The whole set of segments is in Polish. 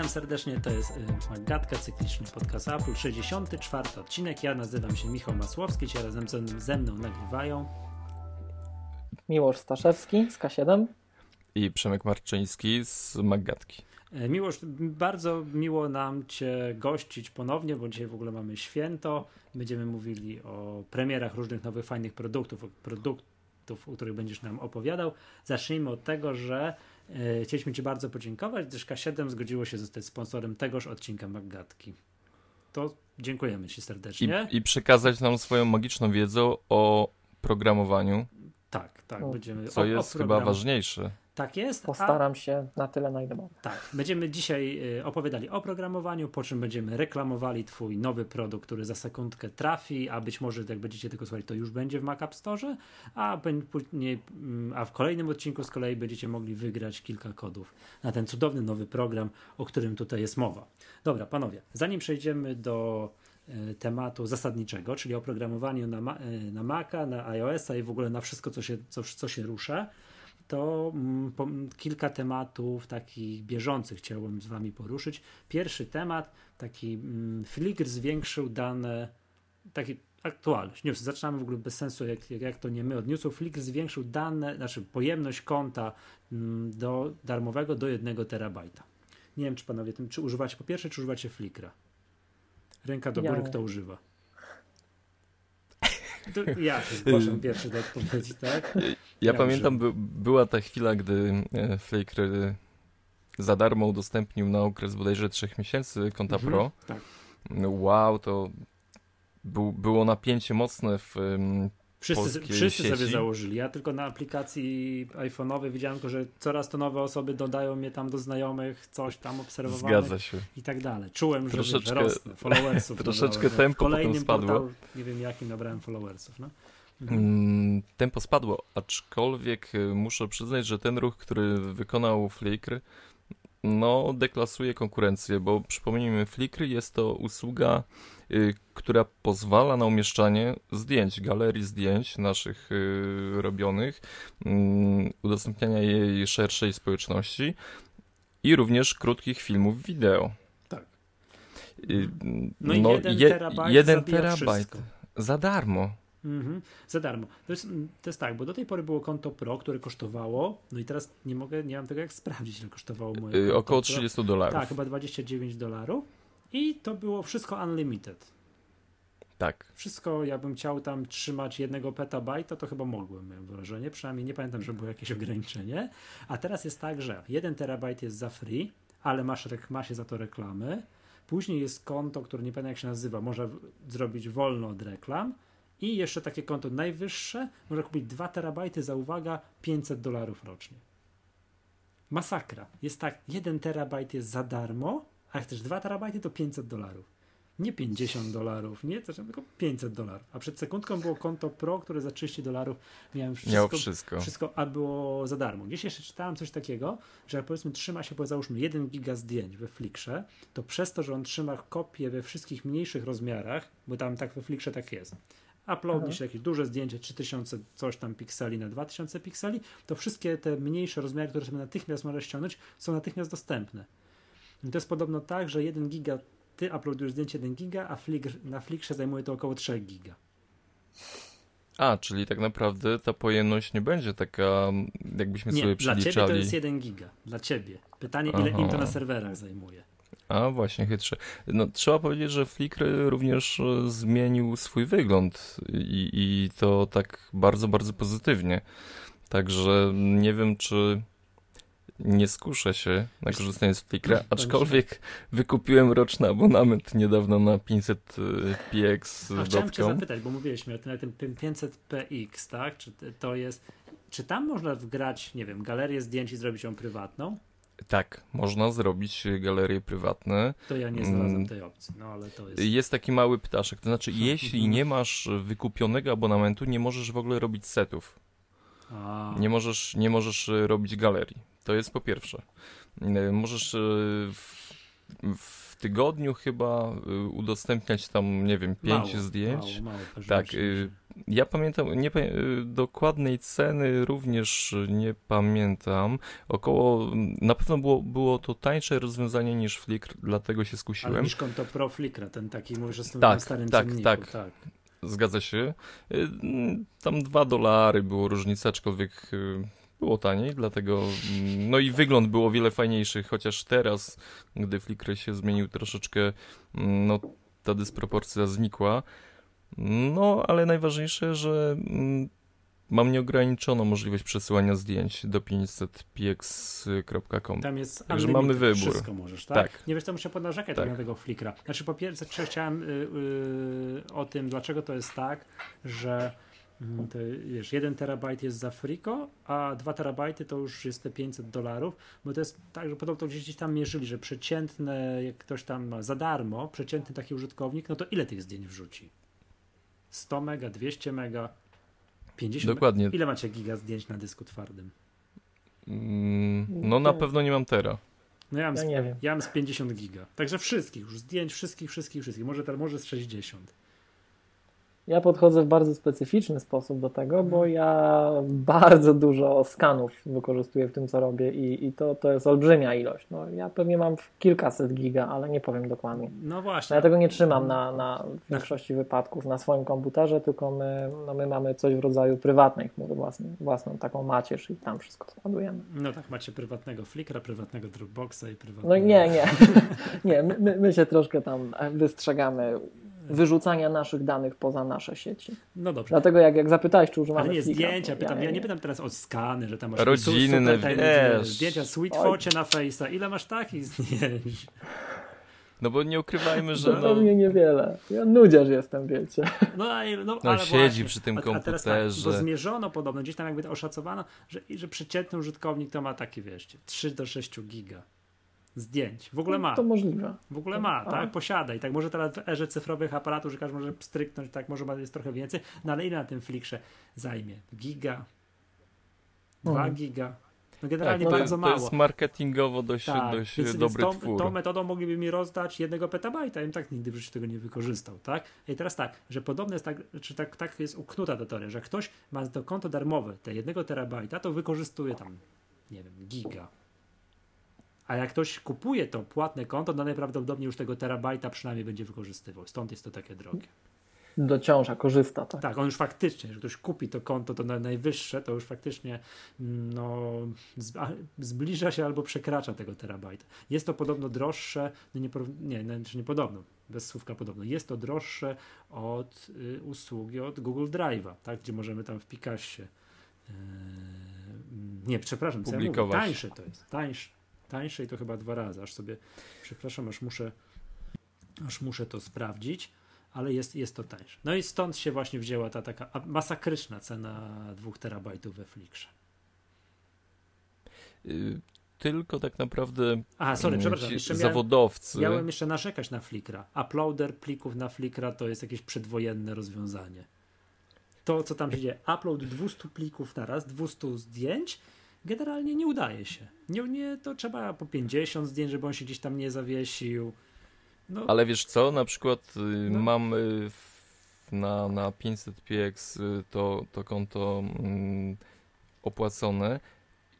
Witam serdecznie, to jest y, Magatka, cykliczny podcast Apple, 64 odcinek. Ja nazywam się Michał Masłowski, cię razem ze, ze mną nagrywają Miłosz Staszewski z K7 i Przemek Marczyński z Magatki. E, Miłosz, bardzo miło nam Cię gościć ponownie, bo dzisiaj w ogóle mamy święto. Będziemy mówili o premierach różnych nowych, fajnych produktów, produktów, o których będziesz nam opowiadał. Zacznijmy od tego, że chcieliśmy Ci bardzo podziękować, gdyż K7 zgodziło się zostać sponsorem tegoż odcinka Magatki. To dziękujemy Ci serdecznie. I, I przekazać nam swoją magiczną wiedzę o programowaniu. Tak, tak, będziemy. Co o, jest o chyba ważniejsze. Tak jest. Postaram a... się na tyle, na ile mogę. Tak, będziemy dzisiaj y, opowiadali o programowaniu, po czym będziemy reklamowali Twój nowy produkt, który za sekundkę trafi, a być może jak będziecie tego słuchać, to już będzie w Mac App Store, a, później, mm, a w kolejnym odcinku z kolei będziecie mogli wygrać kilka kodów na ten cudowny nowy program, o którym tutaj jest mowa. Dobra, panowie, zanim przejdziemy do y, tematu zasadniczego, czyli o programowaniu na, y, na Maca, na iOS-a i w ogóle na wszystko, co się, co, co się rusza, to mm, kilka tematów takich bieżących chciałbym z Wami poruszyć. Pierwszy temat, taki mm, Flickr zwiększył dane, taki aktualność, news. Zaczynamy w ogóle bez sensu, jak, jak, jak to nie my od newsów. Flickr zwiększył dane, znaczy pojemność konta mm, do darmowego do 1 terabajta. Nie wiem, czy panowie tym, czy używacie po pierwsze, czy używacie Flickra? Ręka do góry, ja kto używa? To ja się zgłaszam pierwszy do odpowiedzi, tak? Ja, pamiętam, by, była ta chwila, gdy e, Flickr e, za darmo udostępnił na okres bodajże 3 miesięcy konta mhm, Pro. Tak. Wow, to był, było napięcie mocne w Wszyscy, wszyscy sobie założyli. Ja tylko na aplikacji iPhone'owej widziałem, że coraz to nowe osoby dodają mnie tam do znajomych, coś tam obserwowanych Zgadza się. i tak dalej. Czułem, troszeczkę, że rosnę, followersów. troszeczkę tempo potem spadło. Portalu, nie wiem jakim nabrałem followersów. No. Mhm. Mm, tempo spadło, aczkolwiek y, muszę przyznać, że ten ruch, który wykonał Flickr, no, deklasuje konkurencję, bo przypomnijmy, Flickr jest to usługa, y, która pozwala na umieszczanie zdjęć, galerii zdjęć naszych y, robionych, y, udostępniania jej szerszej społeczności i również krótkich filmów wideo. Tak. Y, no, no jeden terabajt, jeden terabajt za darmo. Mhm, za darmo. To jest, to jest tak, bo do tej pory było konto Pro, które kosztowało, no i teraz nie mogę, nie mam tego jak sprawdzić, ile kosztowało moje yy, Około 30 dolarów. Tak, chyba 29 dolarów i to było wszystko unlimited. Tak. Wszystko, jakbym chciał tam trzymać jednego petabajta, to chyba mogłem, miałem wrażenie. Przynajmniej nie pamiętam, że było jakieś ograniczenie. A teraz jest tak, że 1 terabajt jest za free, ale masz, ma się za to reklamy. Później jest konto, które nie pamiętam jak się nazywa, można zrobić wolno od reklam i jeszcze takie konto najwyższe może kupić 2 terabajty za uwaga 500 dolarów rocznie. Masakra. Jest tak, 1 terabajt jest za darmo, a chcesz 2 terabajty to 500 dolarów. Nie 50 dolarów, nie, tylko 500 dolarów. A przed sekundką było konto Pro, które za 30 dolarów miałem wszystko, Miał wszystko. wszystko, a było za darmo. Gdzieś jeszcze czytałem coś takiego, że jak powiedzmy trzyma się, załóżmy 1 giga zdjęć we Flickrze, to przez to, że on trzyma kopię we wszystkich mniejszych rozmiarach, bo tam tak we Flickrze tak jest, uploadnisz jakieś duże zdjęcie 3000 coś tam pikseli na 2000 pikseli, to wszystkie te mniejsze rozmiary, które sobie natychmiast możesz ściągnąć, są natychmiast dostępne. I to jest podobno tak, że 1 giga, ty uploadujesz zdjęcie 1 giga, a Flickr, na Flickrze zajmuje to około 3 giga. A, czyli tak naprawdę ta pojemność nie będzie taka, jakbyśmy nie, sobie przeliczali. Dla ciebie to jest 1 giga. Dla ciebie. Pytanie, ile Aha. im to na serwerach zajmuje. A właśnie, chytrze. No, trzeba powiedzieć, że Flickr również e, zmienił swój wygląd i, i to tak bardzo, bardzo pozytywnie. Także nie wiem, czy nie skuszę się na korzystanie z Flickra, aczkolwiek wykupiłem roczny abonament niedawno na 500px.com. Chciałem cię zapytać, bo mówiłeś mi o tym 500px, tak? Czy to jest... Czy tam można wgrać, nie wiem, galerię zdjęć i zrobić ją prywatną? Tak, można zrobić galerie prywatne. To ja nie znalazłem mm. tej opcji, no ale to jest... Jest taki mały ptaszek, to znaczy jeśli nie masz wykupionego abonamentu, nie możesz w ogóle robić setów. A. Nie możesz, nie możesz robić galerii. To jest po pierwsze. E, możesz e, w, w tygodniu chyba e, udostępniać tam, nie wiem, pięć mało, zdjęć. Mało, mało, tak, Ja pamiętam, nie, y, dokładnej ceny również nie pamiętam. Około, na pewno było, było to tańsze rozwiązanie niż Flickr, dlatego się Ale skusiłem. niż konto Pro Flickra, ten taki, mówisz tym Tak, starym tak, cenniku. tak. tak. Zgadza się. Y, mm, Tam dwa dolary było różnica, aczkolwiek y, było taniej, dlatego. mm, No i wygląd był o wiele fajniejszy, chociaż teraz, gdy Flickr się zmienił troszeczkę, mm, no ta dysproporcja znikła. No, ale najważniejsze, że mm, mam nieograniczoną możliwość przesyłania zdjęć do 500px.com. Tam jest Także unlimited, mamy wybór. Wszystko możesz, tak? Tak. Nie wiesz, co muszę ponarzekać Tak. na tego Flickra. Znaczy, po pierwsze, chciałem y, y, o tym, dlaczego to jest tak, że mm, to, wiesz, 1 terabajt jest za friko, a 2 terabajty to już jest te 500 dolarów, bo to jest tak, że podobno to gdzieś tam mierzyli, że przeciętne, jak ktoś tam ma za darmo, przeciętny taki użytkownik, no to ile tych zdjęć wrzuci? 100 mega, 200 mega, 50 Dokładnie. Mega? Ile macie giga zdjęć na dysku twardym? Mm, No na pewno nie mam tera. No ja mam Ja z nie wiem. Ja mam z 50 giga. Także wszystkich już zdjęć, wszystkich, wszystkich, wszystkich. Może, może z 60. Ja podchodzę w bardzo specyficzny sposób do tego, bo Mhm. ja bardzo dużo skanów wykorzystuję w tym, co robię i, i to, to jest olbrzymia ilość. No, ja pewnie mam kilkaset giga, ale nie powiem dokładnie. No No, właśnie. ja tego nie trzymam na, na w większości wypadków na swoim komputerze, tylko my, no, my mamy coś w rodzaju prywatnej chmury, własną, własną taką macierz i tam wszystko składujemy. No tak, macie prywatnego Flickra, prywatnego Dropboxa i prywatnego... No nie, nie. nie my, my się troszkę tam wystrzegamy wyrzucania naszych danych poza nasze sieci. No dobrze. Dlatego jak, jak zapytałeś, czy używamy Ale nie Flickra, zdjęcia, pytam, ja nie pytam teraz o skany, że tam masz Rodzinne, super wiesz. zdjęcia, sweet focie na Face'a. Ile masz takich zdjęć? No bo nie ukrywajmy, że To no, pewnie niewiele. Ja nudziarz jestem, wiecie. No, no, No, ale siedzi właśnie. przy tym A- a teraz tak, komputerze. bo zmierzono podobno, gdzieś tam jakby oszacowano, że, że przeciętny użytkownik to ma takie, wiesz, 3 do 6 giga zdjęć. W ogóle ma. To możliwe. W ogóle ma, A. tak? Posiada. I tak może teraz w erze cyfrowych aparatów, że każdy może stryknąć, tak, może jest trochę więcej, no ale ile na tym flikrze zajmie? Giga? Dwa Mhm. giga? No tak, generalnie to, bardzo to mało. jest marketingowo dość, Tak, dość więc, dobry więc tą, twór. tą metodą mogliby mi rozdać jednego petabajta, ja bym tak nigdy w życiu tego nie wykorzystał, tak? I teraz tak, że podobne jest tak, czy tak, tak jest uknuta ta teoria, że ktoś ma to konto darmowe, te jednego terabajta, to wykorzystuje tam, nie wiem, giga. A jak ktoś kupuje to płatne konto, no najprawdopodobniej już tego terabajta przynajmniej będzie wykorzystywał. Stąd jest to takie drogie. Dociąża, korzysta, tak. Tak, on już faktycznie, że ktoś kupi to konto, to na najwyższe, to już faktycznie mm, no, zbliża się albo przekracza tego terabajta. Jest to podobno droższe, no nie, nie, no, znaczy nie podobno, bez słówka podobno, jest to droższe od y, usługi od Google Drive'a, tak, gdzie możemy tam w Picassie yy, nie, przepraszam, co ja mówię, Publikować. tańsze to jest, tańsze, tańsze i to chyba dwa razy, aż sobie, przepraszam, aż muszę aż muszę to sprawdzić, ale jest, jest to tańsze. No i stąd się właśnie wzięła ta taka masakryczna cena 2 terabajtów we Flickrze. Y, Tylko tak naprawdę Aha, sorry, przepraszam, jeszcze miałem, zawodowcy. miałem jeszcze narzekać na Flickra. Uploader plików na Flickra to jest jakieś przedwojenne rozwiązanie. To, co tam się dzieje, upload 200 plików na raz, 200 zdjęć, generalnie nie udaje się. Nie, nie, to trzeba po 50 zdjęć, żeby on się gdzieś tam nie zawiesił. No, Ale wiesz co, na przykład y, No. mam y, na, na 500px y, to, to konto mm, opłacone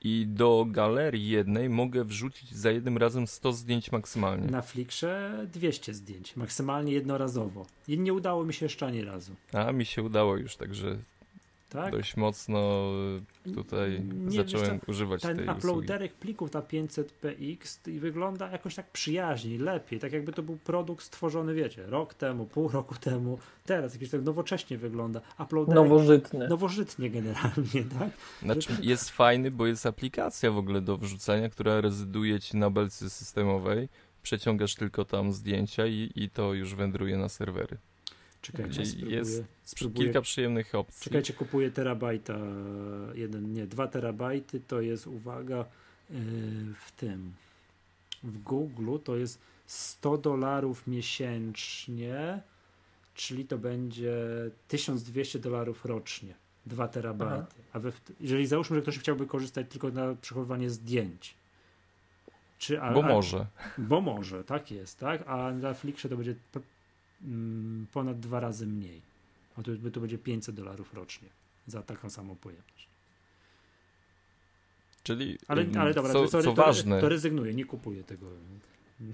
i do galerii jednej mogę wrzucić za jednym razem 100 zdjęć maksymalnie. Na Flickrze 200 zdjęć, maksymalnie jednorazowo. I nie udało mi się jeszcze ani razu. A mi się udało już, także Tak? dość mocno y, tutaj Nie, zacząłem wiesz używać Ten tej usługi. uploaderek plików na 500px i wygląda jakoś tak przyjaźniej, lepiej, tak jakby to był produkt stworzony, wiecie, rok temu, pół roku temu, teraz jakiś tak nowocześnie wygląda. Uploaderek Nowożytny. nowożytnie generalnie, tak? Znaczy jest fajny, bo jest aplikacja w ogóle do wrzucania, która rezyduje ci na belce systemowej. Przeciągasz tylko tam zdjęcia i, i to już wędruje na serwery. Czekajcie, Gdzie spróbuję, jest spróbuję. Kilka przyjemnych opcji. Czekajcie, kupuję terabajta, jeden, nie, dwa terabajty, to jest, uwaga, yy, w tym, w Google to jest 100 dolarów miesięcznie, czyli to będzie 1200 dolarów rocznie, 2 terabajty. A we, jeżeli załóżmy, że ktoś chciałby korzystać tylko na przechowywanie zdjęć, czy, a, Bo a- może. Bo może, tak jest, tak? A na Flickrze to będzie ponad dwa razy mniej. A tu, tu będzie 500 dolarów rocznie za taką samą pojemność. Czyli, ale, ale dobra, co, to, co to, ważne. To rezygnuję, nie kupuję tego.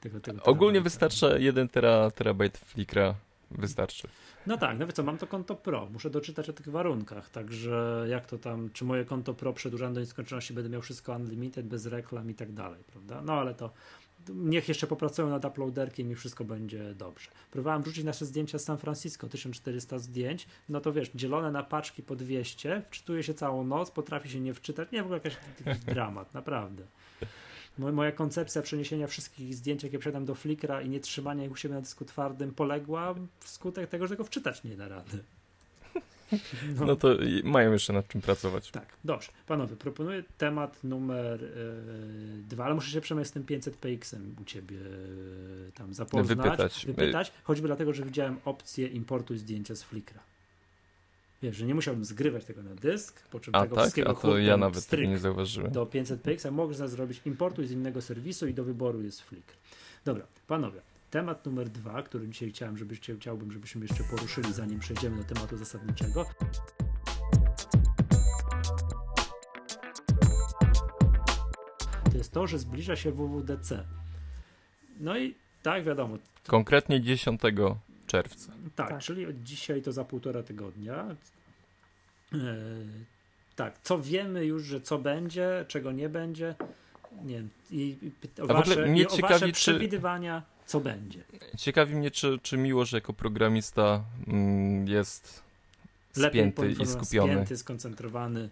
tego, tego Ogólnie wystarcza 1 tera, terabajt flikra. Wystarczy. No tak, no co, mam to konto Pro, muszę doczytać o tych warunkach, także jak to tam, czy moje konto Pro przedłużane do nieskończoności będę miał wszystko unlimited, bez reklam i tak dalej, prawda? No ale to niech jeszcze popracują nad uploaderkiem i wszystko będzie dobrze. Próbowałem wrzucić nasze zdjęcia z San Francisco, 1400 zdjęć, no to wiesz, dzielone na paczki po 200, wczytuje się całą noc, potrafi się nie wczytać, nie, w ogóle jakiś, jakiś dramat, naprawdę. Moja koncepcja przeniesienia wszystkich zdjęć, jakie przedam do Flickra i nie trzymania ich u siebie na dysku twardym poległa wskutek tego, że go wczytać nie da rady. No. no. to mają jeszcze nad czym pracować. Tak, dobrze. Panowie, proponuję temat numer yy, dwa, ale muszę się przynajmniej z tym 500 PX-em u ciebie yy, tam zapoznać. Wypytać. Wypytać, choćby dlatego, że widziałem opcję importu zdjęcia z Flickra. Wiesz, że nie musiałbym zgrywać tego na dysk, po czym a tego tak? wszystkiego A to ja nawet tego nie zauważyłem. Do 500 PX można zrobić importu z innego serwisu i do wyboru jest Flickr. Dobra, panowie, temat numer dwa, który dzisiaj chciałem, żebyście, chciałbym, żebyśmy jeszcze poruszyli, zanim przejdziemy do tematu zasadniczego. To jest to, że zbliża się WWDC. No i tak, wiadomo. Konkretnie 10 czerwca. Tak, tak, czyli od dzisiaj to za półtora tygodnia. E, tak, co wiemy już, że co będzie, czego nie będzie. Nie wiem. I, i o, wasze, mnie i o ciekawi, wasze przewidywania, czy, co będzie. Ciekawi mnie, czy, czy Miłosz jako programista mm, jest spięty i skupiony. Spięty, skoncentrowany.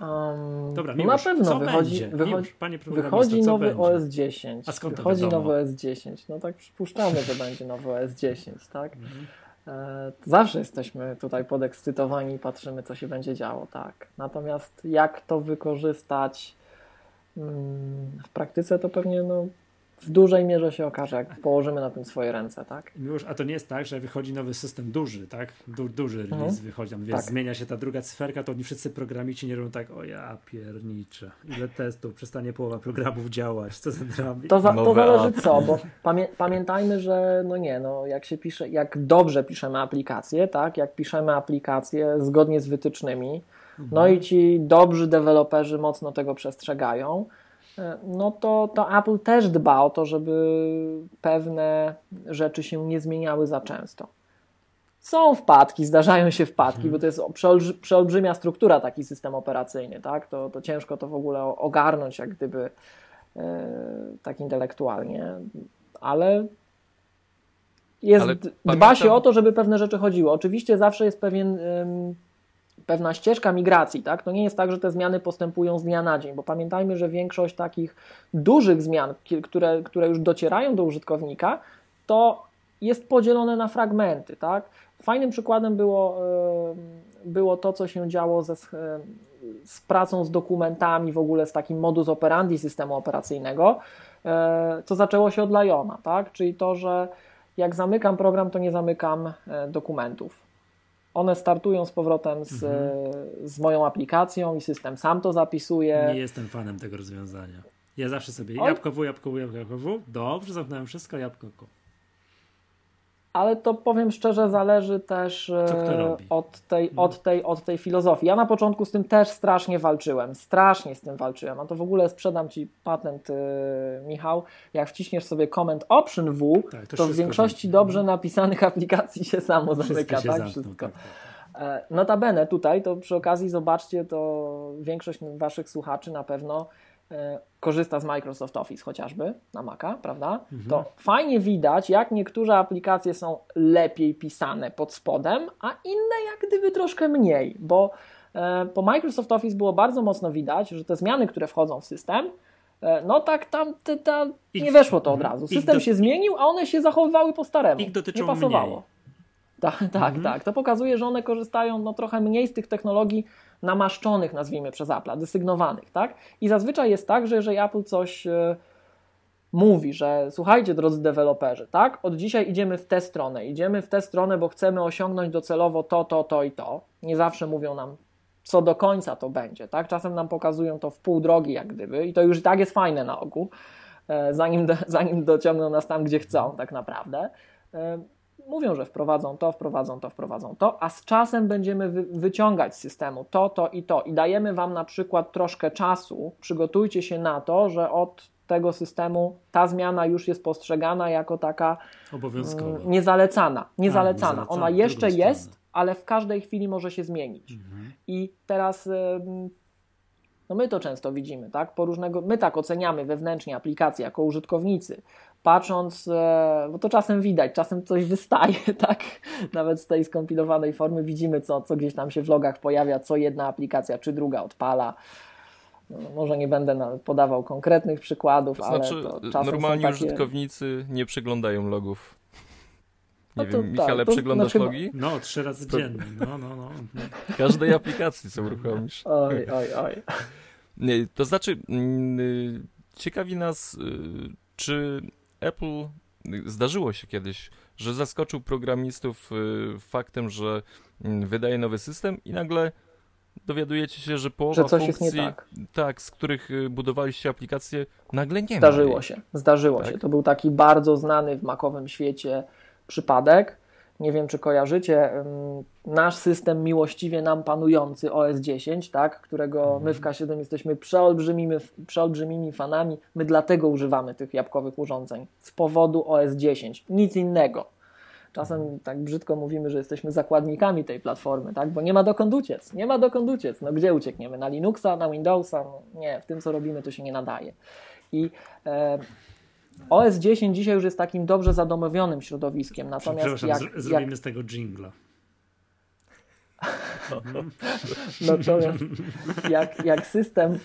Um, Dobra, no na pewno wychodzi, wychodzi, wychodzi nowy będzie? OS 10. A skąd wychodzi nowy OS 10. No tak przypuszczamy, że będzie nowy OS 10, tak? Mhm. E, zawsze jesteśmy tutaj podekscytowani i patrzymy, co się będzie działo, tak. Natomiast jak to wykorzystać mm, w praktyce, to pewnie no, w dużej mierze się okaże, jak położymy na tym swoje ręce, tak? Miłosz, a to nie jest tak, że wychodzi nowy system duży, tak? Du, duży release mhm. wychodzi, tam, tak. zmienia się ta druga cyferka, to oni wszyscy programici nie robią tak, o ja pierniczę, ile testów, przestanie połowa programów działać, co za dramy. To, za, to zależy co, bo pamię, pamiętajmy, że no nie, no jak się pisze, jak dobrze piszemy aplikacje, tak? Jak piszemy aplikacje zgodnie z wytycznymi, no mhm. no i ci dobrzy deweloperzy mocno tego przestrzegają, no to, to Apple też dba o to, żeby pewne rzeczy się nie zmieniały za często. Są wpadki, zdarzają się wpadki, bo to jest przeolbrzymia struktura taki system operacyjny, tak? To, to ciężko to w ogóle ogarnąć, jak gdyby e, tak intelektualnie, ale jest, ale dba pamiętam... się o to, żeby pewne rzeczy chodziły. Oczywiście zawsze jest pewien pewna ścieżka migracji, tak? To nie jest tak, że te zmiany postępują z dnia na dzień, bo pamiętajmy, że większość takich dużych zmian, które, które już docierają do użytkownika, to jest podzielone na fragmenty, tak? Fajnym przykładem było, było to, co się działo ze, z pracą z dokumentami, w ogóle z takim modus operandi systemu operacyjnego, e, co zaczęło się od Liona, tak? Czyli to, że jak zamykam program, to nie zamykam e, dokumentów one startują z powrotem z, mhm. z moją aplikacją i system sam to zapisuje. Nie jestem fanem tego rozwiązania. Ja zawsze sobie jabłko w, jabłko w, jabłko w. Dobrze, zamknąłem wszystko, jabłko ale to powiem szczerze, zależy też e, od tej, no. od, tej, od tej filozofii. Ja na początku z tym też strasznie walczyłem, strasznie z tym walczyłem, a to w ogóle sprzedam Ci patent, yy, Michał, jak wciśniesz sobie Comment Option W, tak, to, to w większości dobrze napisanych aplikacji się samo zamyka, tak? Zamkną, wszystko. Tak, tak. E, notabene tutaj, to przy okazji zobaczcie, to większość Waszych słuchaczy na pewno korzysta z Microsoft Office chociażby na Maca, prawda? Mhm. To fajnie widać, jak niektóre aplikacje są lepiej pisane pod spodem, a inne jak gdyby troszkę mniej, bo e, po Microsoft Office było bardzo mocno widać, że te zmiany, które wchodzą w system, e, no tak tam te, ta, nie weszło to od razu. System do... się zmienił, a one się zachowywały po staremu. Ich dotyczą nie pasowało. Mniej. Tak, tak, mhm. tak. To pokazuje, że one korzystają no, trochę mniej z tych technologii namaszczonych, nazwijmy przez Apple, desygnowanych, tak? I zazwyczaj jest tak, że jeżeli Apple coś e, mówi, że słuchajcie, drodzy deweloperzy, tak? Od dzisiaj idziemy w tę stronę, idziemy w tę stronę, bo chcemy osiągnąć docelowo to, to, to i to. Nie zawsze mówią nam, co do końca to będzie, tak? Czasem nam pokazują to w pół drogi, jak gdyby, i to już i tak jest fajne na ogół, e, zanim, zanim dociągną nas tam, gdzie chcą, tak naprawdę. Mówią, że wprowadzą to, wprowadzą to, wprowadzą to, a z czasem będziemy wy, wyciągać z systemu to, to i to i dajemy Wam na przykład troszkę czasu, przygotujcie się na to, że od tego systemu ta zmiana już jest postrzegana jako taka Obowiązkowa. mm, niezalecana. Niezalecana. niezalecana, Ona jeszcze jest, ale w każdej chwili może się zmienić. Mhm. I teraz ym, no my to często widzimy, tak? Po różnego, my tak oceniamy wewnętrznie aplikacje jako użytkownicy. Patrząc, e, bo to czasem widać, czasem coś wystaje, tak? Nawet z tej skompilowanej formy widzimy, co, co gdzieś tam się w logach pojawia, co jedna aplikacja czy druga odpala. No, może nie będę podawał konkretnych przykładów, To ale znaczy, to czasem normalni takie... użytkownicy nie przeglądają logów. Nie No to wiem, tak, Michale, to przeglądasz znaczy- logi? No, trzy razy To- dziennie. No, no, no. Każdej aplikacji co uruchomisz. Oj, oj, oj. Nie, to znaczy, mm, y, ciekawi nas, czy Apple zdarzyło się kiedyś, że zaskoczył programistów y, faktem, że mm, wydaje nowy system i nagle dowiadujecie się, że połowa Że coś jest funkcji, nie tak. tak, z których y, budowaliście aplikacje, nagle nie ma. Zdarzyło się, zdarzyło Tak? się. To był taki bardzo znany w makowym świecie przypadek. Nie wiem, czy kojarzycie. Nasz system miłościwie nam panujący OS 10, tak, którego my w K7 jesteśmy przeolbrzymimi, przeolbrzymimi fanami. My dlatego używamy tych jabłkowych urządzeń. Z powodu OS 10. Nic innego. Czasem tak brzydko mówimy, że jesteśmy zakładnikami tej platformy, tak? bo nie ma dokąd uciec. Nie ma dokąd uciec. No gdzie uciekniemy? Na Linuxa, na Windowsa? No, nie, w tym co robimy to się nie nadaje. I e, OS 10 dzisiaj już jest takim dobrze zadomowionym środowiskiem, natomiast Przepraszam, jak, zr- jak, zrobimy z tego jingla. natomiast jak, jak system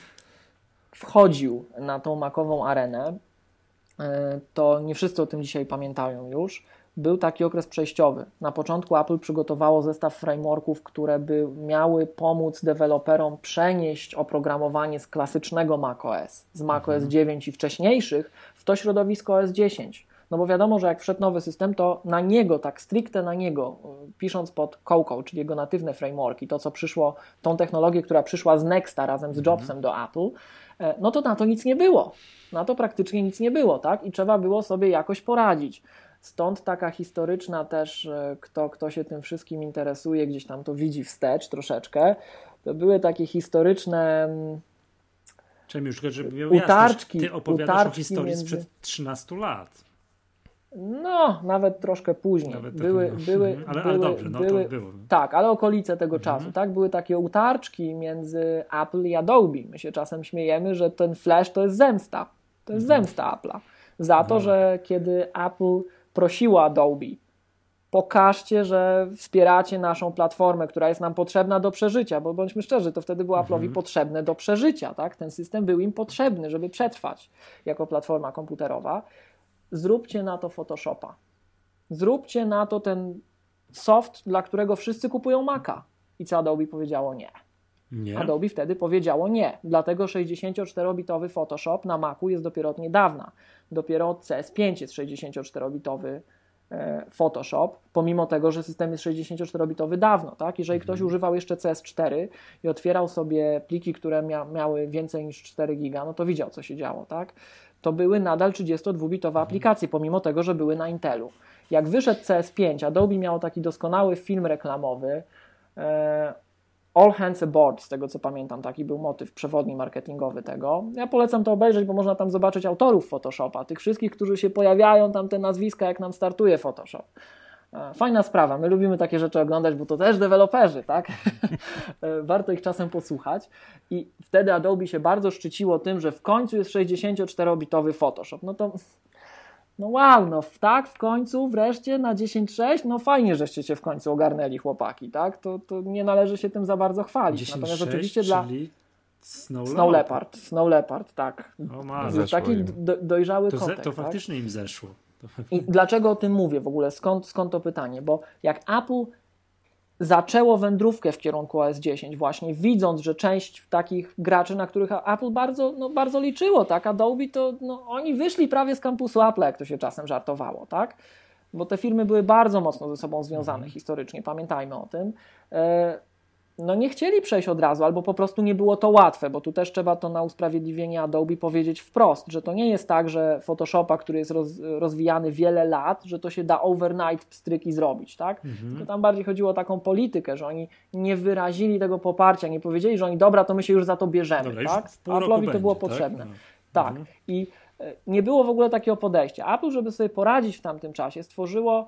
wchodził na tą makową arenę, e, to nie wszyscy o tym dzisiaj pamiętają już. Był taki okres przejściowy. Na początku Apple przygotowało zestaw frameworków, które by miały pomóc deweloperom przenieść oprogramowanie z klasycznego macOS, z macOS 9 i wcześniejszych, w to środowisko OS 10. No bo wiadomo, że jak wszedł nowy system, to na niego, tak stricte na niego, y, pisząc pod Cocoa, czyli jego natywne frameworki, to co przyszło, tą technologię, która przyszła z Nexta razem z Jobsem do Apple, e, no to na to nic nie było. Na to praktycznie nic nie było, tak? I trzeba było sobie jakoś poradzić. Stąd taka historyczna też, e, kto, kto się tym wszystkim interesuje, gdzieś tam to widzi wstecz troszeczkę, to były takie historyczne Czym już, żeby miał Utarczki, jasność, ty opowiadasz utarczki o historii między- sprzed 13 lat. No, nawet troszkę później. Nawet były, trochę, no. były, Mhm. ale, były, ale dobrze, no były, to było. Tak, ale okolice tego Mhm. czasu, tak? Były takie utarczki między Apple i Adobe. My się czasem śmiejemy, że ten Flash to jest zemsta. To jest Mhm. zemsta Apple'a. Za to, No. że kiedy Apple prosiło Adobe, pokażcie, że wspieracie naszą platformę, która jest nam potrzebna do przeżycia, bo bądźmy szczerzy, to wtedy było Apple'owi potrzebne do przeżycia, tak? Ten system był im potrzebny, żeby przetrwać jako platforma komputerowa. Zróbcie na to Photoshopa. Zróbcie na to ten soft, dla którego wszyscy kupują Maca. I co Adobe powiedziało? Nie. Nie? Adobe wtedy powiedziało nie. Dlatego 64-bitowy Photoshop na Macu jest dopiero od niedawna. Dopiero od CS5 jest 64-bitowy e, Photoshop, pomimo tego, że system jest 64-bitowy dawno. Tak? Jeżeli ktoś używał jeszcze CS4 i otwierał sobie pliki, które mia miały więcej niż 4 giga, no to widział, co się działo. Tak? To były nadal 32-bitowe aplikacje, pomimo tego, że były na Intelu. Jak wyszedł CS5, Adobe miało taki doskonały film reklamowy, e, All Hands Aboard, z tego co pamiętam, taki był motyw przewodni marketingowy tego. Ja polecam to obejrzeć, bo można tam zobaczyć autorów Photoshopa, tych wszystkich, którzy się pojawiają, tam te nazwiska, jak nam startuje Photoshop. E, Fajna sprawa, my lubimy takie rzeczy oglądać, bo to też deweloperzy, tak? E, Warto ich czasem posłuchać. I wtedy Adobe się bardzo szczyciło tym, że w końcu jest 64-bitowy Photoshop. No to no wow, no tak, w końcu, wreszcie na 10.6, no fajnie, żeście się w końcu ogarnęli chłopaki, tak? To, to nie należy się tym za bardzo chwalić. Natomiast 10.6, oczywiście dla Snow, Snow Leopard, Snow Leopard, tak. O, ma, taki do, dojrzały to, ze, to tak? faktycznie im zeszło. I dlaczego o tym mówię w ogóle? Skąd, skąd to pytanie? Bo jak Apple zaczęło wędrówkę w kierunku OS 10 właśnie, widząc, że część takich graczy, na których Apple bardzo, no, bardzo liczyło, tak, Adobe to no, oni wyszli prawie z kampusu Apple, jak to się czasem żartowało, tak, bo te firmy były bardzo mocno ze sobą związane historycznie, pamiętajmy o tym. No nie chcieli przejść od razu, albo po prostu nie było to łatwe, bo tu też trzeba to na usprawiedliwienie Adobe powiedzieć wprost, że to nie jest tak, że Photoshopa, który jest roz, rozwijany wiele lat, że to się da overnight pstryki zrobić, tak? Mhm. Tylko tam bardziej chodziło o taką politykę, że oni nie wyrazili tego poparcia, nie powiedzieli, że oni dobra, to my się już za to bierzemy, dobra, tak? Apple'owi to było tak? potrzebne. Tak, no. tak. Mhm. i e, nie było w ogóle takiego podejścia. Apple, żeby sobie poradzić w tamtym czasie, stworzyło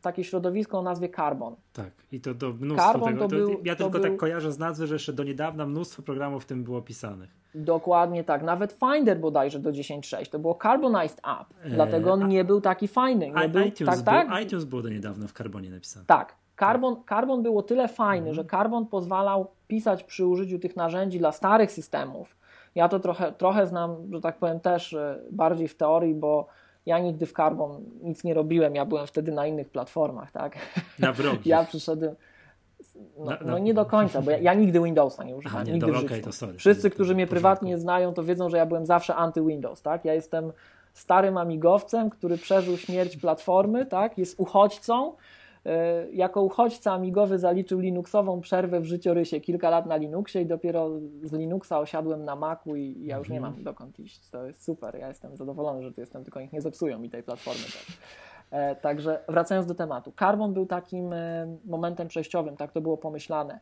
takie środowisko o nazwie Carbon. Tak, i to, to mnóstwo Carbon tego. To był, ja tylko tak kojarzę z nazwy, że jeszcze do niedawna mnóstwo programów w tym było pisanych. Dokładnie tak. Nawet Finder bodajże do 10.6 to było Carbonized App, eee, dlatego on nie był taki fajny. Nie był, iTunes, tak, tak? iTunes było do niedawna w Carbonie napisane. Tak. Carbon, Carbon było tyle fajny, mhm. że Carbon pozwalał pisać przy użyciu tych narzędzi dla starych systemów. Ja to trochę, trochę znam, że tak powiem, też e, bardziej w teorii, bo ja nigdy w Carbon nic nie robiłem, ja byłem wtedy na innych platformach, tak? Na wrogi. Ja przyszedłem. No, na, na... no, nie do końca, bo ja, ja nigdy Windowsa nie używałem. Aha, nie, nigdy dobra, okay, to sorry, Wszyscy, którzy mnie prywatnie znają, to wiedzą, że ja byłem zawsze anty-Windows, tak? Ja jestem starym amigowcem, który przeżył śmierć platformy, tak? Jest uchodźcą, jako uchodźca amigowy zaliczył Linuxową przerwę w życiorysie, kilka lat na Linuxie i dopiero z Linuxa osiadłem na Macu i ja już nie mhm. mam dokąd iść. To jest super, ja jestem zadowolony, że tu jestem, tylko niech nie zepsują mi tej platformy. Tak. Także wracając do tematu. Carbon był takim e, momentem przejściowym, tak to było pomyślane.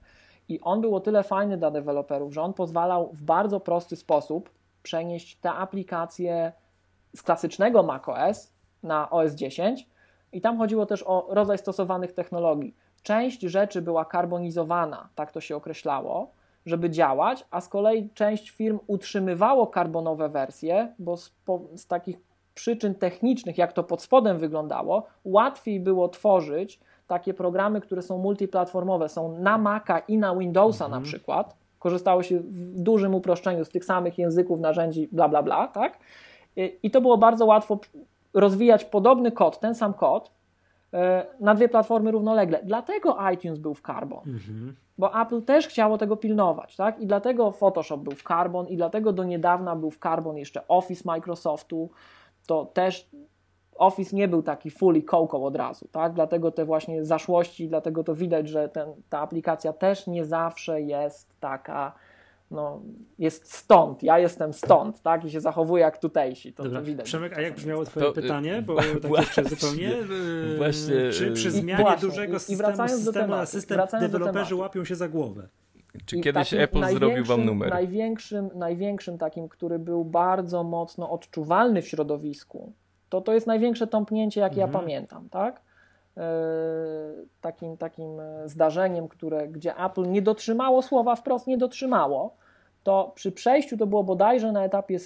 I on był o tyle fajny dla deweloperów, że on pozwalał w bardzo prosty sposób przenieść te aplikacje z klasycznego macOS na OS 10 i tam chodziło też o rodzaj stosowanych technologii. Część rzeczy była karbonizowana, tak to się określało, żeby działać, a z kolei część firm utrzymywało karbonowe wersje, bo z, po, z takich przyczyn technicznych, jak to pod spodem wyglądało, łatwiej było tworzyć takie programy, które są multiplatformowe, są na Maca i na Windowsa mhm. na przykład. Korzystało się w dużym uproszczeniu z tych samych języków, narzędzi, bla, bla, bla, tak? I to było bardzo łatwo rozwijać podobny kod, ten sam kod e, na dwie platformy równolegle. Dlatego iTunes był w Carbon. Mhm. Bo Apple też chciało tego pilnować, tak? I dlatego Photoshop był w Carbon, i dlatego do niedawna był w Carbon jeszcze Office Microsoftu. To też Office nie był taki fully cocoa od razu, tak? Dlatego te właśnie zaszłości, dlatego to widać, że ten, ta aplikacja też nie zawsze jest taka no, jest stąd, ja jestem stąd, tak? I się zachowuje jak tutejsi. To, Dobra. to widać. Przemek, a jak brzmiało twoje to, pytanie? Bo tak właśnie, zupełnie. Y, właśnie. Czy przy zmianie właśnie, dużego systemu, systemu na system deweloperzy łapią się za głowę? Czy I kiedyś Apple zrobił wam numer? Największym, największym takim, który był bardzo mocno odczuwalny w środowisku, to to jest największe tąpnięcie, jakie mhm. ja pamiętam, tak? E, takim, takim zdarzeniem, które, gdzie Apple nie dotrzymało słowa, wprost nie dotrzymało, to przy przejściu to było bodajże na etapie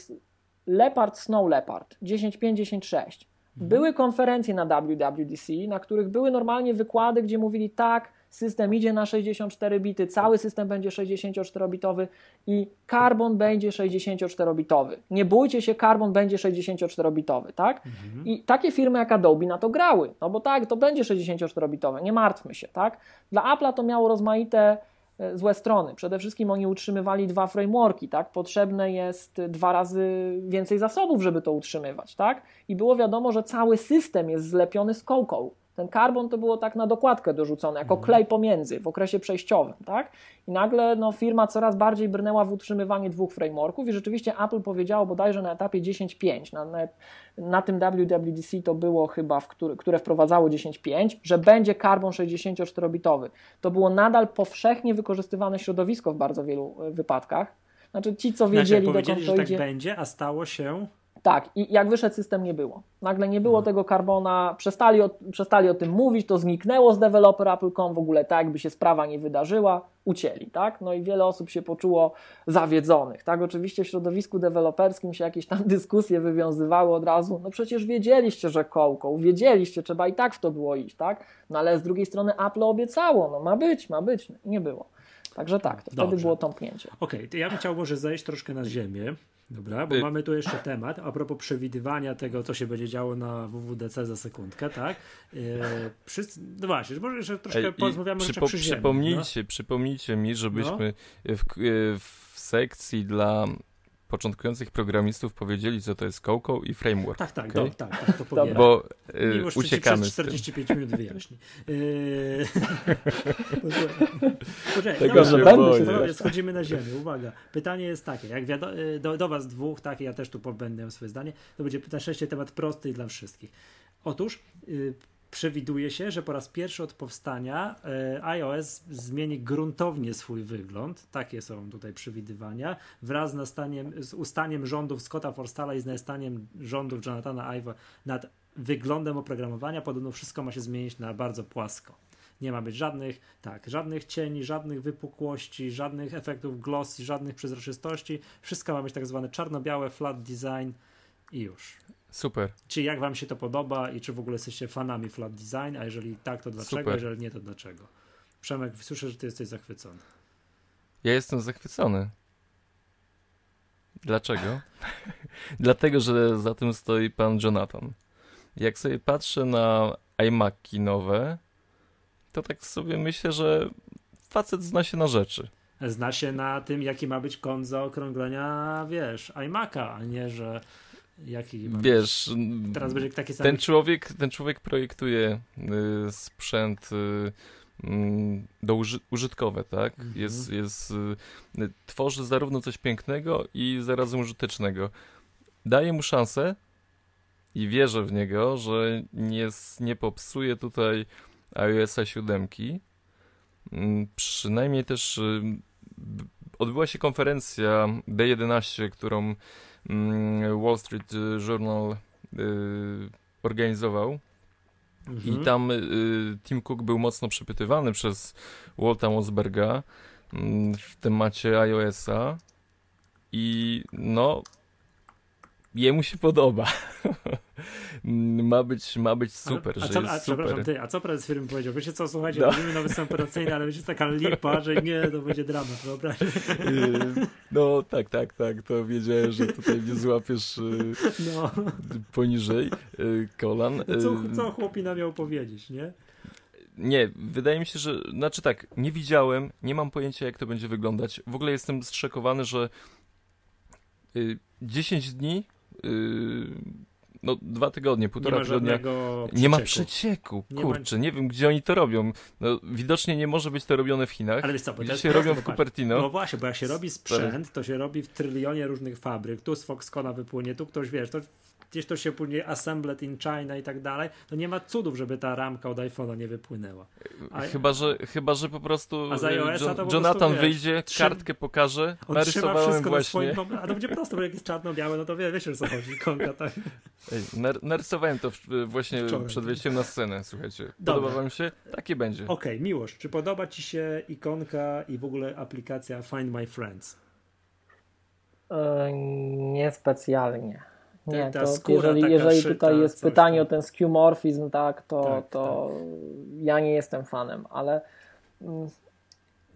Leopard, Snow Leopard 10.5, 10.6. Mhm. Były konferencje na WWDC, na których były normalnie wykłady, gdzie mówili tak, system idzie na 64 bity, cały system będzie 64-bitowy i Carbon będzie 64-bitowy. Nie bójcie się, Carbon będzie 64-bitowy, tak? Mhm. I takie firmy jak Adobe na to grały, no bo tak, to będzie 64-bitowe, nie martwmy się, tak? Dla Apple'a to miało rozmaite e, złe strony. Przede wszystkim oni utrzymywali dwa frameworki, tak? Potrzebne jest dwa razy więcej zasobów, żeby to utrzymywać, tak? I było wiadomo, że cały system jest zlepiony z Cocoa. Ten karbon to było tak na dokładkę dorzucone, jako mhm. klej pomiędzy w okresie przejściowym, tak? I nagle no, firma coraz bardziej brnęła w utrzymywanie dwóch frameworków i rzeczywiście Apple powiedziało bodajże na etapie 10.5, na, na, na, tym WWDC to było chyba, w który, które wprowadzało 10.5, że będzie karbon 64-bitowy. To było nadal powszechnie wykorzystywane środowisko w bardzo wielu e, wypadkach. Znaczy ci, co wiedzieli, znaczy, dokąd to że tak będzie, a stało się tak, i jak wyszedł system, nie było. Nagle nie było mhm. tego karbona, przestali o, przestali o tym mówić, to zniknęło z developer Apple.com, w ogóle tak, jakby się sprawa nie wydarzyła, ucięli, tak? No i wiele osób się poczuło zawiedzonych, tak? Oczywiście w środowisku deweloperskim się jakieś tam dyskusje wywiązywały od razu, no przecież wiedzieliście, że kołką, wiedzieliście, trzeba i tak w to było iść, tak? No ale z drugiej strony Apple obiecało, no ma być, ma być, nie było. Także tak, to Dobrze. wtedy było tąpnięcie. Okej, okay, to ja bym chciał może zejść troszkę na ziemię, Dobra, bo y mamy tu jeszcze temat a propos przewidywania tego, co się będzie działo na WWDC za sekundkę, tak? Yy, przy, no właśnie, może jeszcze troszkę porozmawiamy przypo, przy ziemi, przypomnijcie, no? przypomnijcie mi, żebyśmy no? w, w sekcji dla początkujących programistów powiedzieli, co to jest Coco i framework. Tak, tak, okay? do, tak, tak, to powiem. Bo y, Miłosz uciekamy przez 45 minut wyjaśni. Yy... Poczekaj, Tego dobra, dobra, schodzimy na ziemię. Uwaga. Pytanie jest takie, jak wiadomo, do, do was dwóch, tak, ja też tu będę swoje zdanie, to będzie na szczęście temat prosty dla wszystkich. Otóż yy, przewiduje się, że po raz pierwszy od powstania e, iOS zmieni gruntownie swój wygląd. Takie są tutaj przewidywania. Wraz z, nastaniem, z ustaniem rządów Scotta Forstalla i z nastaniem rządów Jonathana Ive'a nad wyglądem oprogramowania podobno wszystko ma się zmienić na bardzo płasko. Nie ma być żadnych, tak, żadnych cieni, żadnych wypukłości, żadnych efektów glossy, żadnych przezroczystości. Wszystko ma być tak zwane czarno-białe, flat design i już. Super. Czy jak wam się to podoba i czy w ogóle jesteście fanami flat design, a jeżeli tak, to dlaczego, Super. jeżeli nie, to dlaczego? Przemek, słyszę, że ty jesteś zachwycony. Ja jestem zachwycony. Dlaczego? Dlatego, że za tym stoi pan Jonathan. Jak sobie patrzę na iMaki nowe, to tak sobie myślę, że facet zna się na rzeczy. Zna się na tym, jaki ma być kąt zaokrąglenia, wiesz, iMac'a, a nie, że jaki Wiesz. Teraz będzie taki sam. ten człowiek, ten człowiek projektuje y, sprzęt y, mm, do uży użytkowe, tak? Mhm. Jest, jest, y, tworzy zarówno coś pięknego i zarazem użytecznego. Daję mu szansę i wierzę w niego, że nie, nie popsuje tutaj iOS 7. Mm, Przynajmniej też y, odbyła się konferencja D11, którą Wall Street Journal y, organizował. Mhm. I tam y, Tim Cook był mocno przepytywany przez Walta Mosberga mm, w temacie iOS-a i no jemu się podoba. ma, być, ma być super, a, co, a, przepraszam, super. ty, a co prezes firmy powiedział? Wiecie co, słuchajcie, No. robimy nowy system operacyjny, ale będzie taka lipa, że nie, to będzie dramat, wyobraź. Y, No tak, tak, tak, to wiedziałem, że tutaj mnie złapiesz y, No, poniżej y, kolan. no co, co chłopina miał powiedzieć, nie? Nie, wydaje mi się, że. Znaczy tak, nie widziałem, nie mam pojęcia, jak to będzie wyglądać. W ogóle jestem zszokowany, że y, 10 dni, y, no dwa tygodnie, Nie półtora ma tygodnia. Nie ma przecieku. Nie ma- kurczę, nie wiem gdzie oni to robią. No, widocznie nie może być to robione w Chinach. Ale wiesz co, Gdzie się robią w Cupertino. No właśnie, bo jak się robi sprzęt, to się robi w trylionie różnych fabryk. Tu z Foxconna wypłynie, tu ktoś, wiesz, to gdzieś to się później assembled in China i tak dalej. To nie ma cudów, żeby ta ramka od iPhone'a nie wypłynęła. A- Chyba, że, chyba, że po prostu A z y, iOS-a to po Jonathan prostu, wiesz, wyjdzie, trzy- kartkę pokaże, On trzyma narysowałem wszystko na właśnie. swoim... A to będzie prosto, bo jak jest czarno-białe, no to wie, wiesz o co chodzi. Konka, tak. Ej, nar- narysowałem to w, właśnie Wczoraj. przed wejściem na scenę, słuchajcie. Dobra. Podoba wam się? Takie będzie. Okej, Miłosz, czy podoba Ci się ikonka i w ogóle aplikacja Find My Friends? E, Niespecjalnie. Nie, ta to skóra jeżeli, jeżeli szyta, tutaj jest pytanie tam. o ten skeuomorphizm, tak, to, Tak, to ja nie jestem fanem, ale mm,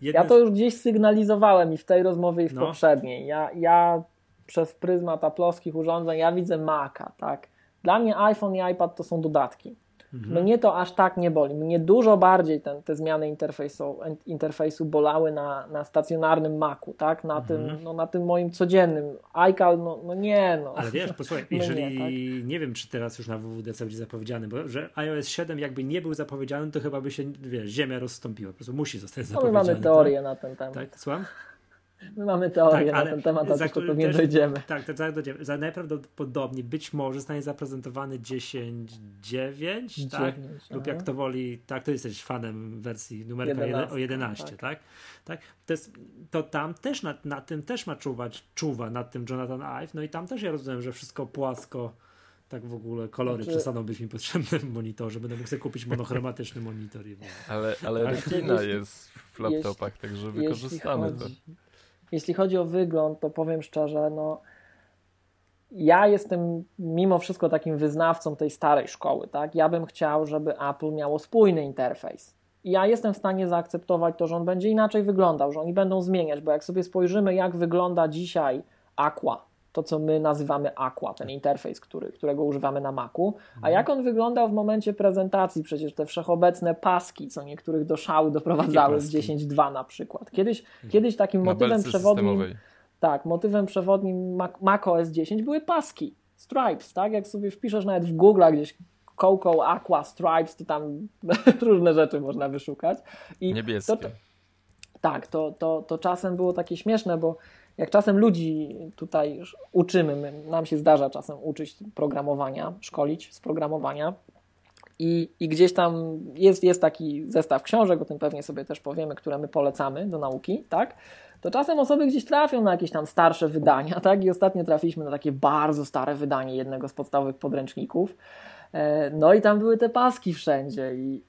ja to już gdzieś sygnalizowałem i w tej rozmowie i w No. poprzedniej. Ja, ja przez pryzmat aplowskich urządzeń, ja widzę Maca, tak. Dla mnie iPhone i iPad to są dodatki. Mhm. Mnie to aż tak nie boli. Mnie dużo bardziej ten, te zmiany interfejsu, interfejsu bolały na, na stacjonarnym Macu, tak? Na, Mhm. tym, no, na tym moim codziennym. iCal, no, no nie, no. Ale wiesz, posłuchaj, No nie, jeżeli nie, wiem, czy teraz już na WWDC będzie zapowiedziany, bo że iOS 7 jakby nie był zapowiedziany, to chyba by się, wiesz, ziemia rozstąpiła. Po prostu musi zostać No, my zapowiedziany. mamy teorię na ten temat. Tak, tak? słucham? My mamy teorię Tak, na ale ten temat, a za tylko który tu nie też- dojdziemy. Tak, to zaraz dojdziemy. Za najprawdopodobniej być może zostanie zaprezentowany 10.9, tak? Dziewięć, Lub jak to woli, tak, to jesteś fanem wersji numerka 11, o 11, tak. tak? tak? To, jest, to tam też na, na tym też ma czuwać, czuwa nad tym Jonathan Ive, no i tam też ja rozumiem, że wszystko płasko, tak w ogóle kolory Znaczy- przestaną być mi potrzebne w monitorze, będę mógł sobie kupić monochromatyczny monitor i. Ale, ale Tak. retina jest w laptopach, także wykorzystamy to. Jeśli chodzi o wygląd, to powiem szczerze, no ja jestem mimo wszystko takim wyznawcą tej starej szkoły, tak? Ja bym chciał, żeby Apple miało spójny interfejs. I ja jestem w stanie zaakceptować to, że on będzie inaczej wyglądał, że oni będą zmieniać, bo jak sobie spojrzymy, jak wygląda dzisiaj Aqua, to co my nazywamy Aqua, ten interfejs, który, którego używamy na Macu, a jak on wyglądał w momencie prezentacji, przecież te wszechobecne paski, co niektórych do szału doprowadzały paski? 10.2 na przykład. Kiedyś, kiedyś takim Na motywem przewodnim systemowej. Tak, motywem przewodnim Mac OS 10 były paski, stripes, tak? Jak sobie wpiszesz nawet w Google gdzieś Coco, Aqua, Stripes, to tam różne rzeczy można wyszukać. I Niebieskie. To, tak, to, to, to czasem było takie śmieszne, bo jak czasem ludzi tutaj uczymy, my, nam się zdarza czasem uczyć programowania, szkolić z programowania, i, I gdzieś tam jest, jest taki zestaw książek, o tym pewnie sobie też powiemy, które my polecamy do nauki, tak? To czasem osoby gdzieś trafią na jakieś tam starsze wydania, tak? I ostatnio trafiliśmy na takie bardzo stare wydanie jednego z podstawowych podręczników. E, no i tam były te paski wszędzie i,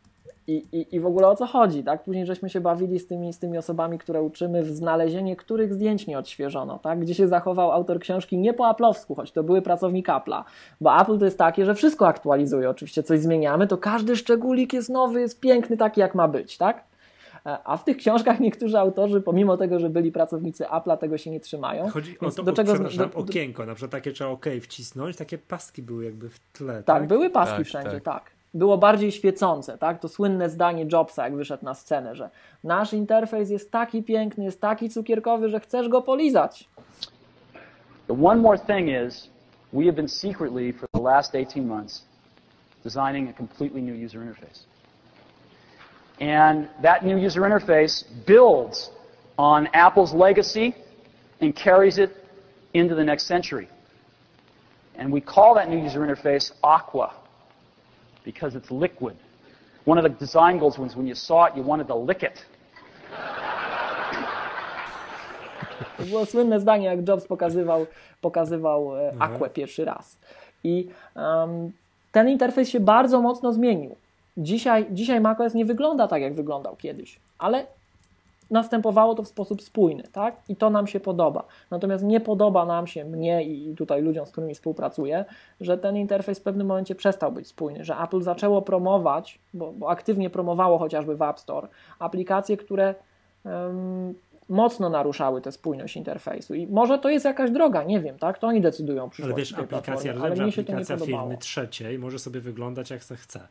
i, i, i w ogóle o co chodzi, tak? Później żeśmy się bawili z tymi, z tymi osobami, które uczymy w znalezienie, których zdjęć nie odświeżono, tak? Gdzie się zachował autor książki nie po Apple'owsku, choć to były pracownik Apple'a, bo Apple to jest takie, że wszystko aktualizuje, oczywiście coś zmieniamy, to każdy szczególik jest nowy, jest piękny, taki jak ma być, tak? E, a w tych książkach niektórzy autorzy, pomimo tego, że byli pracownicy Apple'a, tego się nie trzymają. Chodzi o to, do czego, do, okienko, na przykład takie trzeba OK wcisnąć, takie paski były jakby w tle. Tak, tak? były paski tak, wszędzie, tak. tak było bardziej świecące, tak? To słynne zdanie Jobsa, jak wyszedł na scenę, że nasz interfejs jest taki piękny, jest taki cukierkowy, że chcesz go polizać. The one more thing is, we have been secretly for the last 18 months designing a completely new user interface. And that new user interface builds on Apple's legacy and carries it into the next century. And we call that new user interface Aqua because it's liquid. One of the design goals was when you saw it, you wanted to lick it. To było słynne zdanie, jak Jobs pokazywał, pokazywał e, mhm. Aquę pierwszy raz. I um, ten interfejs się bardzo mocno zmienił. Dzisiaj, dzisiaj macOS nie wygląda tak, jak wyglądał kiedyś, ale następowało to w sposób spójny, tak? I to nam się podoba. Natomiast nie podoba nam się, mnie i tutaj ludziom, z którymi współpracuję, że ten interfejs w pewnym momencie przestał być spójny, że Apple zaczęło promować, bo, bo aktywnie promowało chociażby w App Store, aplikacje, które um, mocno naruszały tę spójność interfejsu. I może to jest jakaś droga, nie wiem, tak? To oni decydują Ale wiesz, aplikacja, ale nie firmy trzeciej może sobie wyglądać jak se chce.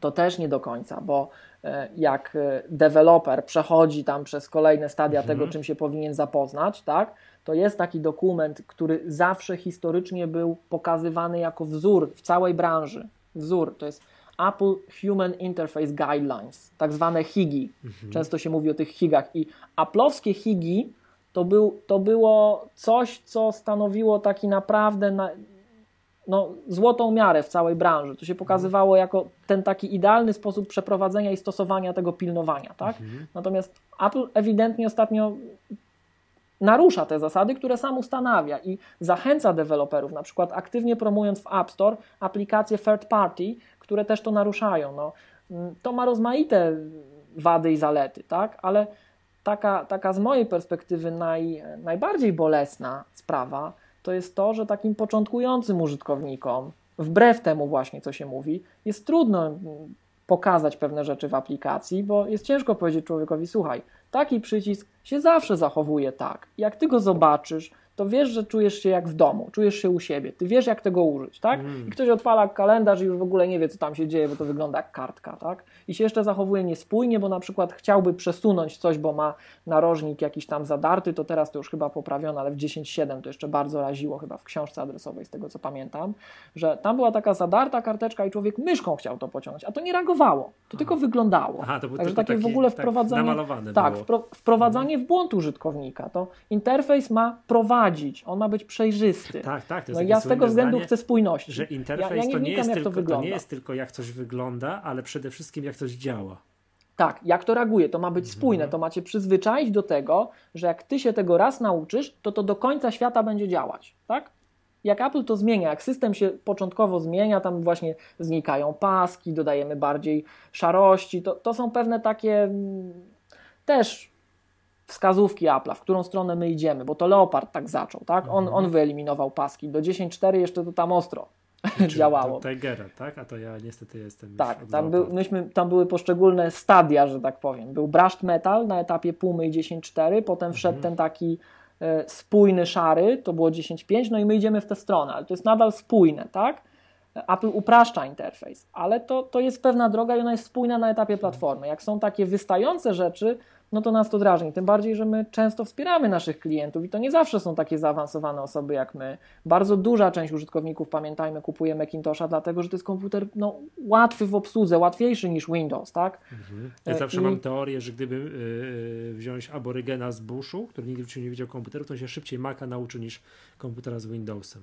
To też nie do końca, bo E, jak e, deweloper przechodzi tam przez kolejne stadia mhm. tego, czym się powinien zapoznać, tak, to jest taki dokument, który zawsze historycznie był pokazywany jako wzór w całej branży. Wzór to jest Apple Human Interface Guidelines, tak zwane HIGI. Mhm. Często się mówi o tych HIGach i Apple'owskie HIGI to, był, to było coś, co stanowiło taki naprawdę na, no, złotą miarę w całej branży. To się pokazywało jako ten taki idealny sposób przeprowadzenia i stosowania tego pilnowania. Tak? Mhm. Natomiast Apple ewidentnie ostatnio narusza te zasady, które sam ustanawia i zachęca deweloperów, na przykład aktywnie promując w App Store aplikacje third party, które też to naruszają. No, mm, to ma rozmaite wady i zalety, tak? ale taka, taka z mojej perspektywy naj, najbardziej bolesna sprawa to jest to, że takim początkującym użytkownikom, wbrew temu właśnie, co się mówi, jest trudno mm, pokazać pewne rzeczy w aplikacji, bo jest ciężko powiedzieć człowiekowi, słuchaj, taki przycisk się zawsze zachowuje tak. Jak ty go zobaczysz, to wiesz, że czujesz się jak w domu, czujesz się u siebie, ty wiesz, jak tego użyć, tak? Mm. I ktoś odpala kalendarz i już w ogóle nie wie, co tam się dzieje, bo to wygląda jak kartka, tak? I się jeszcze zachowuje niespójnie, bo na przykład chciałby przesunąć coś, bo ma narożnik jakiś tam zadarty, to teraz to już chyba poprawione, ale w 10.7 to jeszcze bardzo raziło chyba w książce adresowej, z tego co pamiętam, że tam była taka zadarta karteczka i człowiek myszką chciał to pociągnąć, a to nie reagowało, to Aha. tylko wyglądało. Aha, to Także takie w ogóle tak wprowadzanie, tak, wprowadzanie w błąd użytkownika. To interfejs ma prowadzić prowadzić, on ma być przejrzysty. Tak, tak. To jest no ja z tego względu chcę spójności. Że interfejs ja, ja nie to, nie jest tylko, to, to, nie jest tylko jak coś wygląda, ale przede wszystkim jak coś działa. Tak, jak to reaguje, to ma być mhm. spójne, to macie przyzwyczaić do tego, że jak ty się tego raz nauczysz, to to do końca świata będzie działać, tak? Jak Apple to zmienia, jak system się początkowo zmienia, tam właśnie znikają paski, dodajemy bardziej szarości, to, to są pewne takie mm, też wskazówki Apple'a, w którą stronę my idziemy, bo to Leopard tak zaczął, tak? On, mhm. on wyeliminował paski. Do 10.4 jeszcze to tam ostro działało. To Tigera, tak? A to ja niestety jestem Tak, tam, był, myśmy, tam były poszczególne stadia, że tak powiem. Był brushed metal na etapie Pumy 10.4, potem wszedł mhm. ten taki e, spójny szary, to było 10.5, no i my idziemy w tę stronę, ale to jest nadal spójne, tak? Apple upraszcza interfejs, ale to, to jest pewna droga i ona jest spójna na etapie platformy. Jak są takie wystające rzeczy, no to nas to drażni. Tym bardziej, że my często wspieramy naszych klientów i to nie zawsze są takie zaawansowane osoby jak my. Bardzo duża część użytkowników, pamiętajmy, kupuje Macintosha, dlatego że to jest komputer no, łatwy w obsłudze, łatwiejszy niż Windows, tak? Mhm. Ja E, zawsze i- mam teorię, że gdyby yy, wziąć aborygena z Bushu, który nigdy nie widział komputera, to on się szybciej Maca nauczy niż komputera z Windowsem.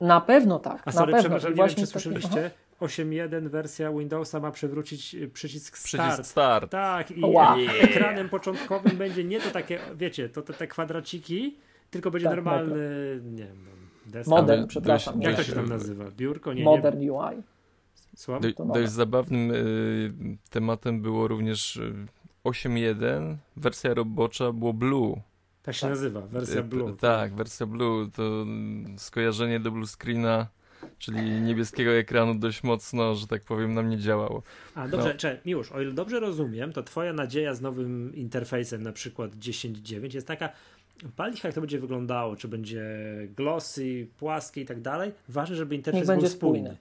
Na pewno tak. A na sorry, pewno. przepraszam, nie wiem, czy słyszeliście, 8.1 wersja Windowsa ma przywrócić y, przycisk start. Przycisk start. Tak, i Wow. e- ekranem początkowym będzie nie to takie, wiecie, to te, te kwadraciki, tylko będzie Tak, normalny, nie wiem, desktop. Modern, Ale przepraszam. Jak to się tam nazywa? Biurko? Nie, Modern nie. UI. Słucham? Do, dość zabawnym y, tematem było również y, 8.1, wersja robocza było Blue. Tak się Tak. nazywa, wersja Y, Blue. Tak, wersja Blue to skojarzenie do blue screena, czyli niebieskiego ekranu dość mocno, że tak powiem, nam nie działało. A dobrze, No. cze, Miłosz, o ile dobrze rozumiem, to twoja nadzieja z nowym interfejsem, na przykład 10.9 jest taka, pal ich jak to będzie wyglądało, czy będzie glossy, płaskie i tak dalej. Ważne, żeby interfejs Niech był spójny. spójny.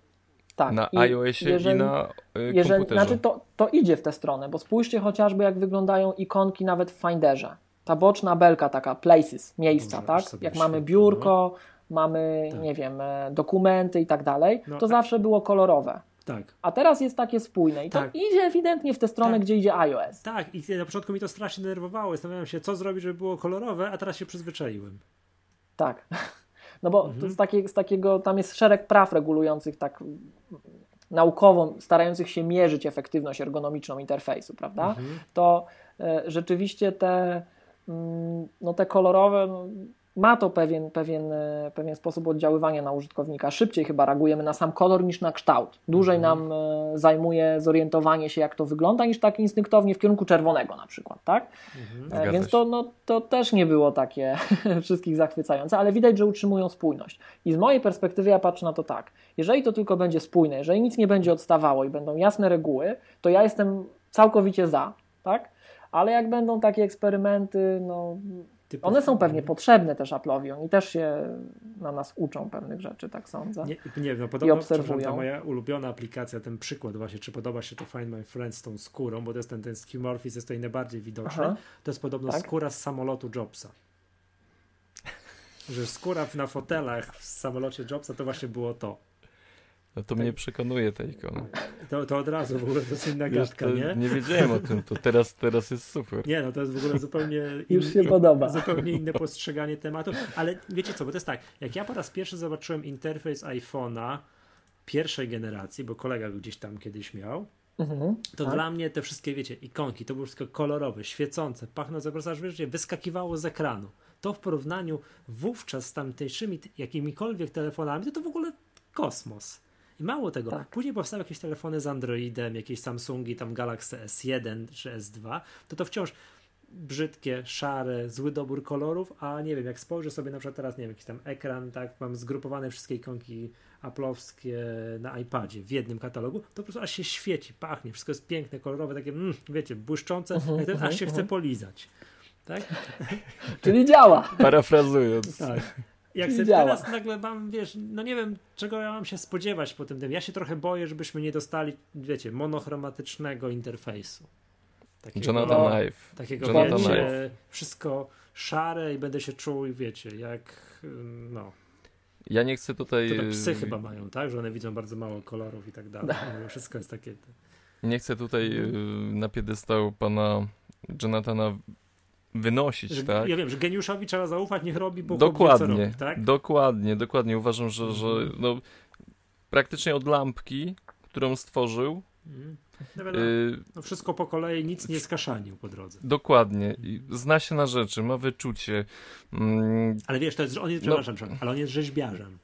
Tak. Na I iOSie jeżeli- i na y, Jeżeli, komputerze. znaczy to, to idzie w tę stronę, bo spójrzcie chociażby jak wyglądają ikonki nawet w Finderze. Ta boczna belka taka, places, miejsca, Dobrze, tak? Jak mamy biurko, mamy, Tak. nie wiem, e, dokumenty i tak dalej, No, to zawsze było kolorowe. Tak. A teraz jest takie spójne i to Tak. idzie ewidentnie w tę stronę, Tak. gdzie idzie iOS. Tak, i na początku mi to strasznie denerwowało. Zastanawiałem się, co zrobić, żeby było kolorowe, a teraz się przyzwyczaiłem. Tak. No bo Mhm. to z, takie, z takiego, tam jest szereg praw regulujących tak naukowo, starających się mierzyć efektywność ergonomiczną interfejsu, prawda? Mhm. To e, rzeczywiście te, mm, no te kolorowe, no, ma to pewien, pewien, e, pewien sposób oddziaływania na użytkownika. Szybciej chyba reagujemy na sam kolor niż na kształt. Dłużej Mhm. nam e, zajmuje zorientowanie się, jak to wygląda, niż tak instynktownie w kierunku czerwonego na przykład, tak? Mhm. E, Więc to, no, to też nie było takie wszystkich zachwycające, ale widać, że utrzymują spójność. I z mojej perspektywy ja patrzę na to tak. Jeżeli to tylko będzie spójne, jeżeli nic nie będzie odstawało i będą jasne reguły, to ja jestem całkowicie za, tak? Ale jak będą takie eksperymenty, no, Typu- one są pewnie potrzebne też Apple'owi. Oni też się na nas uczą pewnych rzeczy, tak sądzę. Nie, nie wiem, no podobno obserwują. przepraszam, ta moja ulubiona aplikacja, ten przykład właśnie, czy podoba się to Find My Friend z tą skórą, bo to jest ten, ten skeuomorphizm jest tutaj najbardziej widoczny. Aha. To jest podobno Tak. skóra z samolotu Jobsa. Że skóra na fotelach w samolocie Jobsa to właśnie było to. No to mnie przekonuje ta ikona. To, to od razu w ogóle to jest inna gadka, nie? nie wiedziałem o tym, to teraz, teraz jest super. Nie, no to jest w ogóle zupełnie Już się podoba. zupełnie inne postrzeganie tematu. Ale wiecie co, bo to jest tak, jak ja po raz pierwszy zobaczyłem interfejs iPhone'a pierwszej generacji, bo kolega go gdzieś tam kiedyś miał, Mhm, to tak. dla mnie te wszystkie, wiecie, ikonki, to było wszystko kolorowe, świecące, pachnące, po prostu aż wiecie, wyskakiwało z ekranu. To w porównaniu wówczas z tamtejszymi jakimikolwiek telefonami, to to w ogóle kosmos. I mało tego, Tak. później powstały jakieś telefony z Androidem, jakieś Samsungi, tam Galaxy S1 czy S2, to to wciąż brzydkie, szare, zły dobór kolorów, a nie wiem, jak spojrzę sobie na przykład teraz, nie wiem, jakiś tam ekran, tak, mam zgrupowane wszystkie ikonki aplowskie na iPadzie w jednym katalogu, to po prostu aż się świeci, pachnie, wszystko jest piękne, kolorowe, takie, mm, wiecie, błyszczące, Mhm, jak ten, mhm, aż się chce mhm. polizać. Tak? Czyli działa. Parafrazując. Tak. Jak sobie działa. teraz nagle mam, wiesz, no nie wiem, czego ja mam się spodziewać po tym tym. Ja się trochę boję, żebyśmy nie dostali, wiecie, monochromatycznego interfejsu. Takiego, Jonathan No. Ive. takiego Jonathan wiecie, Ive. wszystko szare i będę się czuł, wiecie, jak, no, Ja nie chcę tutaj... to te y, psy chyba mają, tak, że one widzą bardzo mało kolorów i tak dalej. No, wszystko jest takie, Nie chcę tutaj y, na piedestał pana Jonathana wynosić, że, tak? ja wiem, że geniuszowi trzeba zaufać, niech robi, bo Dokładnie, robi, tak? dokładnie, dokładnie. Uważam, że, że no, praktycznie od lampki, którą stworzył, Mhm. No y, no wszystko po kolei, nic nie skaszanił po drodze. dokładnie, zna się na rzeczy, ma wyczucie. Mm, Ale wiesz, to jest, on jest, No. przepraszam, ale on jest rzeźbiarzem.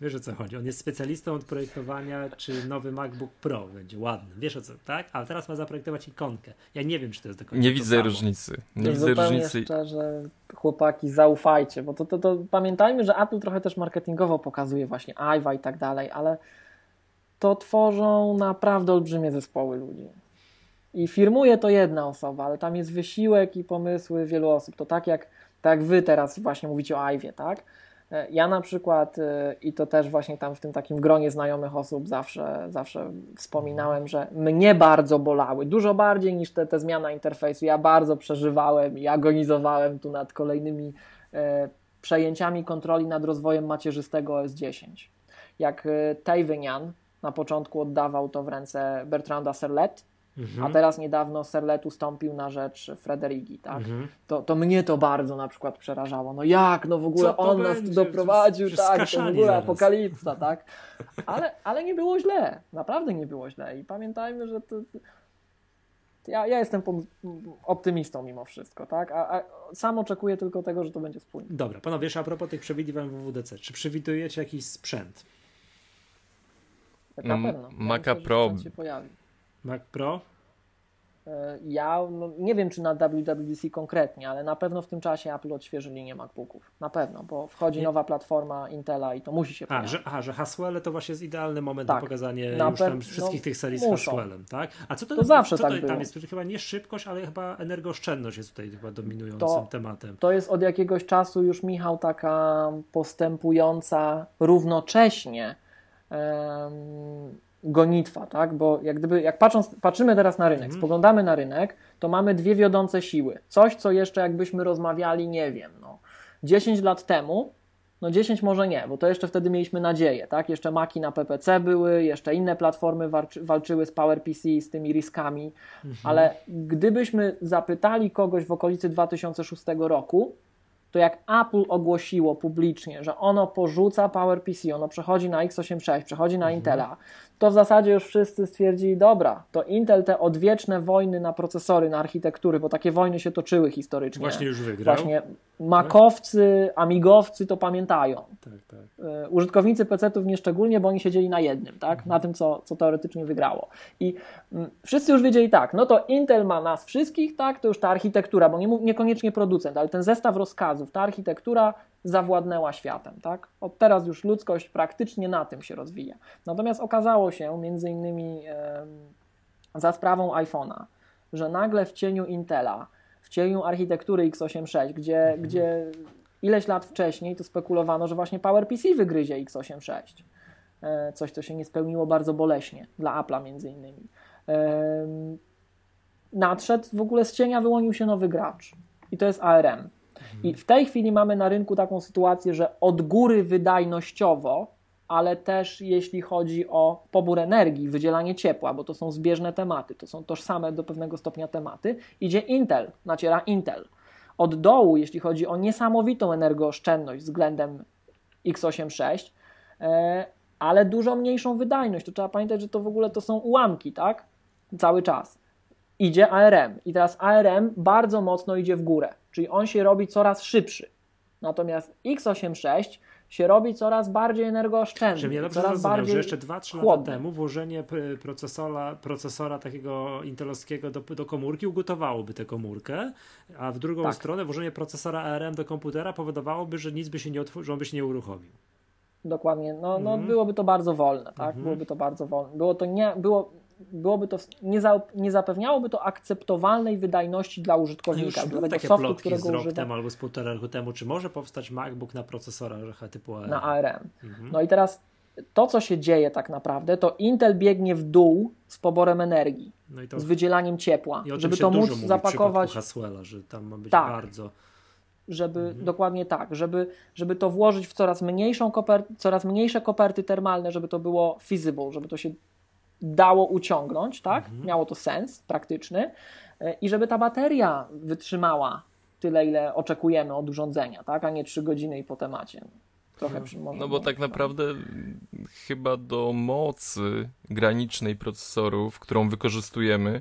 Wiesz o co chodzi? On jest specjalistą od projektowania, czy nowy MacBook Pro będzie ładny. Wiesz o co, tak? Ale teraz ma zaprojektować ikonkę. Ja nie wiem, czy to jest do końca nie widzę samo. różnicy. Nie To widzę różnicy. szczerze, chłopaki, zaufajcie, bo to, to, to pamiętajmy, że Apple trochę też marketingowo pokazuje właśnie Iva i tak dalej, ale to tworzą naprawdę olbrzymie zespoły ludzi. I firmuje to jedna osoba, ale tam jest wysiłek i pomysły wielu osób. To tak jak, tak jak wy teraz właśnie mówicie o Ivie, tak? E, ja na przykład, e, i to też właśnie tam w tym takim gronie znajomych osób zawsze, zawsze wspominałem, że mnie bardzo bolały, dużo bardziej niż te, te zmiana interfejsu. Ja bardzo przeżywałem i agonizowałem tu nad kolejnymi e, przejęciami kontroli nad rozwojem macierzystego OS 10. Jak e, Tejwynian na początku oddawał to w ręce Bertranda Serlet, Mhm. A teraz niedawno Serlet ustąpił na rzecz Frederigi, tak? Mhm. To, to mnie to bardzo na przykład przerażało. No jak, no w ogóle on będzie? nas tu doprowadził, to, tak, to w ogóle zaraz. apokalipsa, tak? Ale, ale nie było źle, naprawdę nie było źle i pamiętajmy, że to... Ja, ja jestem optymistą mimo wszystko, tak? A, a, sam oczekuję tylko tego, że to będzie spójne. Dobra, panowie, a propos tych przewidywań w WWDC, czy przewidujecie jakiś sprzęt? Na pewno. Maca Pro. Się pojawi. Mac Pro? E, ja no, nie wiem, czy na WWDC konkretnie, ale na pewno w tym czasie Apple odświeży linię MacBooków. Na pewno, bo wchodzi nie. nowa platforma Intela i to musi się pojawić. A, że, a, że Haswell to właśnie jest idealny moment tak. na pokazanie na już tam wszystkich no, tych serii z Haswellem, tak? A co to, to zawsze co tak to, było. Tam jest chyba nie szybkość, ale chyba energooszczędność jest tutaj chyba dominującym to, tematem. To jest od jakiegoś czasu już, Michał, taka postępująca równocześnie um, gonitwa, tak? Bo jak gdyby, jak patrząc, patrzymy teraz na rynek, mm. spoglądamy na rynek, to mamy dwie wiodące siły. Coś, co jeszcze jakbyśmy rozmawiali, nie wiem, no, 10 lat temu, no 10 może nie, bo to jeszcze wtedy mieliśmy nadzieję, tak? Jeszcze maki na PPC były, jeszcze inne platformy walczy, walczyły z PowerPC, z tymi riskami, -hmm. ale gdybyśmy zapytali kogoś w okolicy 2006 roku, to jak Apple ogłosiło publicznie, że ono porzuca PowerPC, ono przechodzi na x86, przechodzi na mhm. Intela, to w zasadzie już wszyscy stwierdzili, dobra, to Intel te odwieczne wojny na procesory, na architektury, bo takie wojny się toczyły historycznie. Właśnie już wygrał. Właśnie makowcy, amigowcy to pamiętają. Tak, tak. E, użytkownicy PC-ów nie szczególnie, bo oni siedzieli na jednym, tak? Mhm. na tym, co, co teoretycznie wygrało. I mm, wszyscy już wiedzieli tak, no to Intel ma nas wszystkich, tak, to już ta architektura, bo nie, niekoniecznie producent, ale ten zestaw rozkazów, ta architektura zawładnęła światem. Tak? Od teraz już ludzkość praktycznie na tym się rozwija. Natomiast okazało się, między innymi za sprawą iPhone'a, że nagle w cieniu Intela, w cieniu architektury x86, gdzie, mhm. gdzie ileś lat wcześniej to spekulowano, że właśnie PowerPC wygryzie x86. E, coś, co się nie spełniło bardzo boleśnie dla Apple'a między innymi. Nadszedł w ogóle z cienia wyłonił się nowy gracz i to jest ARM. I w tej chwili mamy na rynku taką sytuację, że od góry wydajnościowo, ale też jeśli chodzi o pobór energii, wydzielanie ciepła, bo to są zbieżne tematy, to są tożsame do pewnego stopnia tematy, idzie Intel, naciera Intel. Od dołu, jeśli chodzi o niesamowitą energooszczędność względem x86, e, ale dużo mniejszą wydajność. To trzeba pamiętać, że to w ogóle to są ułamki, tak? Cały czas. Idzie ARM i teraz ARM bardzo mocno idzie w górę czyli on się robi coraz szybszy. Natomiast x86 się robi coraz bardziej energooszczędny. Czyli ja dobrze coraz bardziej że jeszcze 2-3 lata temu włożenie procesora, procesora takiego intelowskiego do, do komórki ugotowałoby tę komórkę, a w drugą tak. stronę włożenie procesora ARM do komputera powodowałoby, że nic by się nie, on by się nie uruchomił. Dokładnie, no, no mhm. byłoby to bardzo wolne, tak? Mhm. Byłoby to bardzo wolne. Było to nie, było, byłoby to, nie, za, nie zapewniałoby to akceptowalnej wydajności dla użytkownika. Już były takie softu, plotki z rok używa. temu albo z półtora roku temu, czy może powstać MacBook na procesorach typu ARM? Na ARM. Mhm. No i teraz to, co się dzieje tak naprawdę, to Intel biegnie w dół z poborem energii, no to, z wydzielaniem ciepła, żeby to móc zapakować. Haswella, że tam ma być tak. bardzo żeby mhm. dokładnie tak, żeby, żeby to włożyć w coraz mniejszą kopertę, coraz mniejsze koperty termalne, żeby to było feasible, żeby to się dało uciągnąć, tak? Mhm. Miało to sens praktyczny e, i żeby ta bateria wytrzymała tyle, ile oczekujemy od urządzenia, tak? A nie 3 godziny i po temacie. Trochę no, no bo tak naprawdę chyba do mocy granicznej procesorów, którą wykorzystujemy,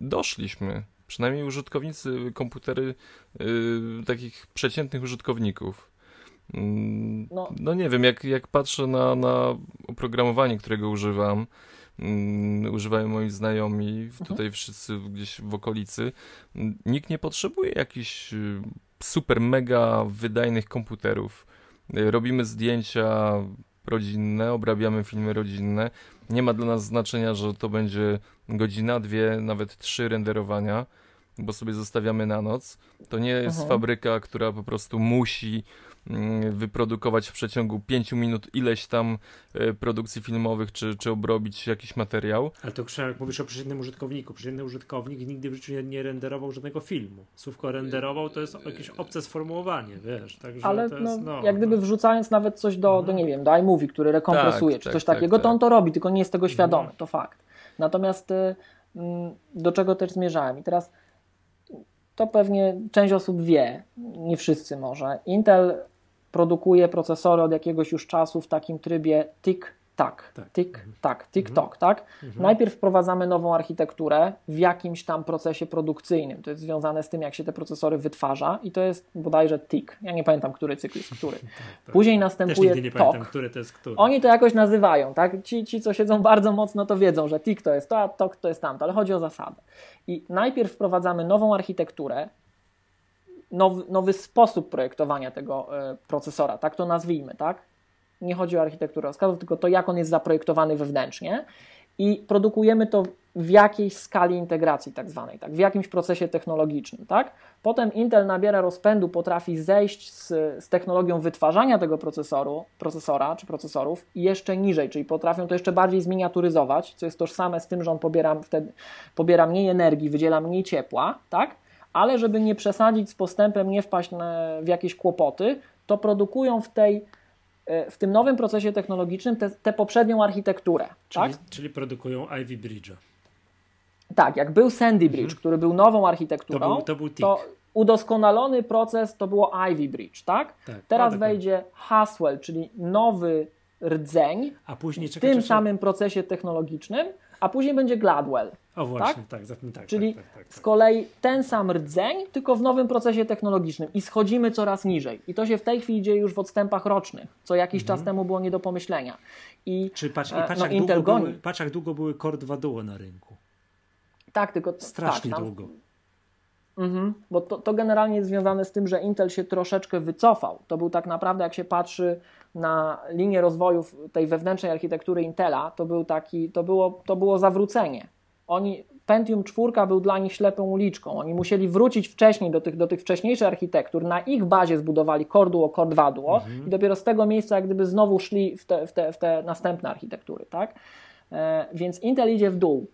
doszliśmy. Przynajmniej użytkownicy komputery yy, takich przeciętnych użytkowników. Mm, no. no. nie wiem, jak, jak patrzę na, na oprogramowanie, którego używam, mm, używają moi znajomi, mhm. tutaj wszyscy gdzieś w okolicy, nikt nie potrzebuje jakichś y, super mega wydajnych komputerów. Y, robimy zdjęcia rodzinne, obrabiamy filmy rodzinne. Nie ma dla nas znaczenia, że to będzie godzina, dwie, nawet trzy renderowania. bo sobie zostawiamy na noc. To nie jest Mhm. fabryka, która po prostu musi mm, wyprodukować w przeciągu 5 minut ileś tam e, produkcji filmowych, czy, czy obrobić jakiś materiał. Ale to Krzysztof, mówisz o przeciętnym użytkowniku. Przeciętny użytkownik nigdy w życiu nie, nie renderował żadnego filmu. Słówko renderował to jest jakieś obce sformułowanie, wiesz. Także Ale to no, jest, no, jak gdyby wrzucając nawet coś do, do nie wiem, do iMovie, który rekompresuje, Tak, czy tak, coś tak, takiego, to tak. on to robi, tylko nie jest tego świadomy, to fakt. Natomiast y, mm, do czego też zmierzałem? I teraz to pewnie część osób wie, nie wszyscy może. Intel produkuje procesory od jakiegoś już czasu w takim trybie tick-tack, Tak. tick-tack, tick-tock, tak? Najpierw wprowadzamy nową architekturę w jakimś tam procesie produkcyjnym. To jest związane z tym, jak się te procesory wytwarza i to jest bodajże tick. Ja nie pamiętam, który cykl jest który. Później Też następuje nigdy nie tok. pamiętam, który to jest który. Oni to jakoś nazywają, tak? Ci, ci, co siedzą bardzo mocno, to wiedzą, że tick to jest to, a tok to jest tamto, ale chodzi o zasadę. I najpierw wprowadzamy nową architekturę, nowy, nowy sposób projektowania tego e, procesora, tak to nazwijmy, tak? Nie chodzi o architekturę rozkazów, tylko to, jak on jest zaprojektowany wewnętrznie i produkujemy to w jakiejś skali integracji tak zwanej, tak? w jakimś procesie technologicznym. Tak? Potem Intel nabiera rozpędu, potrafi zejść z, z technologią wytwarzania tego procesoru, procesora czy procesorów jeszcze niżej, czyli potrafią to jeszcze bardziej zminiaturyzować, co jest tożsame z tym, że on pobiera, wtedy, pobiera mniej energii, wydziela mniej ciepła, tak? Ale żeby nie przesadzić z postępem, nie wpaść w jakieś kłopoty, to produkują w tej e, w tym nowym procesie technologicznym tę poprzednią architekturę. Czyli, tak? czyli produkują Ivy Bridge'a. Tak, jak był Sandy Bridge, który był nową architekturą, Mhm. To był- to był to udoskonalony proces to było Ivy Bridge, tak? Tak, Teraz no tak, wejdzie Haswell, czyli nowy rdzeń A później w czekaj, tym czekaj. samym procesie technologicznym, a później będzie Gladwell. O właśnie, tak, tak, tak, Czyli tak, tak, tak, z kolei ten sam rdzeń, tylko w nowym procesie technologicznym i schodzimy coraz niżej. I to się w tej chwili dzieje już w odstępach rocznych, co jakiś Mhm. czas temu było nie do pomyślenia. I Czy patrz, i e, patrz, no, jak Intel długo goni. były, patrz jak długo były Core 2 Duo na rynku. Tak, tylko Strasznie tak, tam długo. Mhm, bo to, to generalnie jest związane z tym, że Intel się troszeczkę wycofał. To był tak naprawdę, jak się patrzy na linię rozwoju tej wewnętrznej architektury Intela, to, był taki, to, było, to było zawrócenie. Oni, Pentium 4 był dla nich ślepą uliczką. Oni musieli wrócić wcześniej do tych, do tych wcześniejszych architektur. Na ich bazie zbudowali Core Duo, Core 2 Duo i dopiero z tego miejsca jak gdyby znowu szli w te, w te, w te następne architektury. Tak? E, więc Intel idzie w dół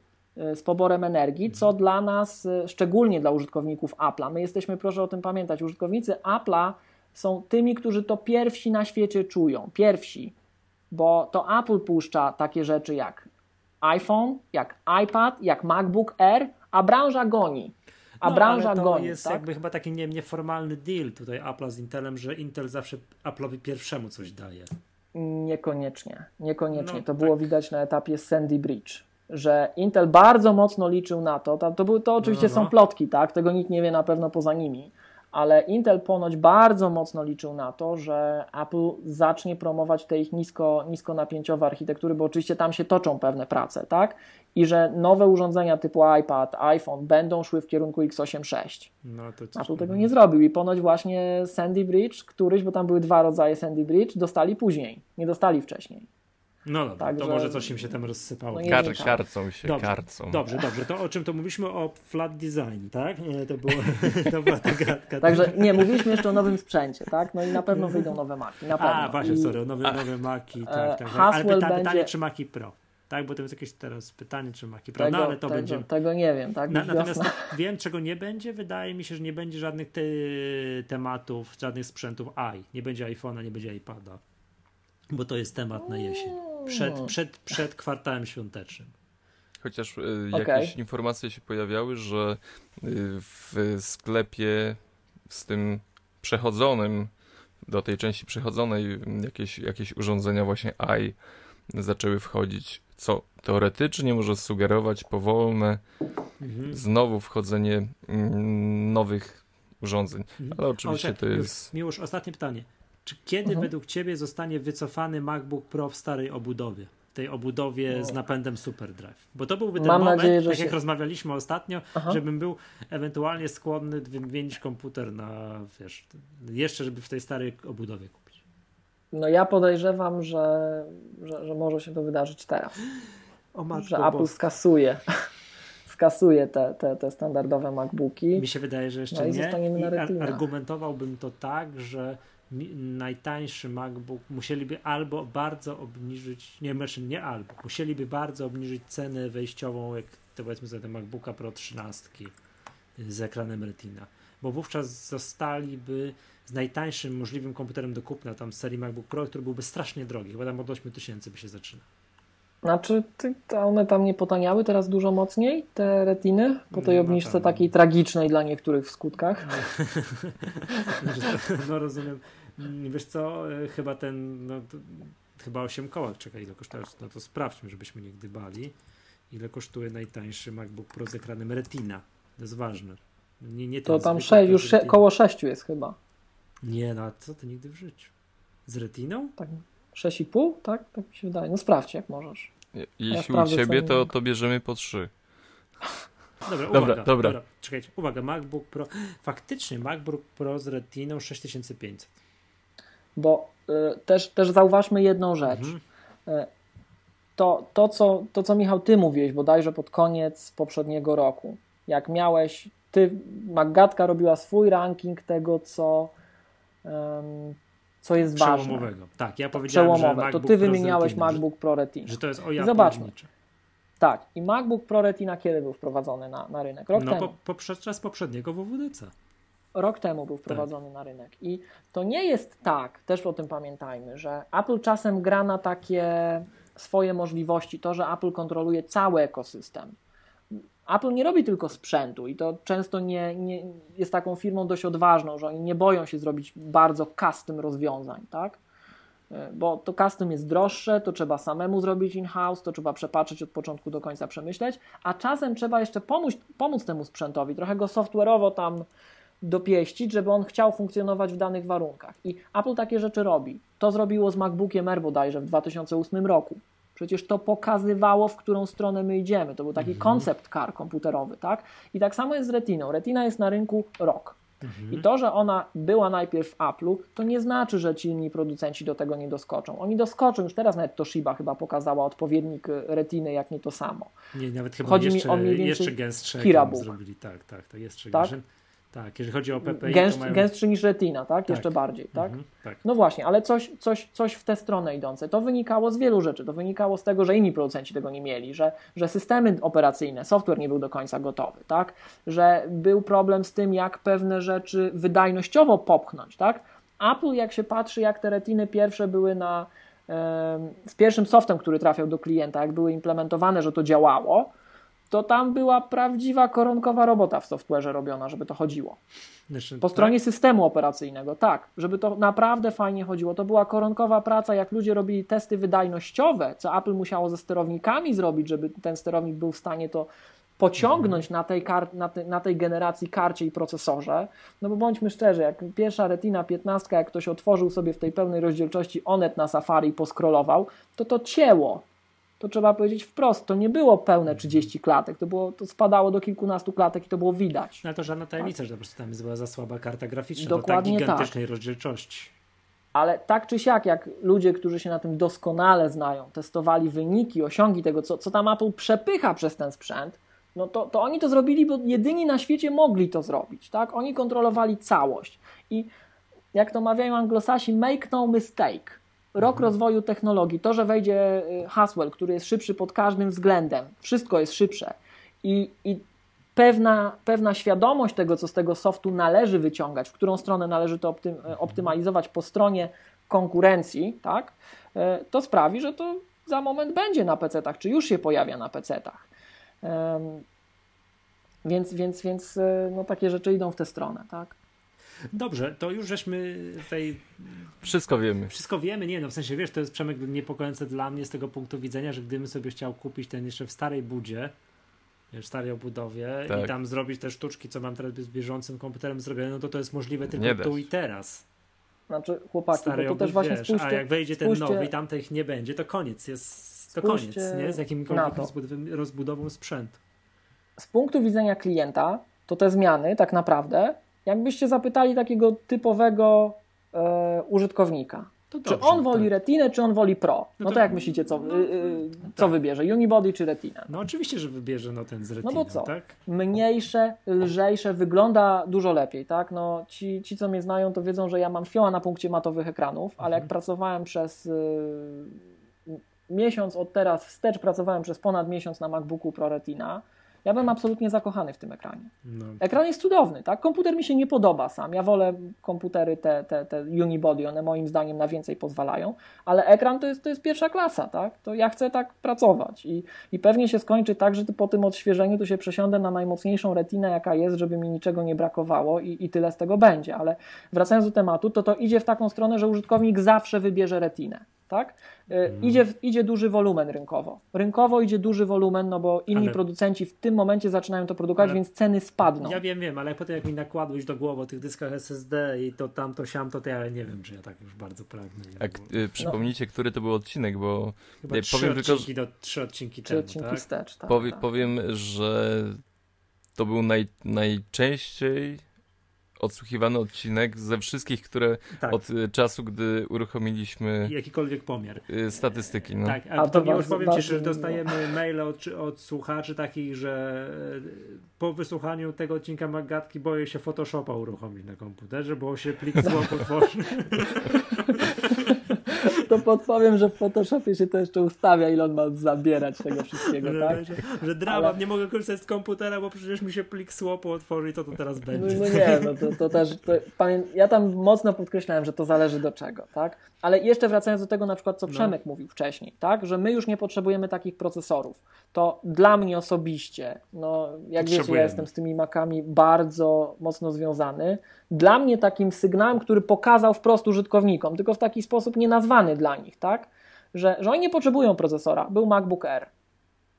z poborem energii, co dla nas, e, szczególnie dla użytkowników Apple'a, my jesteśmy, proszę o tym pamiętać, użytkownicy Apple'a są tymi, którzy to pierwsi na świecie czują. Pierwsi, bo to Apple puszcza takie rzeczy jak iPhone, jak iPad, jak MacBook Air, a branża goni. A No, branża to goni. jest tak? jakby chyba taki nie, nieformalny deal tutaj Apple'a z Intelem, że Intel zawsze Apple'owi pierwszemu coś daje. Niekoniecznie. Niekoniecznie. No, to było tak. widać na etapie Sandy Bridge, że Intel bardzo mocno liczył na to. To, to, to oczywiście no, no. są plotki, tak? Tego nikt nie wie na pewno poza nimi. Ale Intel ponoć bardzo mocno liczył na to, że Apple zacznie promować te ich nisko, niskonapięciowe architektury, bo oczywiście tam się toczą pewne prace, tak? I że nowe urządzenia typu iPad, iPhone będą szły w kierunku x86. No, to coś, Apple tego nie zrobił i ponoć właśnie Sandy Bridge, któryś, bo tam były dwa rodzaje Sandy Bridge, dostali później, nie dostali wcześniej. No dobra, Także- to może coś im się tam rozsypało. No Kar, karcą się, Dobrze, karcą. Dobrze, dobrze. To o czym to mówiliśmy? O flat design, tak? Nie, to, było, to była ta gadka. Także nie, mówiliśmy jeszcze o nowym sprzęcie, tak? No i na pewno wyjdą nowe Maki, na pewno. A, właśnie, I, sorry, nowe, nowe Maki, tak, tak. tak. Ale pyta, będzie- pytanie, czy Maki Pro? Tak, bo to jest jakieś teraz pytanie, czy Maki Pro. Tego, No ale to tego, będzie... tego nie wiem, tak? Na, natomiast wiosna. wiem, czego nie będzie. Wydaje mi się, że nie będzie żadnych te, tematów, żadnych sprzętów i. Nie będzie iPhone'a, nie będzie iPada. Bo to jest temat na jesień. Przed, przed, przed kwartałem świątecznym. Chociaż y, Okej. jakieś informacje się pojawiały, że y, w sklepie z tym przechodzonym, do tej części przechodzonej, jakieś, jakieś urządzenia właśnie AI zaczęły wchodzić, co teoretycznie może sugerować powolne Mhm. znowu wchodzenie mm, nowych urządzeń. Ale oczywiście O, to jest... Miłosz, ostatnie pytanie. Czy kiedy Mhm. według Ciebie zostanie wycofany MacBook Pro w starej obudowie? Tej obudowie z napędem SuperDrive. Bo to byłby ten Mam moment, nadzieję, tak jak się- rozmawialiśmy ostatnio, Aha. żebym był ewentualnie skłonny wymienić komputer na, wiesz, jeszcze żeby w tej starej obudowie kupić. No ja podejrzewam, że, że, że może się to wydarzyć teraz. O matko Że Apple boska. skasuje, skasuje te, te, te standardowe MacBooki. Mi się wydaje, że jeszcze no i nie. I Retina. argumentowałbym to tak, że najtańszy MacBook musieliby albo bardzo obniżyć, nie, znaczy nie albo, musieliby bardzo obniżyć cenę wejściową, jak to powiedzmy sobie te MacBooka Pro 13 z ekranem Retina, bo wówczas zostaliby z najtańszym możliwym komputerem do kupna, tam serii MacBook Pro, który byłby strasznie drogi, chyba tam od 8 tysięcy by się zaczyna. Znaczy, one tam nie potaniały teraz dużo mocniej, te retiny, po tej No, obniżce takiej tragicznej dla niektórych w skutkach. No rozumiem. Wiesz co, e, chyba ten, no, to, chyba 8 koła, czekaj ile kosztuje, no to sprawdźmy, żebyśmy nie gdybali. Ile kosztuje najtańszy MacBook Pro z ekranem Retina? To jest ważne. Nie, nie To tam sze, już sze, koło 6 jest chyba. Nie, no a co ty nigdy w życiu? Z Retiną? Tak, 6,5? Tak? Tak mi się wydaje. No sprawdź jak możesz. Je- Jeśli u sprawdzę ciebie, to, to bierzemy po trzy. Dobra, Dobra, uwaga, dobra. Czekajcie, uwaga, MacBook Pro. Faktycznie MacBook Pro z Retiną 6500. Bo y, też, też zauważmy jedną rzecz. Mhm. to, to, co, to, co Michał, ty mówiłeś bodajże pod koniec poprzedniego roku, jak miałeś, ty, Magatka robiła swój ranking tego, co, em, co jest ważne. Przełomowego. Tak, ja powiedziałem, że Przełomowe. To MacBook ty Pro z wymieniałeś MacBook Pro Retina. Że, że to jest o Zobaczmy. Tak, i MacBook Pro Retina kiedy był wprowadzony na, na rynek? Rok No temu. po, po, podczas poprzedniego WWDC. Rok temu był wprowadzony na rynek. I to nie jest tak, też o tym pamiętajmy, że Apple czasem gra na takie swoje możliwości, to, że Apple kontroluje cały ekosystem. Apple nie robi tylko sprzętu i to często nie, nie jest taką firmą dość odważną, że oni nie boją się zrobić bardzo custom rozwiązań, tak? Bo to custom jest droższe, to trzeba samemu zrobić in-house, to trzeba przepatrzeć od początku do końca, przemyśleć, a czasem trzeba jeszcze pomóc, pomóc temu sprzętowi, trochę go software'owo tam dopieścić, żeby on chciał funkcjonować w danych warunkach. I Apple takie rzeczy robi. To zrobiło z MacBookiem Air bodajże w 2008 roku. Przecież to pokazywało, w którą stronę my idziemy. To był taki concept car komputerowy, tak? I tak samo jest z Retiną. Retina jest na rynku rok. I to, że ona była najpierw w Apple'u, to nie znaczy, że ci inni producenci do tego nie doskoczą. Oni doskoczą, już teraz nawet Toshiba chyba pokazała odpowiednik y, Retiny, jak nie to samo. Nie, nawet chyba Chodzi mi jeszcze, o mniej więcej jeszcze gęstsze Kira ekran Book. zrobili. Tak, tak, to jeszcze Tak? gęstsze. Tak, jeżeli chodzi o PPI, Gęst, mają... Gęstszy niż Retina, tak? Tak. Jeszcze bardziej, tak? Mhm, tak. No właśnie, ale coś, coś, coś w tę stronę idące. To wynikało z wielu rzeczy. To wynikało z tego, że inni producenci tego nie mieli, że, że systemy operacyjne, software nie był do końca gotowy, tak? Że był problem z tym, jak pewne rzeczy wydajnościowo popchnąć, tak? Apple, jak się patrzy, jak te retiny pierwsze były na. z pierwszym softem, który trafiał do klienta, jak były implementowane, że to działało, to tam była prawdziwa koronkowa robota w software'ze robiona, żeby to chodziło. Znaczy, Po stronie systemu operacyjnego, tak, żeby to naprawdę fajnie chodziło. To była koronkowa praca, jak ludzie robili testy wydajnościowe, co Apple musiało ze sterownikami zrobić, żeby ten sterownik był w stanie to pociągnąć na, tej kar- na, te- na tej generacji karcie i procesorze. No bo bądźmy szczerzy, jak pierwsza Retina 15, jak ktoś otworzył sobie w tej pełnej rozdzielczości Onet na Safari i poskrolował, to to cięło. To trzeba powiedzieć wprost, to nie było pełne 30 klatek, to, było, to spadało do kilkunastu klatek i to było widać. No to żadna tajemnica, że po prostu tam była za słaba karta graficzna Dokładnie do tak. tak gigantycznej rozdzielczości. Ale tak czy siak, jak ludzie, którzy się na tym doskonale znają, testowali wyniki, osiągi tego, co, co tam Apple przepycha przez ten sprzęt, no to, to oni to zrobili, bo jedyni na świecie mogli to zrobić. Tak? Oni kontrolowali całość. I jak to mawiają anglosasi, make no mistake. Rok rozwoju technologii, to, że wejdzie y, Haswell, który jest szybszy pod każdym względem, wszystko jest szybsze i, i pewna, pewna świadomość tego, co z tego softu należy wyciągać, w którą stronę należy to optym, optymalizować po stronie konkurencji, tak, e, to sprawi, że to za moment będzie na PC-tach, czy już się pojawia na PC-tach. Więc, więc, więc no, takie rzeczy idą w tę stronę, tak? Dobrze, to już żeśmy tej Wszystko wiemy. wszystko wiemy, nie no, w sensie wiesz, to jest Przemek niepokojące dla mnie z tego punktu widzenia, że gdybym sobie chciał kupić ten jeszcze w starej budzie, w starej obudowie Tak. i tam zrobić te sztuczki, co mam teraz z bieżącym komputerem zrobione, no to to jest możliwe tylko tu i teraz. Znaczy, chłopaki, Starej bo to też właśnie wiesz, spójrzcie, a jak wejdzie ten spójrzcie- nowy i tamtych nie będzie, to koniec, jest to koniec, nie? Z jakimkolwiek to. rozbudową sprzętu. z punktu widzenia klienta, to te zmiany tak naprawdę, jakbyście zapytali takiego typowego e, użytkownika, czy dobrze, on woli tak. retinę, czy on woli pro? No, no to, to, jak myślicie, co, no, yy, co tak. wybierze? Unibody czy retinę? No oczywiście, że wybierze no, ten z retiną, No bo co? Tak? Mniejsze, lżejsze, wygląda dużo lepiej, tak? No, ci, ci, co mnie znają, to wiedzą, że ja mam fioła na punkcie matowych ekranów, ale jak mhm. pracowałem przez yy, miesiąc od teraz wstecz, pracowałem przez ponad miesiąc na MacBooku Pro Retina, ja byłem absolutnie zakochany w tym ekranie. No. Ekran jest cudowny, tak? Komputer mi się nie podoba sam. Ja wolę komputery te, te, te unibody, one moim zdaniem na więcej pozwalają, ale ekran to jest, to jest pierwsza klasa, tak? To ja chcę tak pracować i, i pewnie się skończy tak, że po tym odświeżeniu to się przesiądę na najmocniejszą retinę, jaka jest, żeby mi niczego nie brakowało i, i tyle z tego będzie. Ale wracając do tematu, to to idzie w taką stronę, że użytkownik zawsze wybierze retinę tak? Hmm. Idzie, idzie duży wolumen rynkowo. Rynkowo idzie duży wolumen, no bo inni ale... producenci w tym momencie zaczynają to produkować, ale... więc ceny spadną. Ja wiem, wiem, ale potem jak mi nakładłeś do głowy o tych dyskach SSD i to tamto, siamto, to ja nie wiem, czy ja tak już bardzo pragnę. A y, przypomnijcie, no. który to był odcinek, bo Chyba ja, trzy powiem odcinki tylko, do, trzy odcinki trzy temu, odcinki tak? Wstecz, tak, Powie, tak. Powiem, że to był naj, najczęściej odsłuchiwany odcinek ze wszystkich, które tak. od y, czasu, gdy uruchomiliśmy jakikolwiek pomiar y, statystyki. No. Tak, a, a to, to już powiem Ci, że dostajemy maile od, od słuchaczy takich, że e, po wysłuchaniu tego odcinka Magatki boję się Photoshopa uruchomić na komputerze, bo się plik zło potworzy. to podpowiem, że w Photoshopie się to jeszcze ustawia, ile on ma zabierać tego wszystkiego, że, tak? Że, że dramat, Ale... nie mogę korzystać z komputera, bo przecież mi się plik słopu otworzy i to to teraz no, będzie. No, no nie, no to, to też, to, pamię... ja tam mocno podkreślałem, że to zależy do czego, tak? Ale jeszcze wracając do tego na przykład, co no. Przemek no. mówił wcześniej, tak? Że my już nie potrzebujemy takich procesorów. To dla mnie osobiście, no jak wiecie, ja jestem z tymi makami bardzo mocno związany. Dla mnie takim sygnałem, który pokazał wprost użytkownikom, tylko w taki sposób nienazwany dla nich, tak? Że, że oni nie potrzebują procesora. Był MacBook Air.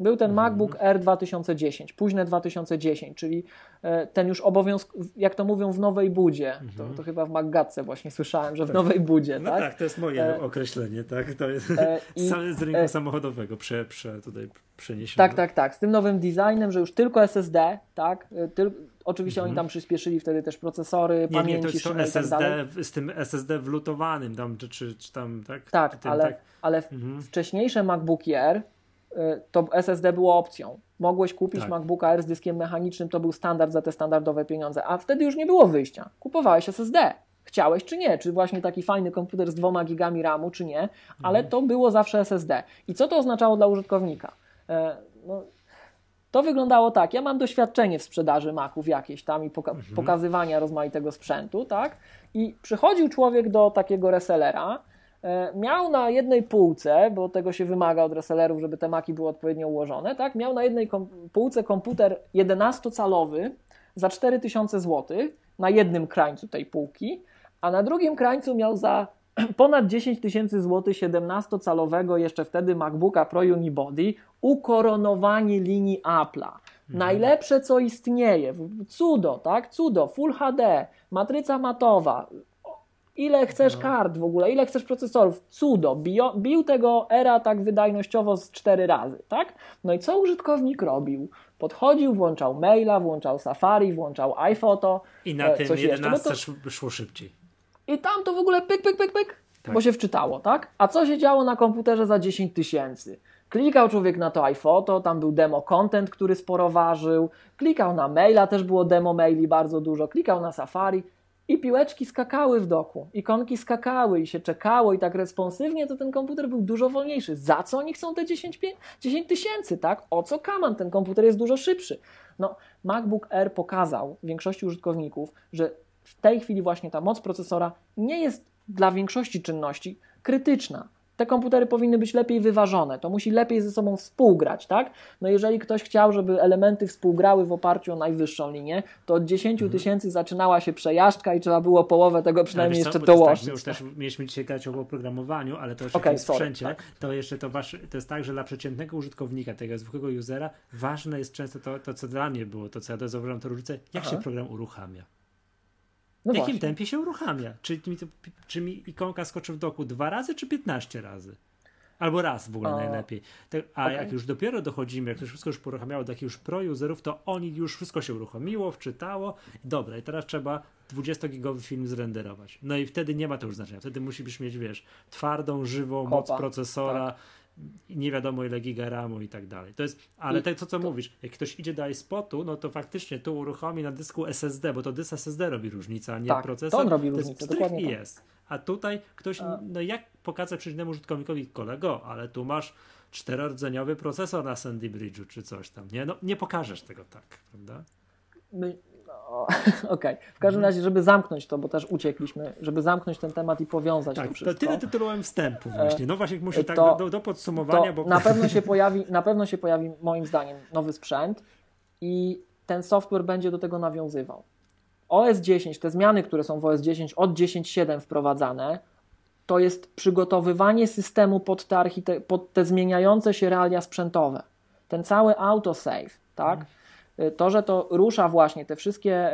Był ten mhm. MacBook Air 2010, późne 2010, czyli e, ten już obowiązk, jak to mówią, w nowej budzie. Mhm. To, to, chyba w MacGatce właśnie słyszałem, że w tak. nowej budzie. No tak? tak, to jest moje e... określenie, tak? To jest e... I... z rynku e... samochodowego prze, prze, tutaj przeniesione. Tak, tak, tak. Z tym nowym designem, że już tylko SSD, tak? E, tyl... Oczywiście mhm. oni tam przyspieszyli wtedy też procesory, nie, pamięci, nie, to jest to SSD, tak z tym SSD wlutowanym tam, czy, czy, czy tam, tak? Tak, tym, ale, tak? ale mhm. wcześniejsze MacBooki Air Y, to SSD było opcją. Mogłeś kupić tak. MacBooka Air z dyskiem mechanicznym, to był standard za te standardowe pieniądze, a wtedy już nie było wyjścia. Kupowałeś SSD. Chciałeś czy nie, czy właśnie taki fajny komputer z dwoma gigami RAMu, czy nie, ale mhm. to było zawsze SSD. I co to oznaczało dla użytkownika? E, no, to wyglądało tak. Ja mam doświadczenie w sprzedaży Maców jakieś tam i poka mhm. pokazywania rozmaitego sprzętu, tak? I przychodził człowiek do takiego resellera, E, miał na jednej półce, bo tego się wymaga od resellerów, żeby te maki były odpowiednio ułożone, tak? miał na jednej kom półce komputer 11-calowy za 4000 zł na jednym krańcu tej półki, a na drugim krańcu miał za ponad 10 tysięcy złotych 17-calowego jeszcze wtedy MacBooka Pro Unibody ukoronowanie linii Apple'a. Mhm. Najlepsze co istnieje, cudo, tak? Cudo, Full HD, matryca matowa, Ile chcesz no. kart w ogóle, ile chcesz procesorów? Cudo. Bio, bił tego era tak wydajnościowo z cztery razy, tak? No i co użytkownik robił? Podchodził, włączał maila, włączał Safari, włączał iPhoto. I na e, tym 11 to... szło szybciej. I tam to w ogóle pyk, pyk, pyk, pyk, tak. bo się wczytało, tak? A co się działo na komputerze za 10 tysięcy? Klikał człowiek na to iPhoto, tam był demo content, który sporo ważył, klikał na maila, też było demo maili bardzo dużo, klikał na Safari, i piłeczki skakały w doku, ikonki skakały i się czekało i tak responsywnie, to ten komputer był dużo wolniejszy. Za co oni chcą te 10 tysięcy, tak? O co kaman? Ten komputer jest dużo szybszy. No, MacBook Air pokazał większości użytkowników, że w tej chwili właśnie ta moc procesora nie jest dla większości czynności krytyczna te komputery powinny być lepiej wyważone, to musi lepiej ze sobą współgrać, tak? No jeżeli ktoś chciał, żeby elementy współgrały w oparciu o najwyższą linię, to od 10 mhm. tysięcy zaczynała się przejażdżka i trzeba było połowę tego przynajmniej jeszcze co, dołożyć. Tak, my już też mieliśmy dzisiaj gadać o oprogramowaniu, ale to jeszcze okay, w sprzęcie, tak. to jeszcze to, wasz, to jest tak, że dla przeciętnego użytkownika, tego zwykłego usera, ważne jest często to, to co dla mnie było, to co ja zauważyłem, to różnicę, jak Aha. się program uruchamia. No w jakim właśnie. tempie się uruchamia? Czy mi, to, czy mi ikonka skoczy w doku dwa razy, czy 15 razy? Albo raz w ogóle najlepiej. Tak, a Okej. jak już dopiero dochodzimy, jak to wszystko już poruchamiało do takich już pro-userów, to oni już wszystko się uruchomiło, wczytało. Dobra, i teraz trzeba 20-gigowy film zrenderować. No i wtedy nie ma to już znaczenia. Wtedy musisz mieć, wiesz, twardą, żywą moc procesora, i nie wiadomo ile giga ramu i tak dalej. To jest, ale tak to co mówisz, jak ktoś idzie do iSpotu, no to faktycznie tu uruchomi na dysku SSD, bo to dysk SSD robi różnicę, a nie Tak, procesor. to on robi różnicę, pstryk dokładnie tak. jest. A tutaj ktoś, A- no jak pokazać przeciwnemu użytkownikowi, kolego, ale tu masz czterordzeniowy procesor na Sandy Bridge'u czy coś tam, nie? No nie pokażesz tego tak, prawda? My, Okej, w każdym razie, żeby zamknąć to, bo też uciekliśmy, żeby zamknąć ten temat i powiązać Tak, to wszystko. tyle tytułem wstępu właśnie. No właśnie muszę tak to- do, do podsumowania, bo... na pewno się pojawi, na pewno się pojawi moim zdaniem nowy sprzęt i ten software będzie do tego nawiązywał. OS 10, te zmiany, które są w OS 10 od 10.7 wprowadzane, to jest przygotowywanie systemu pod te, pod te zmieniające się realia sprzętowe. Ten cały autosave, tak? Y, To, że to rusza właśnie te wszystkie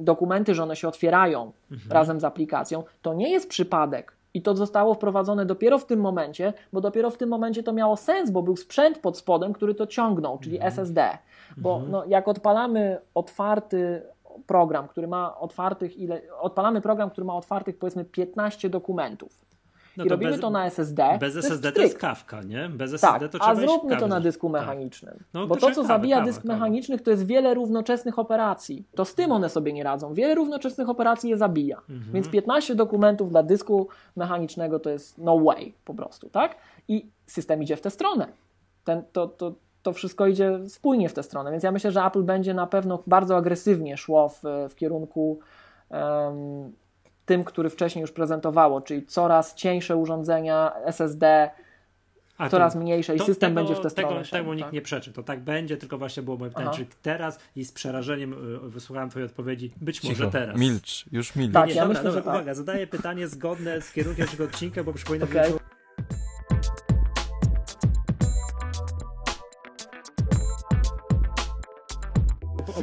dokumenty, że one się otwierają razem z aplikacją, to nie jest przypadek. I to zostało wprowadzone dopiero w tym momencie, bo dopiero w tym momencie to miało sens, bo był sprzęt pod spodem, który to ciągnął, czyli SSD. Bo no, jak odpalamy otwarty program, który ma otwartych ile. Odpalamy program, który ma otwartych powiedzmy 15 dokumentów. No I robimy bez- to na SSD. Bez to jest SSD to jest kawka, nie? Bez SSD Tak, to trzeba a zróbmy to na dysku Tak. mechanicznym. No, bo to co kawę, zabija kawę, dysk kawę. mechaniczny, to jest wiele równoczesnych operacji. To z tym one sobie nie radzą. Wiele równoczesnych operacji je zabija. Mhm. Więc 15 dokumentów dla dysku mechanicznego to jest no way po prostu, tak? I system idzie w tę stronę. Ten, to, to, to wszystko idzie spójnie w tę stronę. Więc ja myślę, że Apple będzie na pewno bardzo agresywnie szło w, w kierunku em, tym, który wcześniej już prezentowało, czyli coraz cieńsze urządzenia SSD, A coraz to- mniejsze i to- system tego, będzie w tę stronę. Tego, szedł, temu nikt tak. nie przeczy, to tak będzie, tylko właśnie było moje pytanie, Aha. czy teraz i z przerażeniem y, wysłuchałem twojej odpowiedzi, być może Cicho, teraz. milcz, już milcz. Tak, Nie, ja dobra, myślę, że dobra, tak. uwaga, zadaję pytanie zgodne z kierunkiem naszego odcinka, bo przypominam, Okej. że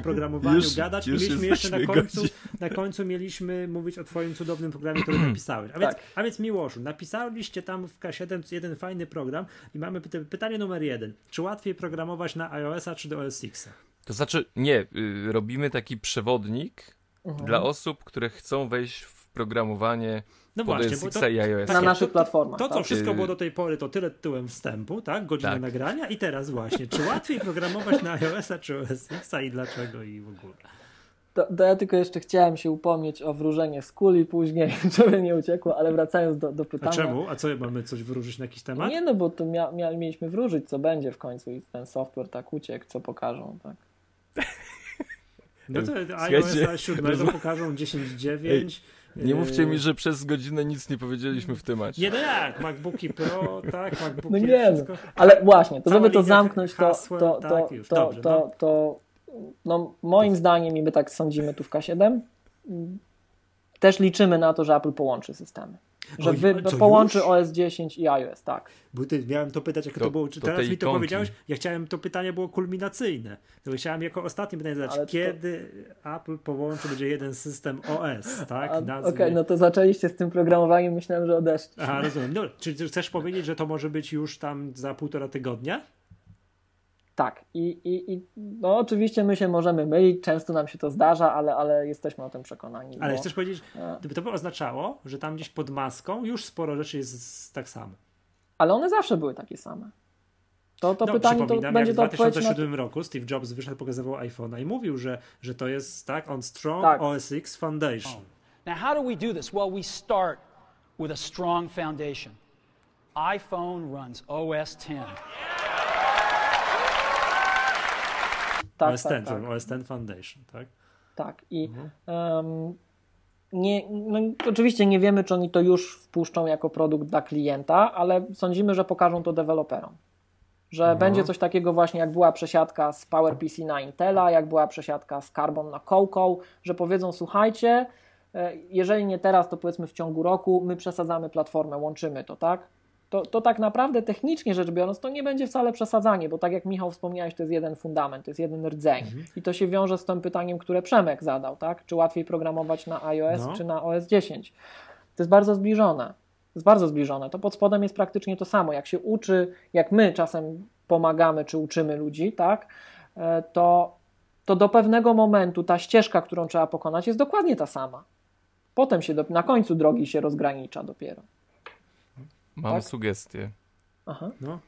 programowaniu Już- gadać już i mieliśmy jeszcze na końcu, godzin. na końcu mieliśmy mówić o twoim cudownym programie, który napisałeś. A więc, Tak. a więc Miłoszu, napisaliście tam w K7 jeden fajny program i mamy pyta- pytanie numer jeden. Czy łatwiej programować na iOS-a czy do OS X? To znaczy, nie, y, robimy taki przewodnik Mhm. dla osób, które chcą wejść w programowanie No pod właśnie, bo to- i iOS. Na naszych platformach. To, co tak? wszystko było do tej pory, to tyle tytułem wstępu, tak? Godzina Tak. nagrania i teraz właśnie, czy łatwiej programować na iOS-a czy OS X i dlaczego i w ogóle? To, to ja tylko jeszcze chciałem się upomnieć o wróżenie z kuli później, żeby nie uciekło, ale wracając do, do A pytania. czemu? A co, mamy coś wyróżyć na jakiś temat? Nie no, bo to mia, mia, mieliśmy wróżyć, co będzie w końcu i ten software tak uciekł, co pokażą, tak. No to iOS 7 rozum- pokażą 10.9. Nie mówcie mi, że przez godzinę nic nie powiedzieliśmy w temacie. Nie no jak, MacBooki Pro, tak, MacBooki No nie wszystko. ale właśnie, to Cała żeby to zamknąć, to, hasłem, to, to, tak, już, to, dobrze, to, no. to, no moim zdaniem, i my tak sądzimy tu w K7, też liczymy na to, że Apple połączy systemy. Że Oj, wy, co, połączy już? OS 10 i iOS, tak. Bo ty, miałem to pytać, jak to, To- było. Czy to teraz te mi to ikonki. powiedziałeś? Ja chciałem, to pytanie było kulminacyjne. To chciałem jako ostatnie pytanie zadać, Ale to- kiedy Apple połączy, będzie jeden system OS, tak? A, Okej, Nazwie- no to zaczęliście z tym programowaniem, myślałem, że odeszli. Aha, rozumiem. No, czy chcesz powiedzieć, że to może być już tam za półtora tygodnia? Tak, i, i, i no oczywiście my się możemy mylić, często nam się to zdarza, ale, ale jesteśmy o tym przekonani. Ale bo, chcesz powiedzieć, e, gdyby to by oznaczało, że tam gdzieś pod maską już sporo rzeczy jest tak samo. ale one zawsze były takie same. To, to no, pytanie to przypominam, będzie jak to w odpowiedź na... 2007 roku Steve Jobs wyszedł, pokazywał iPhone'a i mówił, że, że to jest tak on Strong Tak. OS X Foundation. Now, how do we do this? Well, we start with a strong foundation. iPhone runs OS 10. Tak, OS tak, 10, tak. OS 10 Foundation, tak? Tak, i Mhm. em, nie, no, oczywiście nie wiemy, czy oni to już wpuszczą jako produkt dla klienta, ale sądzimy, że pokażą to deweloperom. Że Mhm. będzie coś takiego właśnie, jak była przesiadka z PowerPC na Intela, jak była przesiadka z Carbon na Coco, że powiedzą, słuchajcie, e, jeżeli nie teraz, to powiedzmy w ciągu roku, my przesadzamy platformę, łączymy to, tak? To, to tak naprawdę technicznie rzecz biorąc, to nie będzie wcale przesadzanie, bo tak jak Michał wspomniałeś, to jest jeden fundament, to jest jeden rdzeń. I to się wiąże z tym pytaniem, które Przemek zadał, tak? Czy łatwiej programować na iOS No. czy na OS 10? To jest bardzo zbliżone. Jest bardzo zbliżone. To pod spodem jest praktycznie to samo. Jak się uczy, jak my czasem pomagamy czy uczymy ludzi, tak, e, to, to do pewnego momentu ta ścieżka, którą trzeba pokonać, jest dokładnie ta sama. Potem się do, na końcu drogi się rozgranicza dopiero. Mam Tak? sugestię. Aha. No.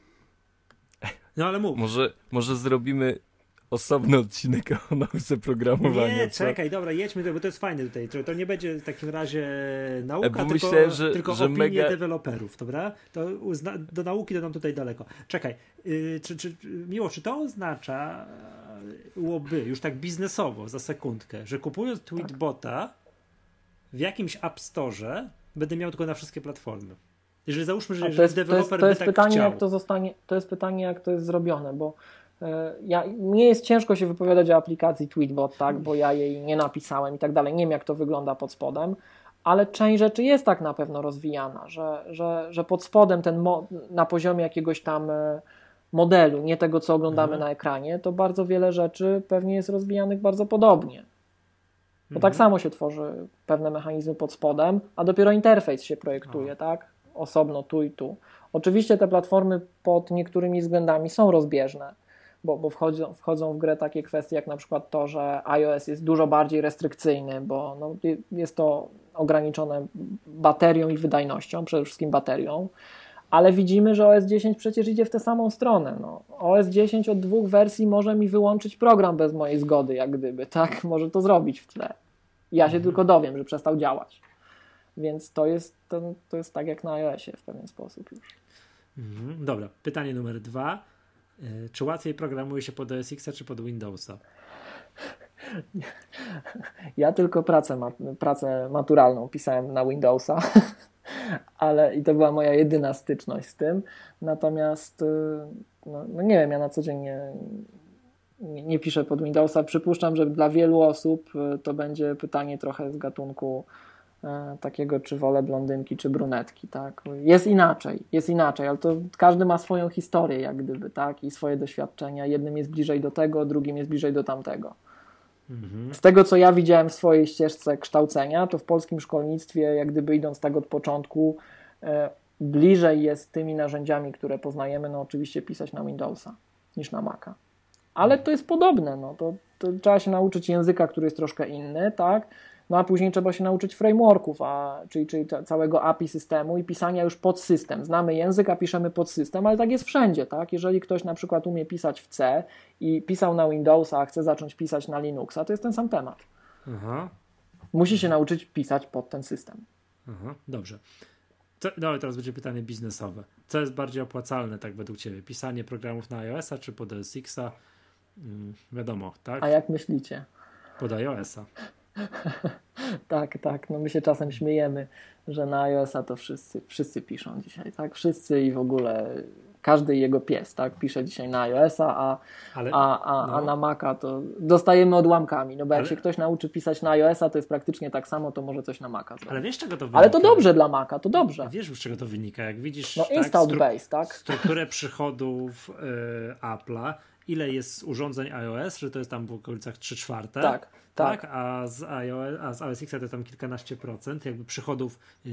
No ale mów. Może, może zrobimy osobny odcinek o nauce programowania. Nie, co? czekaj, dobra, jedźmy, bo to jest fajne tutaj. To, nie będzie w takim razie nauka, E, bo tylko, myślałem, że- tylko że opinie mega- deweloperów, dobra? To uzna, do nauki to nam tutaj daleko. Czekaj, yy, czy, czy, Miło, czy to oznacza łoby, już tak biznesowo, za sekundkę, że kupując Tweetbota w jakimś App Store będę miał tylko na wszystkie platformy? Jeżeli załóżmy, że to jest, to jest, deweloper to jest by tak pytanie, chciał. jak to zostanie, to jest pytanie, jak to jest zrobione, bo e, ja, mnie jest ciężko się wypowiadać o aplikacji Tweetbot, tak, bo ja jej nie napisałem i tak dalej, nie wiem jak to wygląda pod spodem, ale część rzeczy jest tak na pewno rozwijana, że, że, że pod spodem ten mo, na poziomie jakiegoś tam e, modelu, nie tego co oglądamy Mhm. na ekranie, to bardzo wiele rzeczy pewnie jest rozwijanych bardzo podobnie. Bo Mhm. tak samo się tworzy pewne mechanizmy pod spodem, a dopiero interfejs się projektuje, tak? Osobno tu i tu. Oczywiście te platformy pod niektórymi względami są rozbieżne, bo, bo wchodzą, wchodzą w grę takie kwestie jak na przykład to, że iOS jest dużo bardziej restrykcyjny, bo no, je- jest to ograniczone baterią i wydajnością, przede wszystkim baterią. Ale widzimy, że OS 10 przecież idzie w tę samą stronę. No. OS 10 od dwóch wersji może mi wyłączyć program bez mojej zgody, jak gdyby, tak? Może to zrobić w tle. Ja się tylko dowiem, że przestał działać. Więc to jest, to, to jest tak jak na iOSie w pewien sposób już. Mhm. Dobra, pytanie numer dwa. Y, Czy łatwiej programuje się pod OS czy pod Windowsa? Ja tylko pracę, pracę maturalną pisałem na Windowsa, ale i to była moja jedyna styczność z tym. Natomiast, y, no, no nie wiem, ja na co dzień nie, nie, nie piszę pod Windowsa. Przypuszczam, że dla wielu osób y, to będzie pytanie trochę z gatunku e, takiego, czy wolę blondynki, czy brunetki, tak? Jest inaczej, jest inaczej, ale to każdy ma swoją historię, jak gdyby, tak? I swoje doświadczenia. Jednym jest bliżej do tego, drugim jest bliżej do tamtego. Mhm. Z tego, co ja widziałem w swojej ścieżce kształcenia, to w polskim szkolnictwie, jak gdyby idąc tak od początku, e, bliżej jest tymi narzędziami, które poznajemy, no oczywiście pisać na Windowsa niż na Maca. Ale to jest podobne, no to, to trzeba się nauczyć języka, który jest troszkę inny, tak? No a później trzeba się nauczyć frameworków, a, czyli, czyli ca- całego API systemu i pisania już pod system. Znamy język, a piszemy pod system, ale tak jest wszędzie, tak? Jeżeli ktoś na przykład umie pisać w C i pisał na Windowsa, a chce zacząć pisać na Linuxa, to jest ten sam temat. Aha, Musi się nauczyć pisać pod ten system. aha, dobrze. Co, no, teraz będzie pytanie biznesowe. Co jest bardziej opłacalne, tak według Ciebie? Pisanie programów na iOS-a czy pod OS X-a? Mm, wiadomo, tak? A jak myślicie? Pod iOS-a. Tak, tak. No my się czasem śmiejemy, że na iOS-a to wszyscy, wszyscy piszą dzisiaj, tak? Wszyscy i w ogóle każdy jego pies, tak? Pisze dzisiaj na iOS-a, a, Ale, a, a, a no. na Maca to dostajemy odłamkami. No bo jak Ale- się ktoś nauczy pisać na iOS-a, to jest praktycznie tak samo, to może coś na Maca zrobić. ale wiesz, czego to wynika? Ale to dobrze dla Maca, to dobrze. Wiesz, z czego to wynika? Jak widzisz No tak, install base, tak? strukturę przychodów y, Apple'a, ile jest z urządzeń iOS, że to jest tam w okolicach 3 czwarte. Tak, tak. A z iOS, a z iOS X to jest tam kilkanaście procent jakby przychodów yy,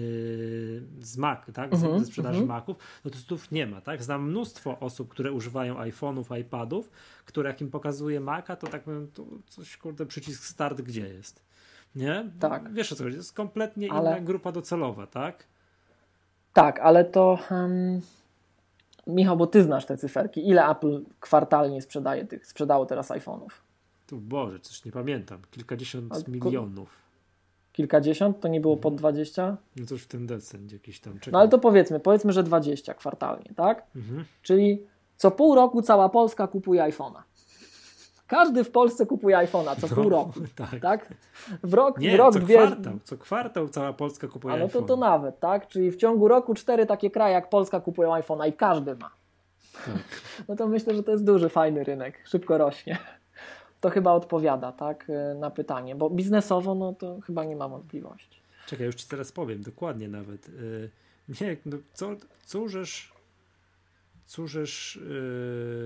z Mac, tak? Z, Mhm, ze sprzedaży mhm. Maców, no to stów nie ma, tak? Znam mnóstwo osób, które używają iPhone'ów, iPadów, które jak im pokazuje Maca, to tak powiem, to coś kurde, przycisk start gdzie jest. Nie? Tak. Wiesz o co chodzi, to jest kompletnie Ale- inna grupa docelowa, tak? Tak, ale to. em, Michał, bo ty znasz te cyferki. Ile Apple kwartalnie sprzedaje tych, sprzedało teraz iPhone'ów? Tu Boże, coś nie pamiętam. Kilkadziesiąt ku- milionów. Kilkadziesiąt? To nie było pod 20? No coś w ten deseń jakiś tam. Czekaj. No ale to powiedzmy, powiedzmy, że 20 kwartalnie, tak? Mhm. Czyli co pół roku cała Polska kupuje iPhone'a. Każdy w Polsce kupuje iPhone'a co pół roku, tak. tak? W rok, Nie, w rok co dwie. kwartał. Co kwartał cała Polska kupuje A no to, to nawet, tak? Czyli w ciągu roku cztery takie kraje jak Polska kupują iPhone'a i każdy ma. Tak. No to myślę, że to jest duży, fajny rynek, szybko rośnie. To chyba odpowiada, tak, y, na pytanie, bo biznesowo, no to chyba nie ma wątpliwości. Czekaj, już ci teraz powiem, dokładnie nawet. Yy, nie, no, co, cóżeż cóżeż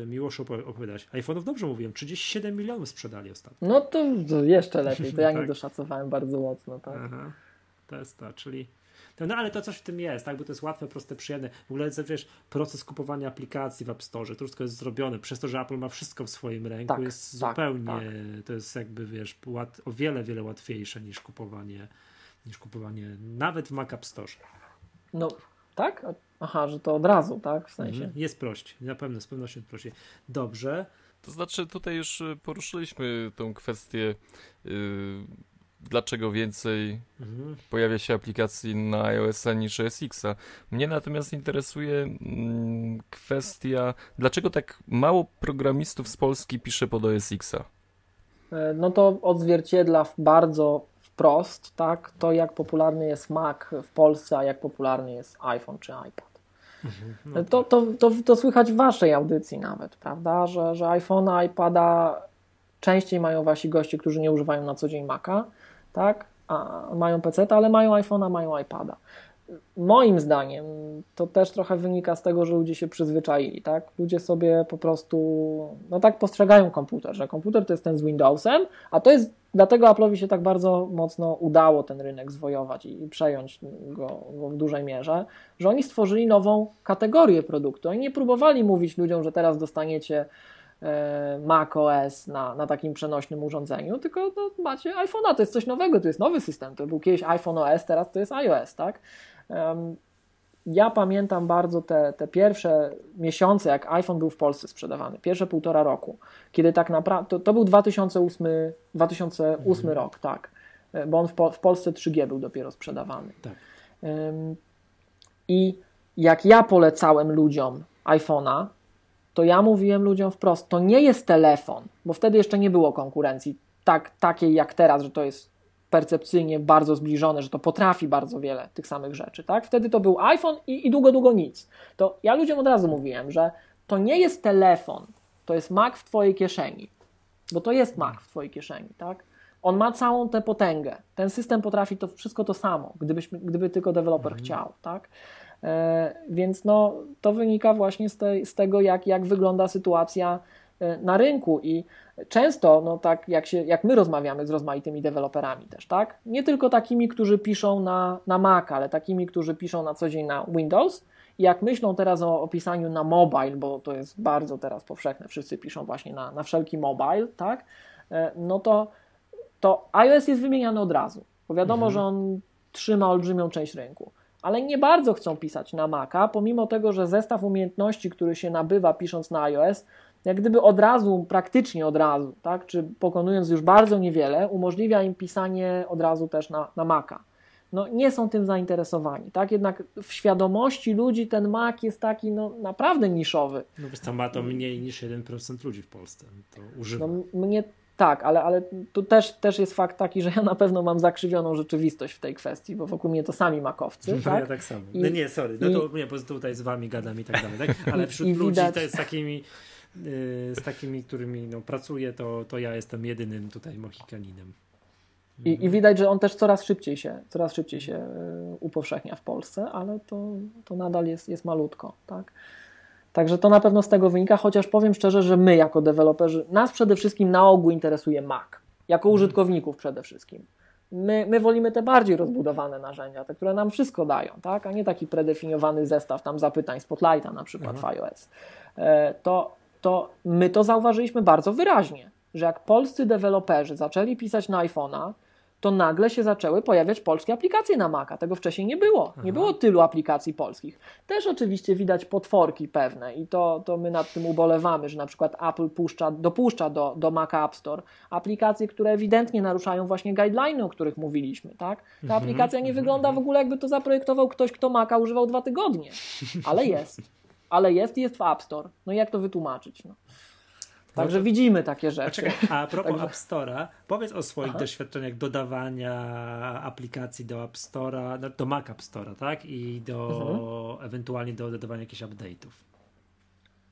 yy, opowi- opowiadać. iPhone'ów dobrze mówiłem, 37 milionów sprzedali ostatnio. No to, to jeszcze lepiej, to ja nie Tak. doszacowałem bardzo mocno, tak. Aha, to jest to, czyli No ale to coś w tym jest, tak, bo to jest łatwe, proste, przyjemne. W ogóle wiesz, proces kupowania aplikacji w App Store, to wszystko jest zrobione przez to, że Apple ma wszystko w swoim ręku, tak, jest tak, zupełnie, tak. to jest jakby, wiesz, łat, o wiele, wiele łatwiejsze niż kupowanie, niż kupowanie nawet w Mac App Store. No, tak? Aha, że to od razu, tak? W sensie. Mhm. Jest prościej, na pewno, z pewnością jest prościej. Dobrze. To znaczy, tutaj już y, poruszyliśmy tą kwestię, yy, dlaczego więcej Mhm. pojawia się aplikacji na iOS-a niż OS X-a. Mnie natomiast interesuje mm, kwestia, dlaczego tak mało programistów z Polski pisze pod OS X-a? E, No to odzwierciedla w- bardzo wprost, tak? To jak popularny jest Mac w Polsce, a jak popularny jest iPhone czy iPad. No To, to, to, to słychać w waszej audycji nawet, prawda? Że, że iPhone'a, iPada częściej mają wasi goście, którzy nie używają na co dzień Maca, tak? A mają PC, ale mają iPhone'a, mają iPada. Moim zdaniem to też trochę wynika z tego, że ludzie się przyzwyczaili, tak? Ludzie sobie po prostu, no tak postrzegają komputer, że komputer to jest ten z Windowsem, a to jest, dlatego Apple'owi się tak bardzo mocno udało ten rynek zwojować i, przejąć go, go w dużej mierze, że oni stworzyli nową kategorię produktu. Oni nie próbowali mówić ludziom, że teraz dostaniecie e, Mac OS na, na takim przenośnym urządzeniu, tylko no, macie iPhone'a, to jest coś nowego, to jest nowy system, to był kiedyś iPhone OS, teraz to jest iOS, tak? Ja pamiętam bardzo te, te pierwsze miesiące, jak iPhone był w Polsce sprzedawany, pierwsze półtora roku, kiedy tak naprawdę, to, to był 2008, 2008 rok, tak, E, bo on w, po, w Polsce 3G był dopiero sprzedawany. Tak. I jak ja polecałem ludziom iPhone'a, to ja mówiłem ludziom wprost, to nie jest telefon, bo wtedy jeszcze nie było konkurencji tak, takiej jak teraz, że to jest percepcyjnie bardzo zbliżone, że to potrafi bardzo wiele tych samych rzeczy. Tak? Wtedy to był iPhone i, i długo, długo nic. To ja ludziom od razu mówiłem, że to nie jest telefon, to jest Mac w Twojej kieszeni, bo to jest Mac w Twojej kieszeni. Tak? On ma całą tę potęgę. Ten system potrafi to wszystko to samo, gdybyśmy, gdyby tylko deweloper chciał. Tak? E, więc no, to wynika właśnie z, tej, z tego, jak, jak wygląda sytuacja e, na rynku i często, no tak jak, się, jak my rozmawiamy z rozmaitymi deweloperami też, tak? Nie tylko takimi, którzy piszą na, na Mac, ale takimi, którzy piszą na co dzień na Windows i jak myślą teraz o opisaniu na mobile, bo to jest bardzo teraz powszechne, wszyscy piszą właśnie na, na wszelki mobile, tak? E, No to, to iOS jest wymieniany od razu, bo wiadomo, że on trzyma olbrzymią część rynku ale nie bardzo chcą pisać na Maca, pomimo tego, że zestaw umiejętności, który się nabywa pisząc na iOS, jak gdyby od razu, praktycznie od razu, tak, czy pokonując już bardzo niewiele, umożliwia im pisanie od razu też na, na Maca. No, nie są tym zainteresowani, tak? Jednak w świadomości ludzi ten Mac jest taki no, naprawdę niszowy. No wiesz co, ma to mniej niż 1% ludzi w Polsce to używa. No, mnie tak, ale, ale tu też, też jest fakt taki, że ja na pewno mam zakrzywioną rzeczywistość w tej kwestii, bo wokół mnie to sami makowcy. No tak? ja tak samo. I- no nie, sorry, no i- to nie, bo tutaj z wami gadam i tak dalej, tak? Ale wśród i ludzi widać- to jest takimi z takimi, którymi no, pracuję, to, to ja jestem jedynym tutaj Mohikaninem. I, I widać, że on też coraz szybciej się, coraz szybciej się y, upowszechnia w Polsce, ale to, to nadal jest, jest malutko. Tak? Także to na pewno z tego wynika, chociaż powiem szczerze, że my jako deweloperzy, nas przede wszystkim na ogół interesuje Mac, jako użytkowników przede wszystkim. My, my wolimy te bardziej rozbudowane narzędzia, te, które nam wszystko dają, tak? a nie taki predefiniowany zestaw tam zapytań Spotlighta na przykład w iOS. E, To, to my to zauważyliśmy bardzo wyraźnie, że jak polscy deweloperzy zaczęli pisać na iPhone'a, to nagle się zaczęły pojawiać polskie aplikacje na Maca. Tego wcześniej nie było. Nie było tylu aplikacji polskich. Też oczywiście widać potworki pewne i to, to my nad tym ubolewamy, że na przykład Apple puszcza, dopuszcza do, do Maca App Store aplikacje, które ewidentnie naruszają właśnie guideliny, o których mówiliśmy. Tak? Ta aplikacja nie wygląda w ogóle jakby to zaprojektował ktoś, kto Maca używał dwa tygodnie. Ale jest. Ale jest i jest w App Store. No i jak to wytłumaczyć? No. Także widzimy takie A rzeczy. czekaj, a propos Także- App Store'a, powiedz o swoich doświadczeniach dodawania aplikacji do App Store'a, no, do Mac App Store'a, tak? I do Mhm. ewentualnie do dodawania jakichś update'ów.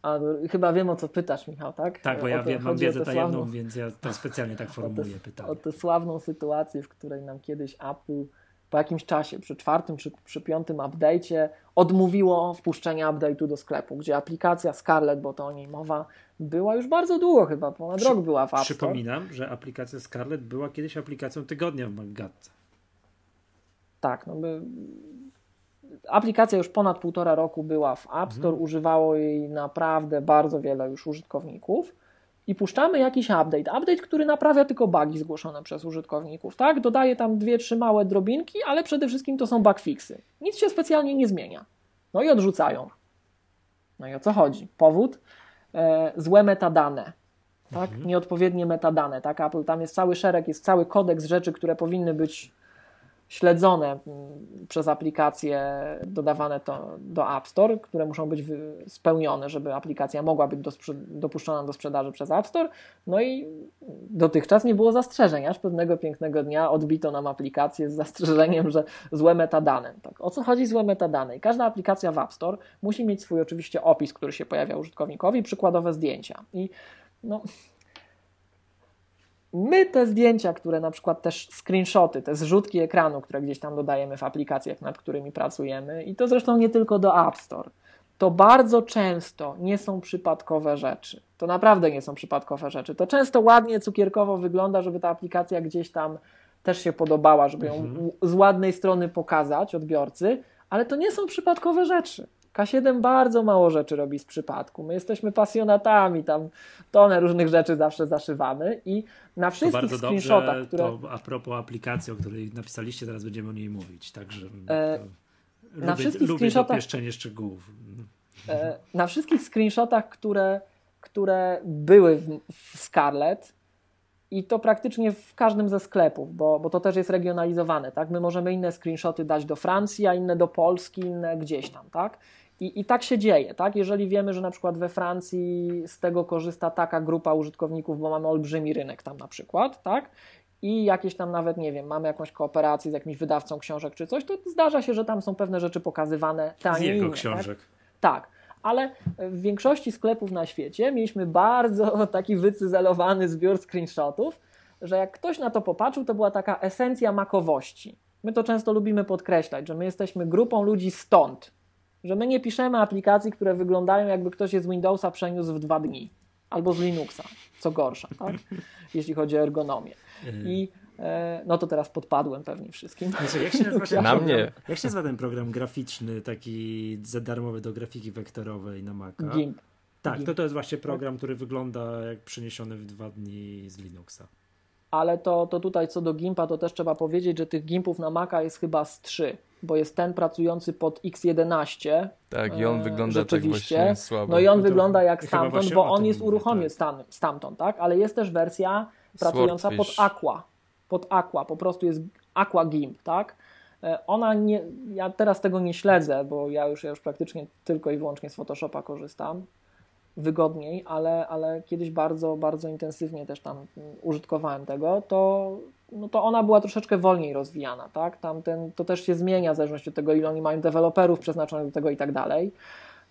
A, no, chyba wiem o co pytasz, Michał, tak? Tak, bo ja wiem, mam wiedzę tajemną, sławną- więc ja to specjalnie tak formułuję pytanie. O tę sławną sytuację, w której nam kiedyś Apple po jakimś czasie, przy czwartym czy przy piątym update'cie, odmówiło wpuszczenia update'u do sklepu, gdzie aplikacja Scarlett, bo to o niej mowa, była już bardzo długo chyba, ponad Przy- rok była w App Store. Przypominam, że aplikacja Scarlett była kiedyś aplikacją tygodnia w MacGadce. tak, no by, aplikacja już ponad półtora roku była w App Store, mhm. używało jej naprawdę bardzo wiele już użytkowników i puszczamy jakiś update. Update, który naprawia tylko bugi zgłoszone przez użytkowników, tak? Dodaje tam dwie, trzy małe drobinki, ale przede wszystkim to są bug fixy. Nic się specjalnie nie zmienia. No i odrzucają. No i o co chodzi? Powód? E, złe metadane. Tak? Mhm. Nieodpowiednie metadane. Tak? Apple, tam jest cały szereg, jest cały kodeks rzeczy, które powinny być śledzone mm, przez aplikacje dodawane to do App Store, które muszą być spełnione, żeby aplikacja mogła być do, dopuszczona do sprzedaży przez App Store. No i dotychczas nie było zastrzeżeń, aż pewnego pięknego dnia odbito nam aplikację z zastrzeżeniem, że złe metadane. Tak, o co chodzi złe metadane? Każda aplikacja w App Store musi mieć swój oczywiście opis, który się pojawia użytkownikowi, przykładowe zdjęcia. I no, my te zdjęcia, które na przykład też screenshoty, te zrzutki ekranu, które gdzieś tam dodajemy w aplikacjach, nad którymi pracujemy, i to zresztą nie tylko do App Store, to bardzo często nie są przypadkowe rzeczy. To naprawdę nie są przypadkowe rzeczy. To często ładnie, cukierkowo wygląda, żeby ta aplikacja gdzieś tam też się podobała, żeby ją mhm. z ładnej strony pokazać odbiorcy, ale to nie są przypadkowe rzeczy. K7 bardzo mało rzeczy robi z przypadku. My jesteśmy pasjonatami, tam tonę różnych rzeczy zawsze zaszywamy i na wszystkich to screenshotach, dobrze, które... To a propos aplikacji, o której napisaliście, teraz będziemy o niej mówić, także e, na lubię, wszystkich lubię screenshotach... szczegółów. E, na wszystkich screenshotach, które, które były w, w Scarlet, i to praktycznie w każdym ze sklepów, bo, bo to też jest regionalizowane, tak? My możemy inne screenshoty dać do Francji, a inne do Polski, inne gdzieś tam, tak? I, I tak się dzieje, tak? Jeżeli wiemy, że na przykład we Francji z tego korzysta taka grupa użytkowników, bo mamy olbrzymi rynek tam na przykład, tak? I jakieś tam nawet, nie wiem, mamy jakąś kooperację z jakimś wydawcą książek czy coś, to zdarza się, że tam są pewne rzeczy pokazywane taniej. Z jego tak? książek. Tak? tak ale w większości sklepów na świecie mieliśmy bardzo taki wycyzelowany zbiór screenshotów, że jak ktoś na to popatrzył, to była taka esencja makowości. My to często lubimy podkreślać, że my jesteśmy grupą ludzi stąd, że my nie piszemy aplikacji, które wyglądają jakby ktoś je z Windowsa przeniósł w dwa dni, albo z Linuxa, co gorsza, tak? jeśli chodzi o ergonomię. I e, no to teraz podpadłem pewnie wszystkim. Znaczy, jak, się nazywa Na mnie. jak się nazywa ten program graficzny, taki za darmowy do grafiki wektorowej na Maca? GIMP. Tak, GIMP. To, to jest właśnie program, który wygląda jak przeniesiony w dwa dni z Linuxa. Ale to, to tutaj co do GIMPa, to też trzeba powiedzieć, że tych GIMPów na Maca jest chyba z trzy bo jest ten pracujący pod X11. Tak, i on e, wygląda tak właśnie słabo. No i on no wygląda jak stamtąd, bo on jest uruchomiony tak. stamtąd, tak? Ale jest też wersja pracująca pod Aqua. Pod Aqua, po prostu jest Aqua GIMP, tak? E, ona nie, ja teraz tego nie śledzę, bo ja już, ja już praktycznie tylko i wyłącznie z Photoshopa korzystam wygodniej, ale, ale kiedyś bardzo, bardzo intensywnie też tam użytkowałem tego, to, no to ona była troszeczkę wolniej rozwijana, tak? Tam ten, to też się zmienia w zależności od tego, ile oni mają deweloperów przeznaczonych do tego i tak dalej.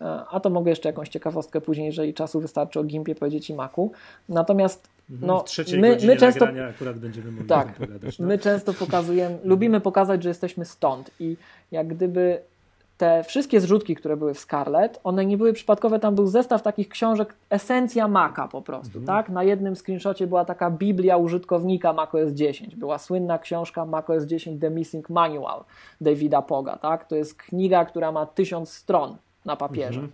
E, a to mogę jeszcze jakąś ciekawostkę później, jeżeli czasu wystarczy o Gimpie powiedzieć i Macu. Natomiast mhm, no, my, my często akurat będziemy mogli tak, no? my często pokazujemy, lubimy pokazać, że jesteśmy stąd i jak gdyby te wszystkie zrzutki, które były w Scarlet, one nie były przypadkowe, tam był zestaw takich książek, esencja Maca po prostu, mhm. tak? Na jednym screenshocie była taka Biblia użytkownika macOS 10, była słynna książka macOS 10 The Missing Manual Davida Poga, tak? To jest kniga, która ma tysiąc stron na papierze mhm.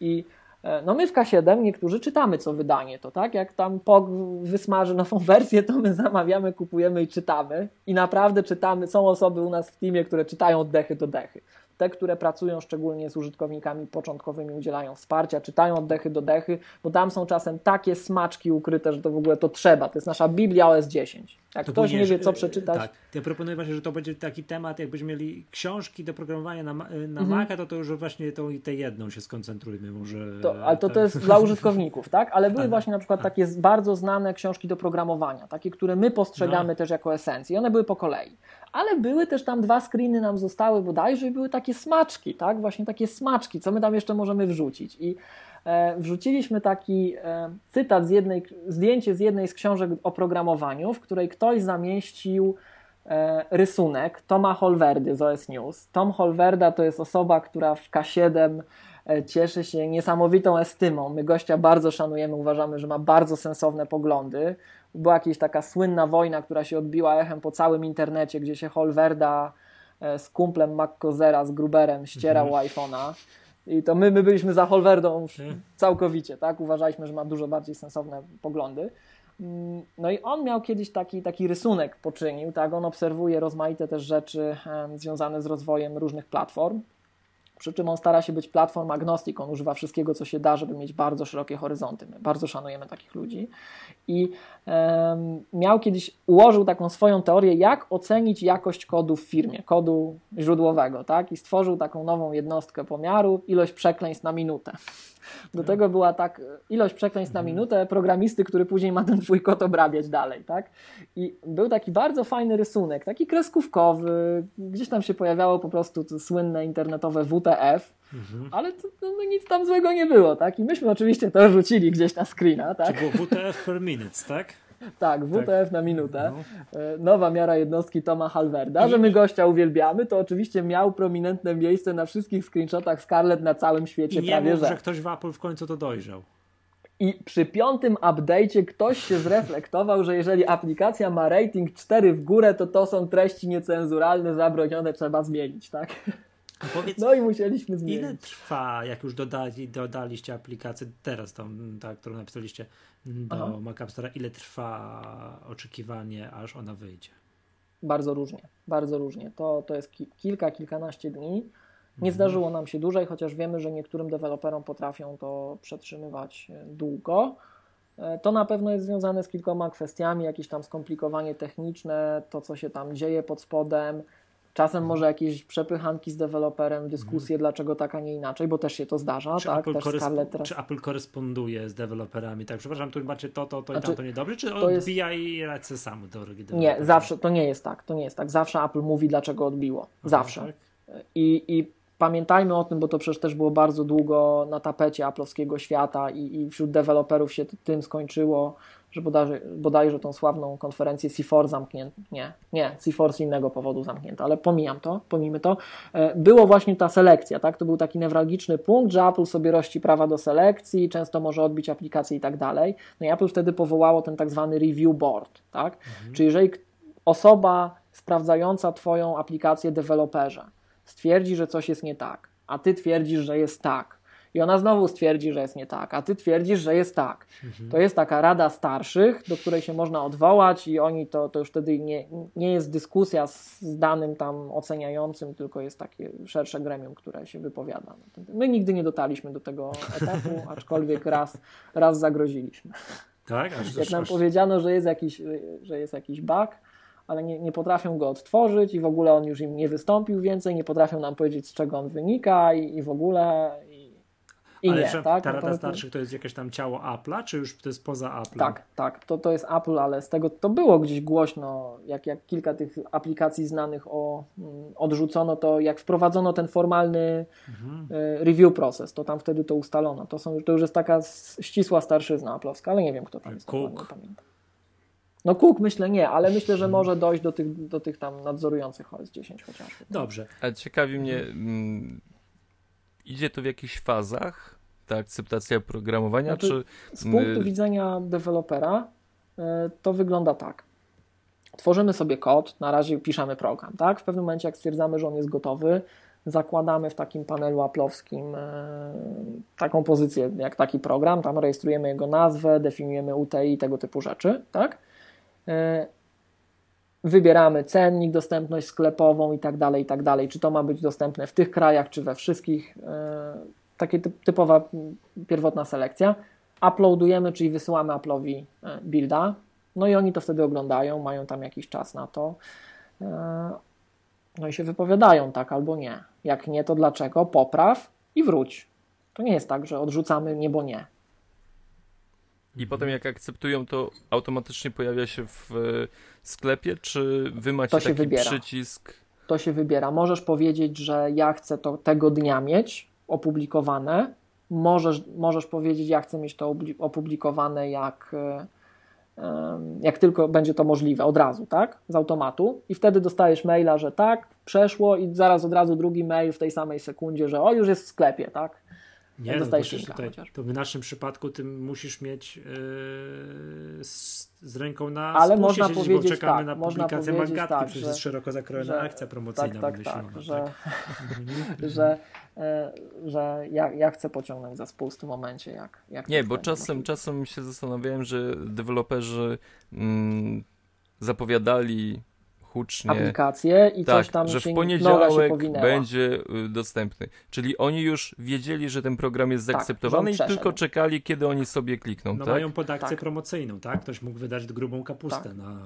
i e, no my w K7 niektórzy czytamy co wydanie to, tak? Jak tam POG wysmaży nową wersję, to my zamawiamy, kupujemy i czytamy. I naprawdę czytamy, są osoby u nas w teamie, które czytają od dechy do dechy te, które pracują szczególnie z użytkownikami początkowymi, udzielają wsparcia, czytają oddechy do dechy, bo tam są czasem takie smaczki ukryte, że to w ogóle to trzeba. To jest nasza Biblia OS 10. Jak to ktoś nie wie, co przeczytać. Tak. Ja proponuję właśnie, że to będzie taki temat, jakbyśmy mieli książki do programowania na, na mhm. Maca, to to już właśnie tą, tę jedną się skoncentrujmy. Może, to, ale to, to jest dla użytkowników, tak? Ale były tak. właśnie na przykład tak. takie bardzo znane książki do programowania, takie, które my postrzegamy no. też jako esencję. One były po kolei ale były też tam dwa screeny nam zostały bodajże i były takie smaczki, tak? Właśnie takie smaczki, co my tam jeszcze możemy wrzucić. I e, wrzuciliśmy taki e, cytat z jednej, zdjęcie z jednej z książek o programowaniu, w której ktoś zamieścił e, rysunek Toma Holwerdy z OS News. Tom Holwerda to jest osoba, która w K7 e, cieszy się niesamowitą estymą. My gościa bardzo szanujemy, uważamy, że ma bardzo sensowne poglądy była jakaś taka słynna wojna, która się odbiła echem po całym internecie, gdzie się Holwerda z kumplem MacCozera, z Gruberem ścierał mhm. iPhone'a. I to my, my byliśmy za Holwerdą mhm. całkowicie, tak? Uważaliśmy, że ma dużo bardziej sensowne poglądy. Mm, no i on miał kiedyś taki, taki rysunek poczynił, tak? On obserwuje rozmaite też rzeczy związane z rozwojem różnych platform. Przy czym on stara się być platform agnostik, on używa wszystkiego, co się da, żeby mieć bardzo szerokie horyzonty. My bardzo szanujemy takich ludzi. I um, miał kiedyś, ułożył taką swoją teorię, jak ocenić jakość kodu w firmie, kodu źródłowego, tak? I stworzył taką nową jednostkę pomiaru, ilość przekleństw na minutę. Do tego była tak ilość przekleństw na mhm. minutę programisty, który później ma ten twój kod obrabiać dalej, tak? I był taki bardzo fajny rysunek, taki kreskówkowy, gdzieś tam się pojawiało po prostu to słynne internetowe WTF, mhm. ale to, no, nic tam złego nie było, tak? I myśmy oczywiście to rzucili gdzieś na screena, tak? Czy było WTF per minute, tak? Tak, WTF tak. na minutę. No. E, nowa miara jednostki Toma Halverda. Że my gościa uwielbiamy, to oczywiście miał prominentne miejsce na wszystkich screenshotach Scarlett na całym świecie I nie prawie mów, że. że ktoś w Apple w końcu to dojrzał. I przy piątym update'cie ktoś się zreflektował, że jeżeli aplikacja ma rating 4 w górę, to to są treści niecenzuralne, zabronione, trzeba zmienić, tak? Powiedz, no i musieliśmy zmienić. Ile trwa, jak już dodali, dodaliście aplikację, teraz tą, ta, którą napisaliście do Aha. Mac App Store, ile trwa oczekiwanie, aż ona wyjdzie? Bardzo różnie, bardzo różnie. To, to jest ki kilka, kilkanaście dni. Nie mhm. zdarzyło nam się dłużej, chociaż wiemy, że niektórym deweloperom potrafią to przetrzymywać e, długo. E, to na pewno jest związane z kilkoma kwestiami, jakieś tam skomplikowanie techniczne, to co się tam dzieje pod spodem, Czasem może jakieś przepychanki z deweloperem, dyskusje, hmm. dlaczego tak, a nie inaczej, bo też się to zdarza. Czy, tak? Apple, teraz... czy Apple koresponduje z deweloperami? Tak, przepraszam, tu macie to, to, to znaczy, i tamto niedobrze, czy odbija jest... i radź sam do Nie, zawsze, to nie jest tak, to nie jest tak. Zawsze Apple mówi, dlaczego odbiło. Zawsze. tak? I, I pamiętajmy o tym, bo to przecież też było bardzo długo na tapecie aplowskiego świata i, i wśród deweloperów się tym skończyło, że bodajże, bodajże tą sławną konferencję C4 zamknięto. Nie, nie, C4 z innego powodu zamknięto, ale pomijam to, pomijmy to. E, było właśnie ta selekcja, tak? To był taki newralgiczny punkt, że Apple sobie rości prawa do selekcji, często może odbić aplikacje i tak dalej. No i Apple wtedy powołało ten tak zwany review board, tak? Mhm. Czyli jeżeli osoba sprawdzająca Twoją aplikację deweloperze stwierdzi, że coś jest nie tak, a Ty twierdzisz, że jest tak, i ona znowu stwierdzi, że jest nie tak, a ty twierdzisz, że jest tak. Mhm. To jest taka rada starszych, do której się można odwołać i oni to, to już wtedy nie, nie jest dyskusja z danym tam oceniającym, tylko jest takie szersze gremium, które się wypowiada. My nigdy nie dotarliśmy do tego etapu, aczkolwiek raz, raz zagroziliśmy. Tak? Aż, Jak nam aż... powiedziano, że jest jakiś, że jest jakiś bug, ale nie, nie potrafią go odtworzyć i w ogóle on już im nie wystąpił więcej, nie potrafią nam powiedzieć, z czego on wynika i, i w ogóle i Ale nie, tak? Ta no rada starszych to jest jakieś tam ciało Apple'a, czy już to jest poza Apple? Tak, tak, to, to jest Apple, ale z tego to było gdzieś głośno, jak, jak kilka tych aplikacji znanych o, mm, odrzucono, to jak wprowadzono ten formalny mhm. E, review proces, to tam wtedy to ustalono. To, są, to już jest taka ścisła starszyzna aplowska, ale nie wiem kto tam jest. Cook. pamiętam. No Cook myślę nie, ale myślę, że może dojść do tych, do tych tam nadzorujących OS 10 chociażby. Dobrze. Ale ciekawi mnie, mm, idzie to w jakichś fazach, ta akceptacja programowania, znaczy, czy... Z punktu widzenia dewelopera e, to wygląda tak. Tworzymy sobie kod, na razie piszemy program, tak? W pewnym momencie, jak stwierdzamy, że on jest gotowy, zakładamy w takim panelu aplowskim e, taką pozycję jak taki program, tam rejestrujemy jego nazwę, definiujemy UTI, tego typu rzeczy, tak? Wybieramy cennik, dostępność sklepową i tak dalej, i tak dalej. Czy to ma być dostępne w tych krajach, czy we wszystkich. E, takie typowa pierwotna selekcja. Uploadujemy, czyli wysyłamy Apple'owi e, builda, no i oni to wtedy oglądają, mają tam jakiś czas na to. E, no i się wypowiadają tak albo nie. Jak nie, to dlaczego? Popraw i wróć. To nie jest tak, że odrzucamy nie, bo nie. I potem jak akceptują, to automatycznie pojawia się w sklepie, czy wy macie taki wybiera. przycisk? To się wybiera. Możesz powiedzieć, że ja chcę to tego dnia mieć opublikowane. Możesz, możesz powiedzieć, ja chcę mieć to opublikowane jak, jak tylko będzie to możliwe, od razu, tak? Z automatu. I wtedy dostajesz maila, że tak, przeszło i zaraz od razu drugi mail w tej samej sekundzie, że o, już jest w sklepie, tak? Nie, no, linka tutaj, chociaż. to w naszym przypadku ty musisz mieć yy, z, z ręką na Ale spusie można siedzieć, powiedzieć bo czekamy tak, na publikację powiedzieć Mangatki, tak, przecież że- jest szeroko zakrojona że- akcja promocyjna Tak, tak, wymyślona. tak, że, Mhm. że, e, że ja, ja chcę pociągnąć za spust w tym momencie, jak, jak Nie, bo czasem, możliwe. czasem się zastanawiałem, że deweloperzy mm, zapowiadali hucznie, aplikacje i tak, coś tam że się, w poniedziałek będzie y, dostępny. Czyli oni już wiedzieli, że ten program jest Tak, zaakceptowany on i tylko czekali, kiedy oni sobie klikną, No tak? mają pod akcję Tak. promocyjną, tak? Ktoś mógł wydać grubą kapustę Tak. na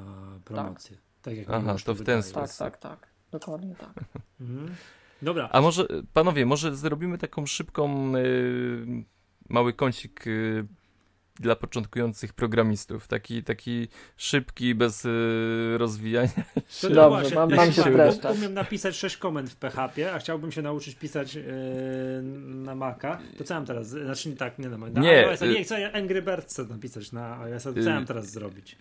promocję. Tak, jak Aha, to w ten wydaje. sposób. Tak, tak, tak. Dokładnie tak. Mhm. Dobra, A może, panowie, może zrobimy taką szybką, y, mały kącik y, dla początkujących programistów. Taki, taki szybki, bez y, rozwijania. To Dobrze, właśnie, mam- mam się streszczać. Umiem napisać 6 komend w PHP, a chciałbym się nauczyć pisać yy, na Maca. To co mam teraz? Znaczy nie tak, nie na Maca. Nie, iOS-a. y- nie chcę Angry Birds chcę napisać na iOS-a. To co Y- mam teraz zrobić?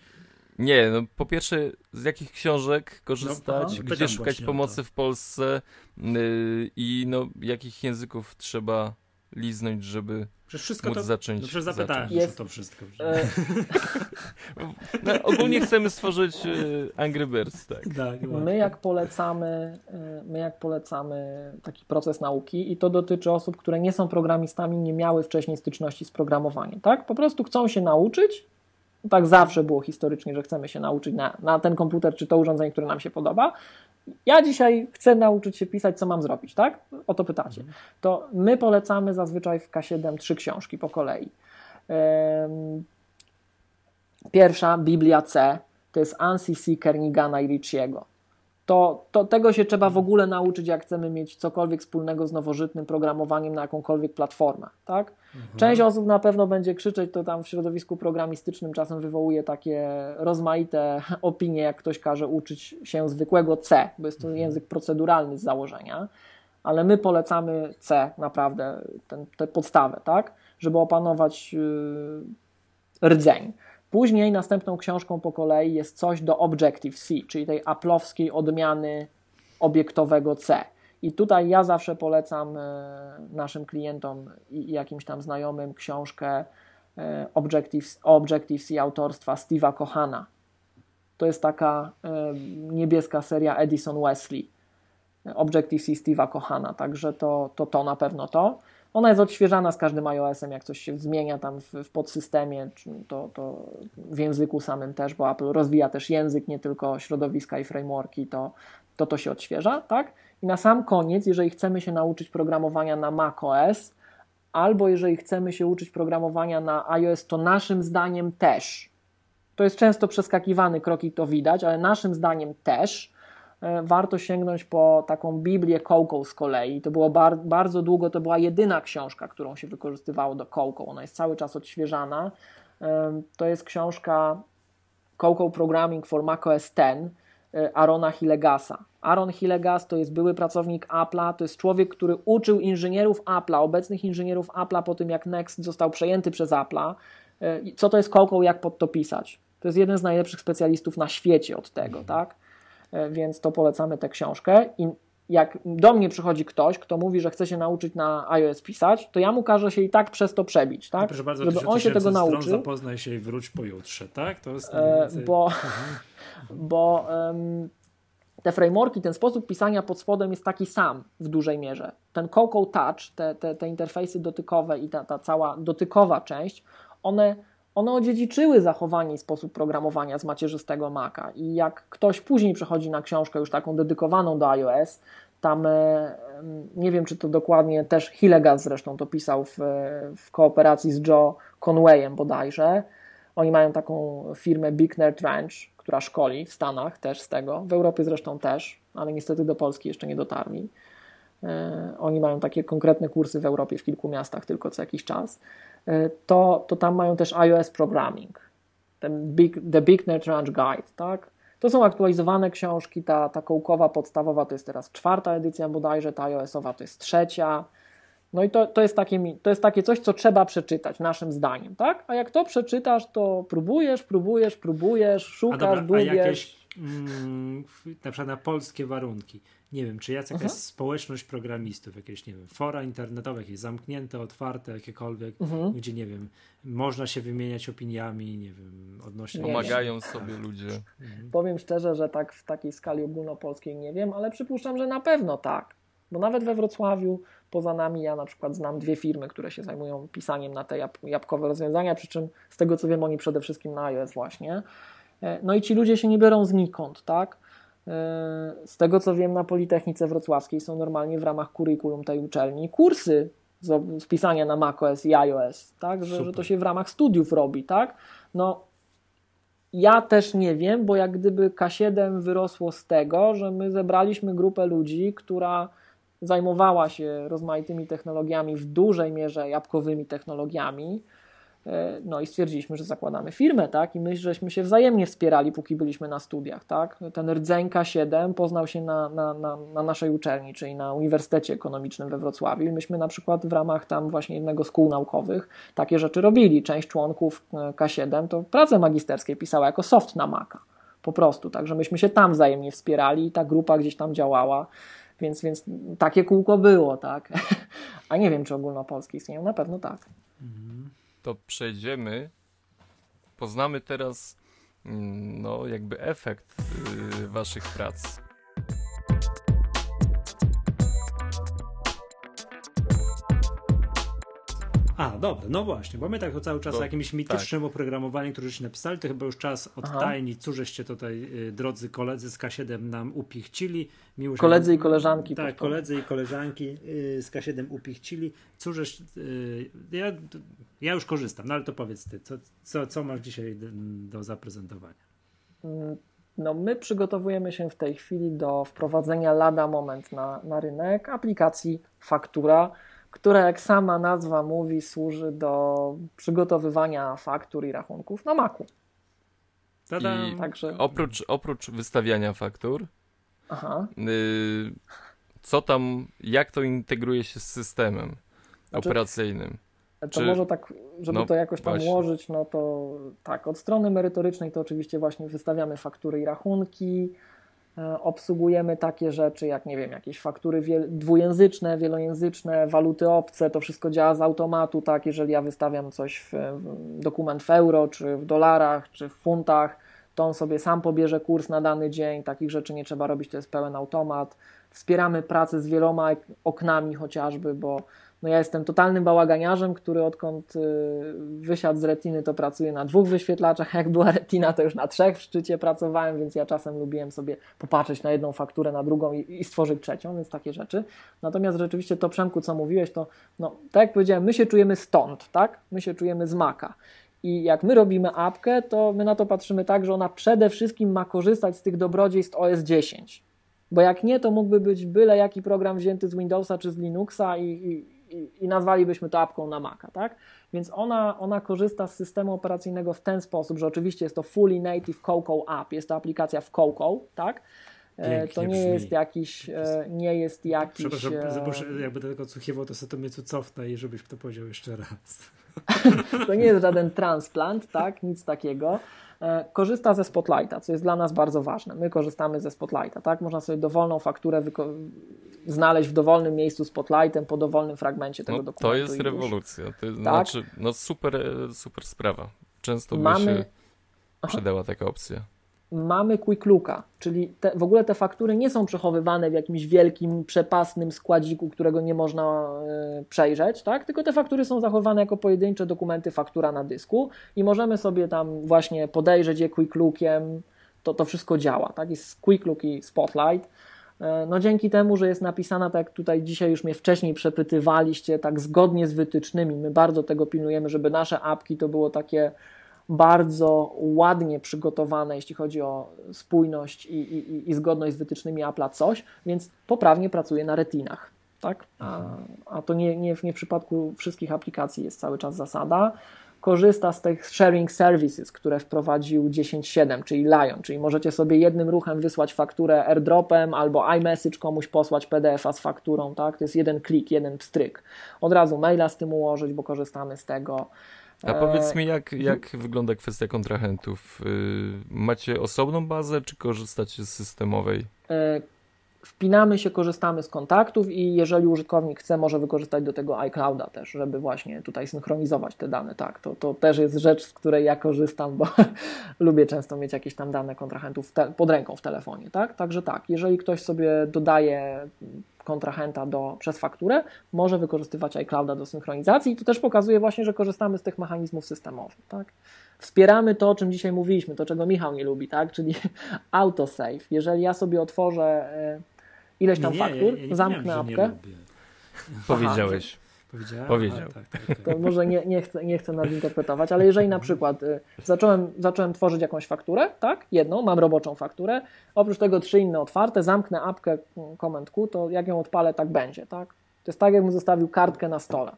Nie, no po pierwsze, z jakich książek korzystać, aha, gdzie szukać pomocy to. w Polsce y, i no, jakich języków trzeba liznąć, żeby Przecież wszystko móc to... zacząć. No przecież zapytałem zacząć. Jest- to wszystko. E, No, ogólnie chcemy stworzyć y, Angry Birds, tak. Tak, My jak polecamy, y, my jak polecamy taki proces nauki i to dotyczy osób, które nie są programistami, nie miały wcześniej styczności z programowaniem, tak? Po prostu chcą się nauczyć. Tak zawsze było historycznie, że chcemy się nauczyć na, na ten komputer czy to urządzenie, które nam się podoba. Ja dzisiaj chcę nauczyć się pisać, co mam zrobić, tak? O to pytacie. To my polecamy zazwyczaj w K7 trzy książki po kolei. Pierwsza, Biblia C, to jest Ansi C. Kernigana i Richiego. To, to tego się trzeba w ogóle nauczyć, jak chcemy mieć cokolwiek wspólnego z nowożytnym programowaniem na jakąkolwiek platformę. Tak? Część osób na pewno będzie krzyczeć, to tam w środowisku programistycznym czasem wywołuje takie rozmaite opinie, jak ktoś każe uczyć się zwykłego C, bo jest to język proceduralny z założenia, ale my polecamy C naprawdę, ten, tę podstawę, tak? żeby opanować yy, rdzeń. Później następną książką po kolei jest coś do Objective-C, czyli tej aplowskiej odmiany obiektowego C. I tutaj ja zawsze polecam e, naszym klientom i jakimś tam znajomym książkę e, Objective, Objective-C autorstwa Steve'a Kohana. To jest taka e, niebieska seria Edison Wesley. Objective-C Steve'a Kohana, także to, to to na pewno to. Ona jest odświeżana z każdym iOS-em, jak coś się zmienia tam w, w podsystemie, to, to w języku samym też, bo Apple rozwija też język, nie tylko środowiska i frameworki, to to, to się odświeża, tak? I na sam koniec, jeżeli chcemy się nauczyć programowania na macOS, albo jeżeli chcemy się uczyć programowania na iOS, to naszym zdaniem też. To jest często przeskakiwany krok i to widać, ale naszym zdaniem też warto sięgnąć po taką Biblię Coco z kolei. To było bar bardzo długo, to była jedyna książka, którą się wykorzystywało do Coco. Ona jest cały czas odświeżana. E, To jest książka Coco Programming for macOS 10 e, Arona Hillegasa. Aaron Hillegas to jest były pracownik Apple'a, to jest człowiek, który uczył inżynierów Apple'a, obecnych inżynierów Apple'a po tym, jak Next został przejęty przez Apple'a, e, co to jest Coco, jak pod to pisać. To jest jeden z najlepszych specjalistów na świecie od tego, tak? E, Więc to polecamy tę książkę i jak do mnie przychodzi ktoś, kto mówi, że chce się nauczyć na iOS pisać, to ja mu każę się i tak przez to przebić, tak? Proszę bardzo, Żeby on się tego nauczył. zapoznaj się i wróć pojutrze, tak? To jest E, mniej więcej... bo, bo em, te frameworki, ten sposób pisania pod spodem jest taki sam w dużej mierze. Ten Coco Touch, te, te, te interfejsy dotykowe i ta, ta cała dotykowa część, one, one odziedziczyły zachowanie i sposób programowania z macierzystego Maca. I jak ktoś później przechodzi na książkę już taką dedykowaną do iOS, tam e, nie wiem, czy to dokładnie też Hillegas zresztą to pisał w, w kooperacji z Joe Conwayem bodajże. Oni mają taką firmę Big Nerd Ranch, która szkoli w Stanach też z tego, w Europie zresztą też, ale niestety do Polski jeszcze nie dotarli. E, Oni mają takie konkretne kursy w Europie w kilku miastach tylko co jakiś czas. E, To, to tam mają też iOS Programming, ten Big, The Big Nerd Ranch Guide, tak? To są aktualizowane książki, ta, ta kołkowa podstawowa to jest teraz czwarta edycja bodajże, ta iOS-owa to jest trzecia. No i to, to, jest takie, to jest takie coś, co trzeba przeczytać, naszym zdaniem, tak? A jak to przeczytasz, to próbujesz, próbujesz, próbujesz, A szukasz, dobra, a dłubiesz. jakieś mm, na przykład na polskie warunki. Nie wiem, czy jakaś mhm. społeczność programistów, jakieś, nie wiem, fora internetowe, jakieś zamknięte, otwarte, jakiekolwiek, mhm. gdzie, nie wiem, można się wymieniać opiniami, nie wiem, odnośnie... Pomagają sobie ludzie. Mhm. Powiem szczerze, że tak w takiej skali ogólnopolskiej nie wiem, ale przypuszczam, że na pewno tak. Bo nawet we Wrocławiu, poza nami, ja na przykład znam dwie firmy, które się zajmują pisaniem na te jabłkowe rozwiązania, przy czym z tego co wiem, oni przede wszystkim na iOS właśnie. E, no i ci ludzie się nie biorą znikąd, tak? E, z tego co wiem, na Politechnice Wrocławskiej są normalnie w ramach kurikulum tej uczelni kursy z pisania na macOS i iOS, tak? Że, że to się w ramach studiów robi, tak? No, ja też nie wiem, bo jak gdyby K7 wyrosło z tego, że my zebraliśmy grupę ludzi, która zajmowała się rozmaitymi technologiami, w dużej mierze jabłkowymi technologiami, no i stwierdziliśmy, że zakładamy firmę, tak? I my żeśmy się wzajemnie wspierali, póki byliśmy na studiach, tak? Ten rdzenka 7 poznał się na, na, na, na, naszej uczelni, czyli na Uniwersytecie Ekonomicznym we Wrocławiu i myśmy na przykład w ramach tam właśnie jednego z kół naukowych takie rzeczy robili. Część członków e, K7 to pracę magisterskie pisała jako soft na Maca. Po prostu, także myśmy się tam wzajemnie wspierali i ta grupa gdzieś tam działała. Więc, więc takie kółko było, tak? A nie wiem, czy ogólnopolskie istnieją, na pewno tak. Mhm to przejdziemy. Poznamy teraz mm, no jakby efekt yy, waszych prac. A, dobra, no właśnie, bo my tak cały czas o jakimś mitycznym tak. oprogramowaniu, które się napisali, to chyba już czas odtajnić, co żeście tutaj, y, drodzy koledzy z K7 nam upichcili. Miło, koledzy i koleżanki. Tak, koledzy i koleżanki z K7 upichcili. Cóżeś, y, ja, ja już korzystam, no ale to powiedz ty, co, co, co masz dzisiaj do, do zaprezentowania? Mm, no, my przygotowujemy się w tej chwili do wprowadzenia lada moment na, na rynek aplikacji Faktura, która jak sama nazwa mówi, służy do przygotowywania faktur i rachunków na Macu. I Także... oprócz, oprócz wystawiania faktur, Aha. Y, co tam, jak to integruje się z systemem znaczy, operacyjnym? To Czy... może tak, żeby no, to jakoś tam właśnie. ułożyć, no to tak, od strony merytorycznej to oczywiście właśnie wystawiamy faktury i rachunki, obsługujemy takie rzeczy jak, nie wiem, jakieś faktury dwujęzyczne, wielojęzyczne, waluty obce, to wszystko działa z automatu, tak, jeżeli ja wystawiam coś w, w dokument w euro, czy w dolarach, czy w funtach, to on sobie sam pobierze kurs na dany dzień, takich rzeczy nie trzeba robić, to jest pełen automat. Wspieramy pracę z wieloma oknami chociażby, bo no ja jestem totalnym bałaganiarzem, który odkąd y, wysiadł z retiny, to pracuje na dwóch wyświetlaczach. Jak była retina, to już na trzech w szczycie pracowałem, więc ja czasem lubiłem sobie popatrzeć na jedną fakturę, na drugą i, i stworzyć trzecią, więc takie rzeczy. Natomiast rzeczywiście to Przemku, co mówiłeś, to no, tak jak powiedziałem, my się czujemy stąd, tak? My się czujemy z Maka. I jak my robimy apkę, to my na to patrzymy tak, że ona przede wszystkim ma korzystać z tych dobrodziejstw OS 10. Bo jak nie, to mógłby być byle jaki program wzięty z Windowsa czy z Linuxa i, i i, i nazwalibyśmy to apką na Maca, tak? Więc ona, ona korzysta z systemu operacyjnego w ten sposób, że oczywiście jest to fully native Coco app, jest to aplikacja w Coco, tak? E, Pięknie to nie brzmi. jest jakiś, e, nie jest jakiś... Przepraszam, e, jakby tego odsłuchiwał, to sobie to mnie tu cofnę i żebyś to powiedział jeszcze raz. to nie jest żaden transplant, tak? Nic takiego. E, korzysta ze Spotlighta, co jest dla nas bardzo ważne. My korzystamy ze Spotlighta, tak? Można sobie dowolną fakturę znaleźć w dowolnym miejscu Spotlightem po dowolnym fragmencie tego no, dokumentu. To jest rewolucja. To jest, tak? znaczy, no super, super sprawa. Często Mamy... by się przydała taka opcja mamy quick looka, czyli te, w ogóle te faktury nie są przechowywane w jakimś wielkim, przepasnym składziku, którego nie można y, przejrzeć, tak? tylko te faktury są zachowane jako pojedyncze dokumenty faktura na dysku i możemy sobie tam właśnie podejrzeć je quick lookiem, to, to wszystko działa, tak? jest quick look i spotlight. E, no dzięki temu, że jest napisana, tak jak tutaj dzisiaj już mnie wcześniej przepytywaliście, tak zgodnie z wytycznymi, my bardzo tego pilnujemy, żeby nasze apki to było takie bardzo ładnie przygotowane, jeśli chodzi o spójność i, i, i zgodność z wytycznymi Apple'a coś, więc poprawnie pracuje na retinach. Tak? A, a to nie, nie, nie w przypadku wszystkich aplikacji jest cały czas zasada. Korzysta z tych sharing services, które wprowadził 10.7, czyli Lion, czyli możecie sobie jednym ruchem wysłać fakturę airdropem albo iMessage komuś posłać PDF-a z fakturą. Tak? To jest jeden klik, jeden pstryk. Od razu maila z tym ułożyć, bo korzystamy z tego A powiedz mi, jak, jak wygląda kwestia kontrahentów? Y, macie osobną bazę, czy korzystacie z systemowej? wpinamy się, korzystamy z kontaktów i jeżeli użytkownik chce, może wykorzystać do tego iClouda też, żeby właśnie tutaj synchronizować te dane. Tak, to, to też jest rzecz, z której ja korzystam, bo lubię często mieć jakieś tam dane kontrahentów pod ręką w telefonie. Tak? Także tak, jeżeli ktoś sobie dodaje kontrahenta do, przez fakturę, może wykorzystywać iClouda do synchronizacji i to też pokazuje właśnie, że korzystamy z tych mechanizmów systemowych. Tak? Wspieramy to, o czym dzisiaj mówiliśmy, to czego Michał nie lubi, tak? czyli autosave. Jeżeli ja sobie otworzę e, ileś tam nie, faktur, ja, ja zamknę apkę. Powiedziałeś. Powiedziałem? Powiedział. Tak, tak, okay. To może nie, nie, chcę, nie chcę nadinterpretować, ale jeżeli na przykład y, zacząłem, zacząłem tworzyć jakąś fakturę, tak, jedną, mam roboczą fakturę, oprócz tego trzy inne otwarte, zamknę apkę Command Q, to jak ją odpalę, tak będzie, tak. To jest tak, jakbym zostawił kartkę na stole.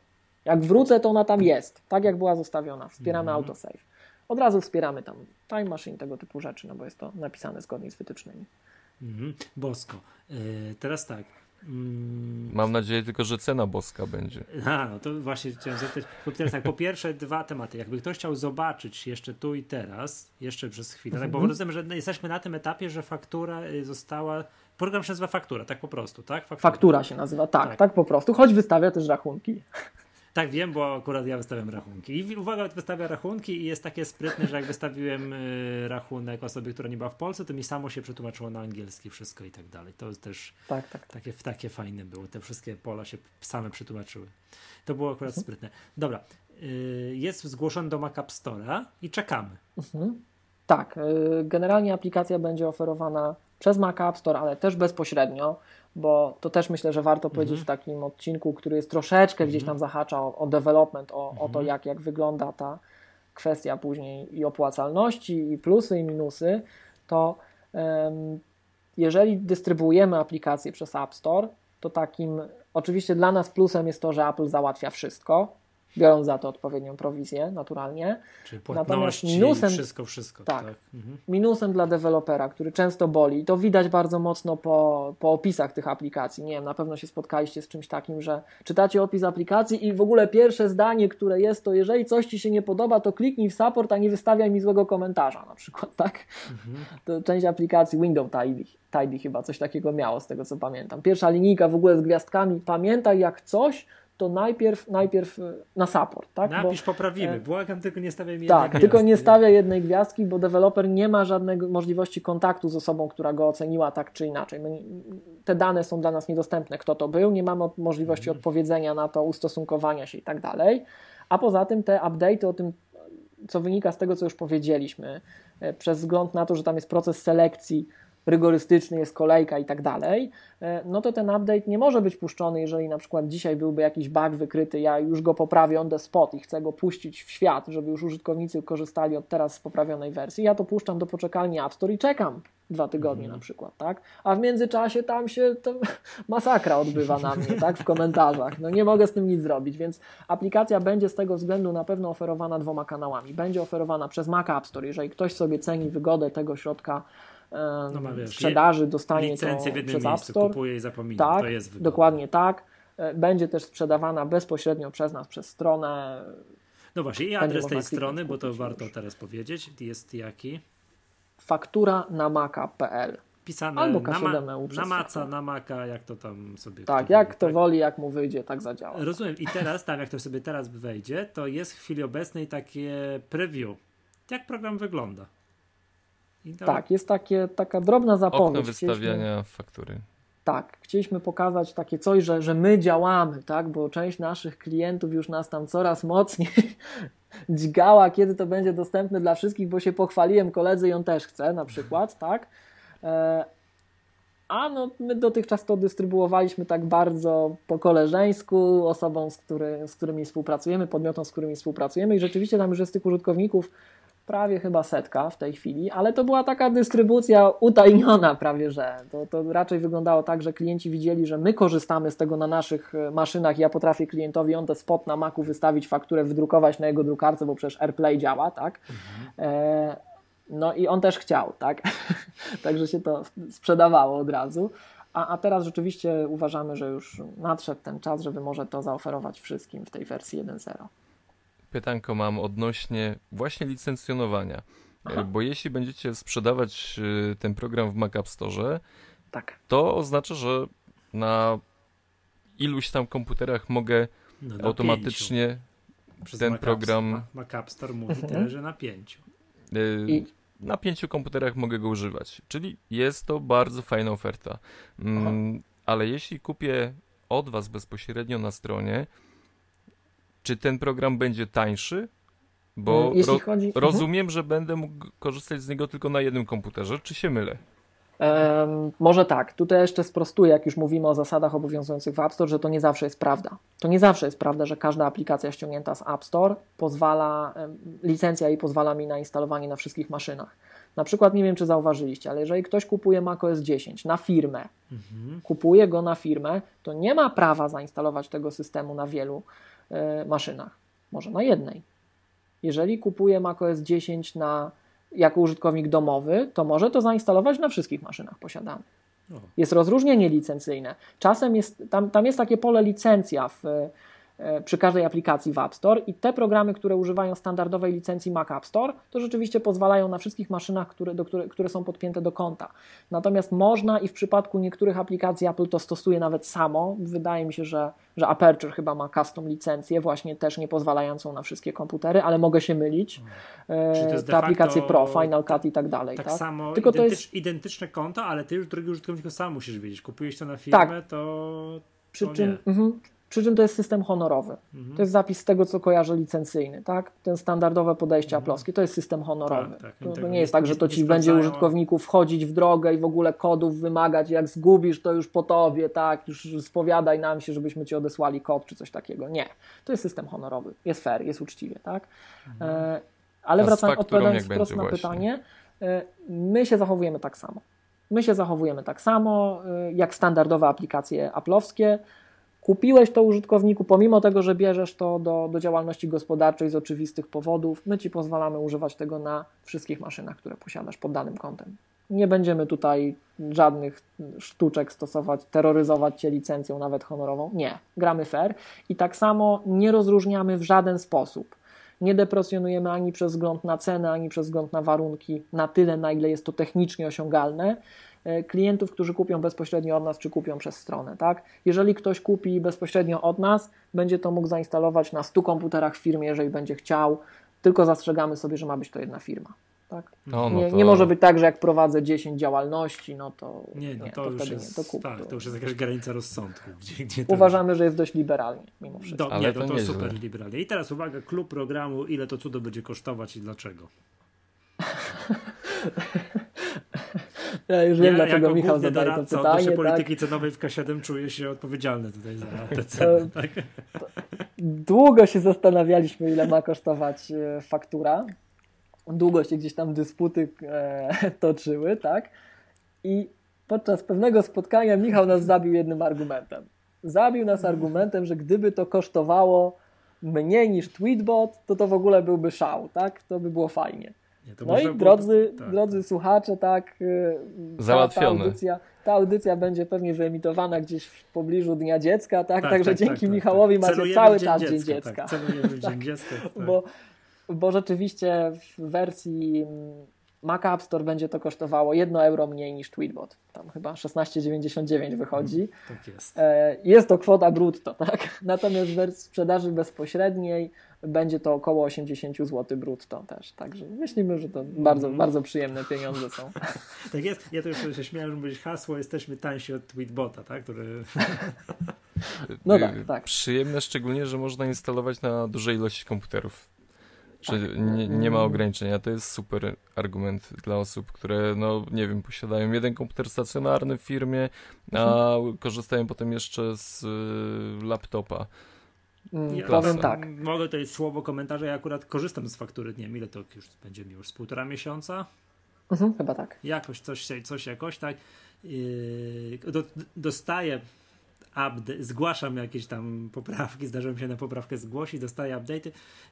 Jak wrócę, to ona tam jest, tak jak była zostawiona. Wspieramy mhm. autosave. Od razu wspieramy tam time machine, tego typu rzeczy, no bo jest to napisane zgodnie z wytycznymi. Mhm. Bosko. Yy, teraz tak. Mm. Mam nadzieję tylko, że cena boska będzie. A, no to właśnie chciałem zapytać. Po, teraz tak, po pierwsze dwa tematy. Jakby ktoś chciał zobaczyć jeszcze tu i teraz, jeszcze przez chwilę, mm -hmm. tak, bo mhm. rozumiem, że jesteśmy na tym etapie, że faktura y, została Program się nazywa faktura, tak po prostu, tak? Faktura, faktura się nazywa, tak, tak, tak, po prostu, choć wystawia też rachunki. Tak, wiem, bo akurat ja wystawiam rachunki. I uwaga, wystawia rachunki i jest takie sprytne, że jak wystawiłem y, rachunek osobie, która nie była w Polsce, to mi samo się przetłumaczyło na angielski wszystko i tak dalej. To też tak, tak. Takie, takie fajne było. Te wszystkie pola się same przetłumaczyły. To było akurat mhm. sprytne. Dobra. Y, jest zgłoszony do Mac App Store'a i czekamy. Mhm. Tak. Y, generalnie aplikacja będzie oferowana przez Mac App Store, ale też bezpośrednio bo to też myślę, że warto powiedzieć mhm. w takim odcinku, który jest troszeczkę gdzieś tam mhm. zahacza o, o development, o, o to, mhm. jak, jak wygląda ta kwestia później i opłacalności, i plusy, i minusy, to um, jeżeli dystrybuujemy aplikację przez App Store, to takim oczywiście dla nas plusem jest to, że Apple załatwia wszystko, biorąc za to odpowiednią prowizję, naturalnie. Czyli Natomiast minusem, wszystko, wszystko. Tak, tak. Mhm. Minusem dla dewelopera, który często boli, to widać bardzo mocno po, po opisach tych aplikacji. Nie wiem, na pewno się spotkaliście z czymś takim, że czytacie opis aplikacji i w ogóle pierwsze zdanie, które jest, to jeżeli coś Ci się nie podoba, to kliknij w support, a nie wystawiaj mi złego komentarza na przykład, tak? Mhm. To część aplikacji Windows Tidy, Tidy chyba coś takiego miało, z tego co pamiętam. Pierwsza linijka w ogóle z gwiazdkami. Pamiętaj jak coś, to najpierw, najpierw e, na support. Tak? Napisz, bo, poprawimy. E, Błagam, tylko nie stawiaj mi jednej Tak, gwiazdki. tylko nie stawia jednej gwiazdki, bo deweloper nie ma żadnej możliwości kontaktu z osobą, która go oceniła tak czy inaczej. My, te dane są dla nas niedostępne, kto to był, nie mamy możliwości mhm. odpowiedzenia na to, ustosunkowania się i tak dalej. A poza tym te update o tym, co wynika z tego, co już powiedzieliśmy, e, przez wzgląd na to, że tam jest proces selekcji rygorystyczny, jest kolejka i tak dalej, e, no to ten update nie może być puszczony, jeżeli na przykład dzisiaj byłby jakiś bug wykryty, ja już go poprawię on the spot i chcę go puścić w świat, żeby już użytkownicy korzystali od teraz z poprawionej wersji, ja to puszczam do poczekalni App Store i czekam dwa tygodnie mhm. na przykład, tak? A w międzyczasie tam się masakra odbywa na mnie, tak? W komentarzach. No nie mogę z tym nic zrobić, więc aplikacja będzie z tego względu na pewno oferowana dwoma kanałami. Będzie oferowana przez Mac App Store, jeżeli ktoś sobie ceni wygodę tego środka no wiesz, sprzedaży dostanie licencję to w jednym przez miejscu, kupuje i zapomina. Tak, to jest wygodne. dokładnie tak. E, będzie też sprzedawana bezpośrednio przez nas, przez stronę. No właśnie, i adres tej strony, bo to warto już. teraz powiedzieć, jest jaki? Faktura na maca.pl Pisane Albo K7 na, ma, na maca, na maka, jak to tam sobie... Tak, jak to tak? woli, jak mu wyjdzie, tak zadziała. Rozumiem. I teraz, tam jak to sobie teraz wejdzie, to jest w chwili obecnej takie preview. Jak program wygląda? Tak, jest takie, taka drobna zapowiedź. Okno wystawiania chcieliśmy... faktury. Tak, chcieliśmy pokazać takie coś, że, że my działamy, tak, bo część naszych klientów już nas tam coraz mocniej dźgała, kiedy to będzie dostępne dla wszystkich, bo się pochwaliłem koledzy i on też chce na przykład, tak. E, a no, my dotychczas to dystrybuowaliśmy tak bardzo po koleżeńsku, osobom, z, który, z którymi współpracujemy, podmiotom, z którymi współpracujemy i rzeczywiście tam już jest tych użytkowników prawie chyba setka w tej chwili, ale to była taka dystrybucja utajniona prawie, że to, to raczej wyglądało tak, że klienci widzieli, że my korzystamy z tego na naszych e, maszynach ja potrafię klientowi on the spot na Macu wystawić fakturę, wydrukować na jego drukarce, bo przecież AirPlay działa, tak? Mhm. E, no i on też chciał, tak? Także się to sprzedawało od razu. A, a teraz rzeczywiście uważamy, że już nadszedł ten czas, żeby może to zaoferować wszystkim w tej wersji 1.0. pytanko mam odnośnie właśnie licencjonowania. Aha. Bo jeśli będziecie sprzedawać y, ten program w Mac App Store, Tak. to oznacza, że na iluś tam komputerach mogę No, automatycznie pięciu. Ten Mac program- Mac App Store mówi Mhm. tyle, że na pięciu. y, I na pięciu komputerach mogę go używać. Czyli jest to bardzo fajna oferta. Mm, ale jeśli kupię od Was bezpośrednio na stronie, czy ten program będzie tańszy? Bo Mm, ro- chodzi- mhm. rozumiem, że będę mógł korzystać z niego tylko na jednym komputerze. Czy się mylę? Em, może tak, tutaj jeszcze sprostuję, jak już mówimy o zasadach obowiązujących w App Store, że to nie zawsze jest prawda. To nie zawsze jest prawda, że każda aplikacja ściągnięta z App Store pozwala, licencja jej pozwala mi na instalowanie na wszystkich maszynach. Na przykład, nie wiem czy zauważyliście, ale jeżeli ktoś kupuje macOS 10 na firmę, Mhm. kupuje go na firmę, to nie ma prawa zainstalować tego systemu na wielu maszynach. Może na jednej. Jeżeli kupuje macOS 10 na, jako użytkownik domowy, to może to zainstalować na wszystkich maszynach posiadanych. Jest rozróżnienie licencyjne. Czasem jest, tam, tam jest takie pole licencja w, e, przy każdej aplikacji w App Store i te programy, które używają standardowej licencji Mac App Store, to rzeczywiście pozwalają na wszystkich maszynach, które, do, które, które są podpięte do konta. Natomiast można i w przypadku niektórych aplikacji Apple to stosuje nawet samo. Wydaje mi się, że, że Aperture chyba ma custom licencję, właśnie też nie pozwalającą na wszystkie komputery, ale mogę się mylić. E, Czyli to jest Te aplikacje Pro, Final Cut i tak dalej. Tak, Tak, samo, Tylko to identycz, jest identyczne konto, ale ty już drugi użytkownik sam musisz wiedzieć. Kupujesz to na firmę, Tak. to, Przy to czym, mhm, przy czym to jest system honorowy. Mhm. To jest zapis z tego, co kojarzę licencyjny, tak? Ten standardowe podejście Mhm. aplowskie, to jest system honorowy. Tak, tak. To, to nie jest tak, że to nie ci będzie użytkowników wchodzić w drogę i w ogóle kodów wymagać, jak zgubisz, to już po tobie, tak? Już spowiadaj nam się, żebyśmy ci odesłali kod czy coś takiego. Nie. To jest system honorowy. Jest fair, jest uczciwie, tak? E, ale wracając, odpowiadając wprost na właśnie? pytanie, e, my się zachowujemy tak samo. My się zachowujemy tak samo, e, jak standardowe aplikacje aplowskie. Kupiłeś to użytkowniku, pomimo tego, że bierzesz to do, do działalności gospodarczej z oczywistych powodów, my ci pozwalamy używać tego na wszystkich maszynach, które posiadasz pod danym kontem. Nie będziemy tutaj żadnych sztuczek stosować, terroryzować cię licencją, nawet honorową. Nie, gramy fair i tak samo nie rozróżniamy w żaden sposób. Nie deprecjonujemy ani przez wzgląd na cenę, ani przez wzgląd na warunki, na tyle, na ile jest to technicznie osiągalne klientów, którzy kupią bezpośrednio od nas, czy kupią przez stronę. Tak? Jeżeli ktoś kupi bezpośrednio od nas, będzie to mógł zainstalować na 100 komputerach w firmie, jeżeli będzie chciał, tylko zastrzegamy sobie, że ma być to jedna firma. Tak? No, no nie, to... nie może być tak, że jak prowadzę 10 działalności, no to Nie, no nie, to, już wtedy jest, nie, to kup. tak, to- już jest jakaś granica rozsądku. Gdzie, gdzie to Uważamy, że jest dość liberalnie mimo wszystko. Do, nie, to to, to nieźle. super liberalnie. I teraz uwaga, klub programu, ile to cudo będzie kosztować i dlaczego? Ja już wiem, dlaczego jako Michał zadaje to pytanie. odnośnie Tak? polityki cenowej w K7 czuję się odpowiedzialny tutaj za te ceny. Tak? Długo się zastanawialiśmy, ile ma kosztować e, faktura. Długo się gdzieś tam dysputy e, toczyły, tak? I podczas pewnego spotkania Michał nas zabił jednym argumentem. Zabił nas argumentem, że gdyby to kosztowało mniej niż Tweetbot, to to w ogóle byłby szał, tak? To by było fajnie. To No i drodzy, tak. drodzy słuchacze, tak, y, ta, ta, Załatwione. audycja, ta audycja będzie pewnie wyemitowana gdzieś w pobliżu Dnia Dziecka, tak, Tak, także tak, dzięki tak, tak, Michałowi tak. macie Celujemy cały czas Dzień Dzień Dziecka. Tak, celujemy Dzień Dziecka. Tak. Bo, bo rzeczywiście w wersji Mac App Store będzie to kosztowało 1 euro mniej niż Tweetbot. Tam chyba 16,99 wychodzi. tak jest. E, Jest to kwota brutto, tak? Natomiast w wersji sprzedaży bezpośredniej będzie to około 80 zł brutto też. Także myślimy, że to bardzo, Mhm. bardzo przyjemne pieniądze są. Tak jest. Ja to już się śmiałem, że będzie hasło, jesteśmy tańsi od Tweetbota, tak? Który... No Y, tak, tak. Przyjemne szczególnie, że można instalować na dużej ilości komputerów. Że nie, nie ma ograniczenia. To jest super argument dla osób, które, no nie wiem, posiadają jeden komputer stacjonarny w firmie, a korzystają potem jeszcze z y, laptopa. Mm, Ja Powiem tam tak. Mogę tutaj słowo komentarza, ja akurat korzystam z faktury, nie wiem ile to już będzie mi już z półtora miesiąca. Mhm, chyba tak. Jakoś coś, coś jakoś tak. Yy, do, dostaję update, zgłaszam jakieś tam poprawki, zdarzyło mi się na poprawkę zgłosić, dostaję update'y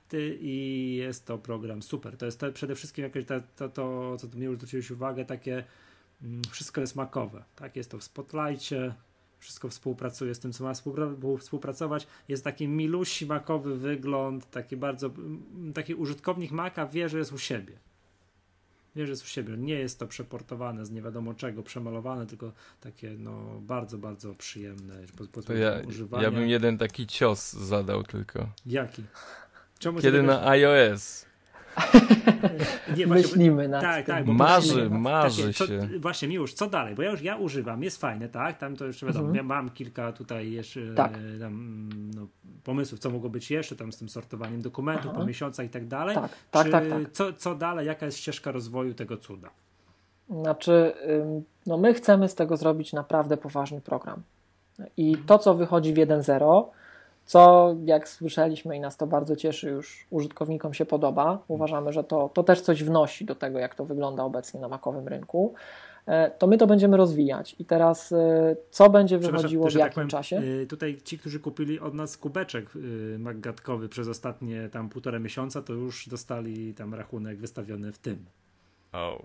ty, i jest to program super. To jest to przede wszystkim jakieś to, to, to co tu mnie zwróciłeś uwagę, takie mm, wszystko jest makowe. Tak, jest to w Spotlightie, wszystko współpracuje z tym, co ma współpracować. Jest taki milusi makowy wygląd, taki bardzo, taki użytkownik Maca wie, że jest u siebie. Wie, że jest u siebie. Nie jest to przeportowane z nie wiadomo czego, przemalowane, tylko takie no bardzo, bardzo przyjemne to ja, używania. Ja bym jeden taki cios zadał tylko. Jaki? Czemu Kiedy na iOS nie, Myślimy na tak, tak, Marzy, marzy takie, co, się. Właśnie, Miłosz, co dalej? Bo ja już ja używam, jest fajne, tak? Tam to już wiadomo, mhm. mam kilka tutaj jeszcze tak. tam, no, pomysłów, co mogło być jeszcze, tam z tym sortowaniem dokumentów Aha. po miesiącach i tak dalej. Tak, tak, tak, tak. Co, co dalej? Jaka jest ścieżka rozwoju tego cuda? Znaczy, no my chcemy z tego zrobić naprawdę poważny program. I to, co wychodzi w 1.0, co jak słyszeliśmy i nas to bardzo cieszy, już użytkownikom się podoba. Uważamy, że to, to też coś wnosi do tego, jak to wygląda obecnie na makowym rynku. E, to my to będziemy rozwijać. I teraz e, co będzie wychodziło w jakim tak powiem, czasie? E, tutaj ci, którzy kupili od nas kubeczek maggatkowy przez ostatnie tam półtora miesiąca, to już dostali tam rachunek wystawiony w tym. O,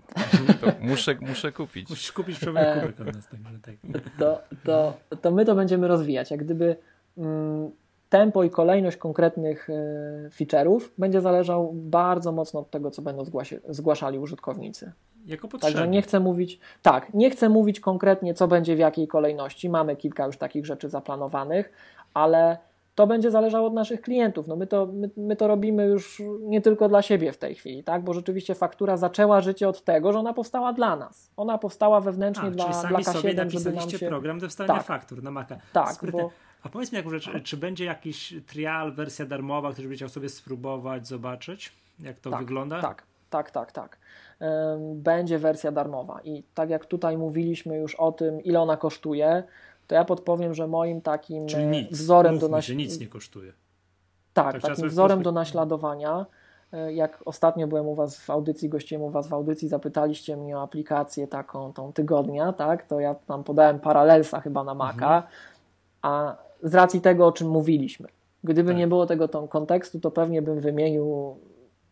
to muszę, muszę kupić. Musisz kupić przewód kubek od nas. Także tak. To, to, to my to będziemy rozwijać. Jak gdyby mm, tempo i kolejność konkretnych e, feature'ów będzie zależał bardzo mocno od tego, co będą zgłaszali użytkownicy. Jako potrzebne. Także nie chcę mówić, tak, nie chcę mówić konkretnie, co będzie w jakiej kolejności. Mamy kilka już takich rzeczy zaplanowanych, ale to będzie zależało od naszych klientów. No my, to, my, my, to robimy już nie tylko dla siebie w tej chwili, tak? bo rzeczywiście faktura zaczęła życie od tego, że ona powstała dla nas. Ona powstała wewnętrznie A, dla, czyli sami dla K7, sobie nam się... program do wstawiania tak. faktur na Maca. Tak, bo a powiedz mi jaką rzecz, czy będzie jakiś trial, wersja darmowa, który by chciał sobie spróbować, zobaczyć, jak to tak, wygląda? Tak, tak, tak, tak. Będzie wersja darmowa i tak jak tutaj mówiliśmy już o tym, ile ona kosztuje, to ja podpowiem, że moim takim Czyli nic. wzorem do naśladowania. nic nie kosztuje. Tak, tak takim wzorem do naśladowania. E, jak ostatnio byłem u Was w audycji, gościłem u Was w audycji, zapytaliście mnie o aplikację taką, tą tygodnia, tak? To ja tam podałem Parallelsa chyba na Maca, mhm. a z racji tego, o czym mówiliśmy. Gdyby tak. nie było tego tą kontekstu, to pewnie bym wymienił.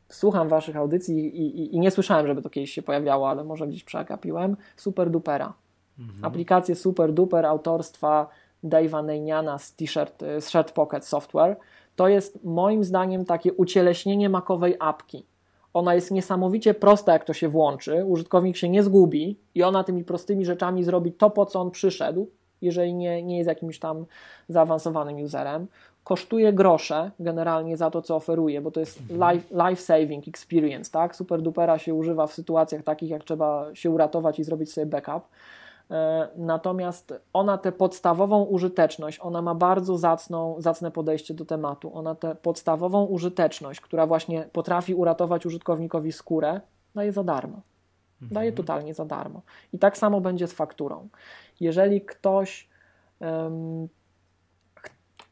Słucham waszych audycji i, i, i, nie słyszałem, żeby to kiedyś się pojawiało, ale może gdzieś przegapiłem. Super Dupera. Mhm. Aplikację Super Duper autorstwa Dave'a Neiniana z T-shirt, z Shirt Pocket Software. To jest moim zdaniem takie ucieleśnienie makowej apki. Ona jest niesamowicie prosta, jak to się włączy. Użytkownik się nie zgubi i ona tymi prostymi rzeczami zrobi to, po co on przyszedł jeżeli nie, nie jest jakimś tam zaawansowanym userem. Kosztuje grosze generalnie za to, co oferuje, bo to jest mhm. life, life saving experience, tak? Super dupera się używa w sytuacjach takich, jak trzeba się uratować i zrobić sobie backup. E, natomiast ona tę podstawową użyteczność, ona ma bardzo zacną, zacne podejście do tematu. Ona tę podstawową użyteczność, która właśnie potrafi uratować użytkownikowi skórę, daje za darmo. Daje totalnie za darmo. I tak samo będzie z fakturą jeżeli ktoś um,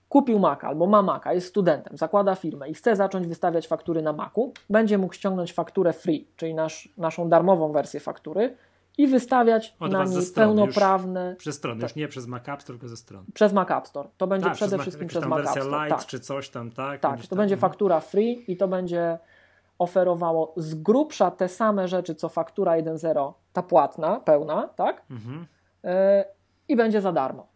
kupił Maca albo ma Maca, jest studentem, zakłada firmę i chce zacząć wystawiać faktury na Macu, będzie mógł ściągnąć fakturę free, czyli nasz, naszą darmową wersję faktury i wystawiać Od na niej pełnoprawne. Już przez stronę, tak. już nie przez Mac App Store, tylko ze strony. Przez Mac App Store. To będzie tak, przede wszystkim przez Mac App Store. Lite tak. czy coś tam, tak? Tak, to tam. będzie faktura free i to będzie oferowało z grubsza te same rzeczy, co faktura 1.0, ta płatna, pełna, tak? Mhm. E, i będzie za darmo.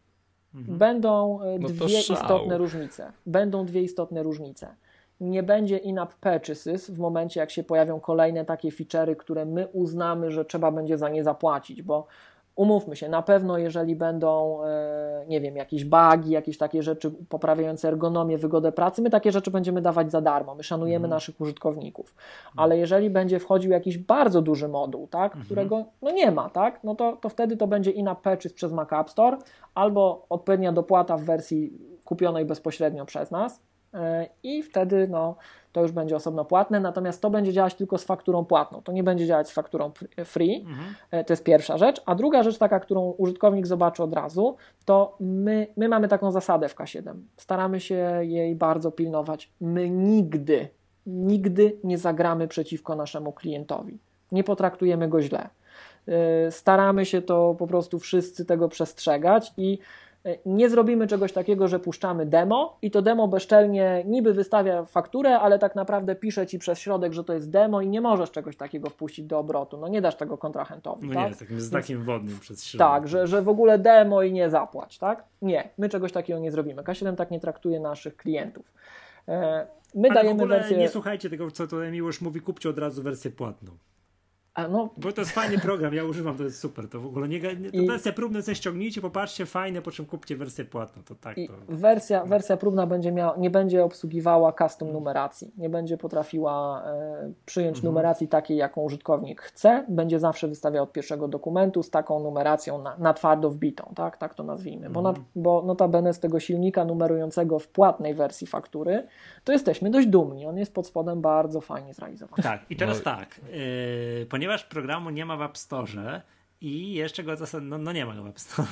Mhm. Będą e, no dwie istotne różnice. Będą dwie istotne różnice. Nie będzie in-app purchases w momencie, jak się pojawią kolejne takie feature'y, które my uznamy, że trzeba będzie za nie zapłacić, bo umówmy się, na pewno jeżeli będą, e, nie wiem, jakieś bugi, jakieś takie rzeczy poprawiające ergonomię, wygodę pracy, my takie rzeczy będziemy dawać za darmo, my szanujemy mhm. naszych użytkowników, ale jeżeli będzie wchodził jakiś bardzo duży moduł, tak, mhm. którego no nie ma, tak, no to, to wtedy to będzie in-app purchase przez Mac App Store albo odpowiednia dopłata w wersji kupionej bezpośrednio przez nas i wtedy no to już będzie osobno płatne, natomiast to będzie działać tylko z fakturą płatną. To nie będzie działać z fakturą free. Mhm. E, to jest pierwsza rzecz. A druga rzecz, taka, którą użytkownik zobaczy od razu, to my, my mamy taką zasadę w K7. Staramy się jej bardzo pilnować. My nigdy, nigdy nie zagramy przeciwko naszemu klientowi. Nie potraktujemy go źle. E, staramy się to po prostu wszyscy tego przestrzegać i nie zrobimy czegoś takiego, że puszczamy demo i to demo bezczelnie niby wystawia fakturę, ale tak naprawdę pisze ci przez środek, że to jest demo i nie możesz czegoś takiego wpuścić do obrotu. No nie dasz tego kontrahentowi. No tak? nie, takim znakiem wodnym przez środek. Tak, że, że w ogóle demo i nie zapłać, tak? Nie, my czegoś takiego nie zrobimy. K7 tak nie traktuje naszych klientów. E, My Ale dajemy w ogóle wersję. nie słuchajcie tego, co tutaj Miłosz mówi, kupcie od razu wersję płatną. A no, Bo to jest fajny program, ja używam, to jest super. To w ogóle nie, to I- wersja próbne sobie ściągnijcie, popatrzcie, fajne, po czym kupcie wersję płatną. To tak to. wersja, wersja próbna będzie miała, nie będzie obsługiwała custom numeracji, nie będzie potrafiła e, przyjąć Mhm. numeracji takiej, jaką użytkownik chce, będzie zawsze wystawiał od pierwszego dokumentu z taką numeracją na, na twardo wbitą, tak, tak to nazwijmy, bo, Mhm. na, bo notabene z tego silnika numerującego w płatnej wersji faktury, to jesteśmy dość dumni, on jest pod spodem bardzo fajnie zrealizowany. Tak, i teraz No- tak, yy, ponieważ programu nie ma w App Store i jeszcze go zasad... no, no nie ma go w App Store.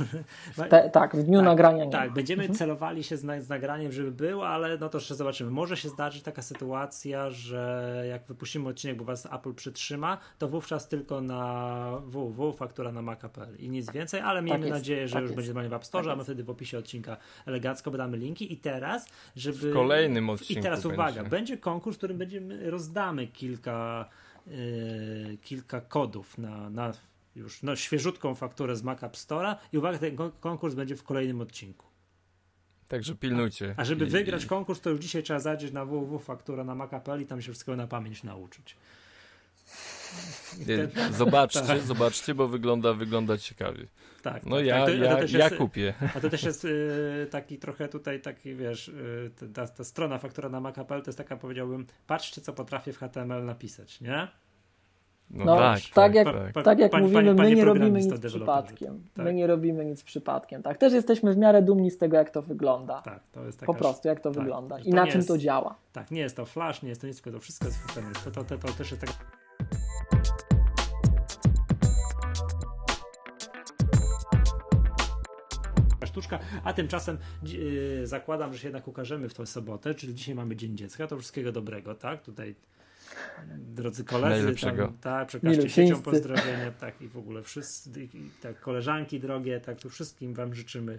Te, tak, w dniu tak, nagrania nie Tak, ma. będziemy celowali się z, na, z nagraniem, żeby był, ale no to jeszcze zobaczymy. Może się zdarzyć taka sytuacja, że jak wypuścimy odcinek, bo was Apple przytrzyma, to wówczas tylko na www, faktura na maca.pl i nic więcej, ale miejmy jest, nadzieję, że tak już jest. będzie normalnie w App Store, Tak a my wtedy w opisie odcinka elegancko damy linki i teraz, żeby... W kolejnym I odcinku teraz uwaga, będzie. będzie konkurs, w którym będziemy, rozdamy kilka, kilka kodów na, na już no, świeżutką fakturę z Mac App Store'a i uwaga, ten kon- konkurs będzie w kolejnym odcinku. Także pilnujcie. A żeby I- wygrać konkurs, to już dzisiaj trzeba zajrzeć na www.faktura na Mac.pl i tam się wszystkiego na pamięć nauczyć. Zobaczcie, Tak. zobaczcie, bo wygląda, wygląda ciekawie. Tak, No tak, ja, tak. To- to ja, też ja jest- kupię. A to też jest y, taki trochę tutaj taki, wiesz, y, ta, ta strona faktura na Mac.pl to jest taka, powiedziałbym, patrzcie co potrafię w HTML napisać, nie? No, No, tak, tak jak- tak. Tak jak panie- mówimy, panie- my nie robimy nic przypadkiem. Tak. My nie robimy nic przypadkiem. Tak, też jesteśmy w miarę dumni z tego, jak to wygląda. Tak, to jest taka po prostu, jak to tak, wygląda że i to na czym jest- to działa. Tak, nie jest to flash, nie jest to nic, tylko to wszystko jest. To, to, to, to też jest taka sztuczka, a tymczasem yy, zakładam, że się jednak ukażemy w tę sobotę, czyli dzisiaj mamy Dzień Dziecka, to wszystkiego dobrego, tak? Tutaj drodzy koledzy, Najlepszego. tam, tak, przekażcie siecią pozdrowienia, tak, i w ogóle wszyscy, i, tak, koleżanki drogie, tak, tu wszystkim wam życzymy,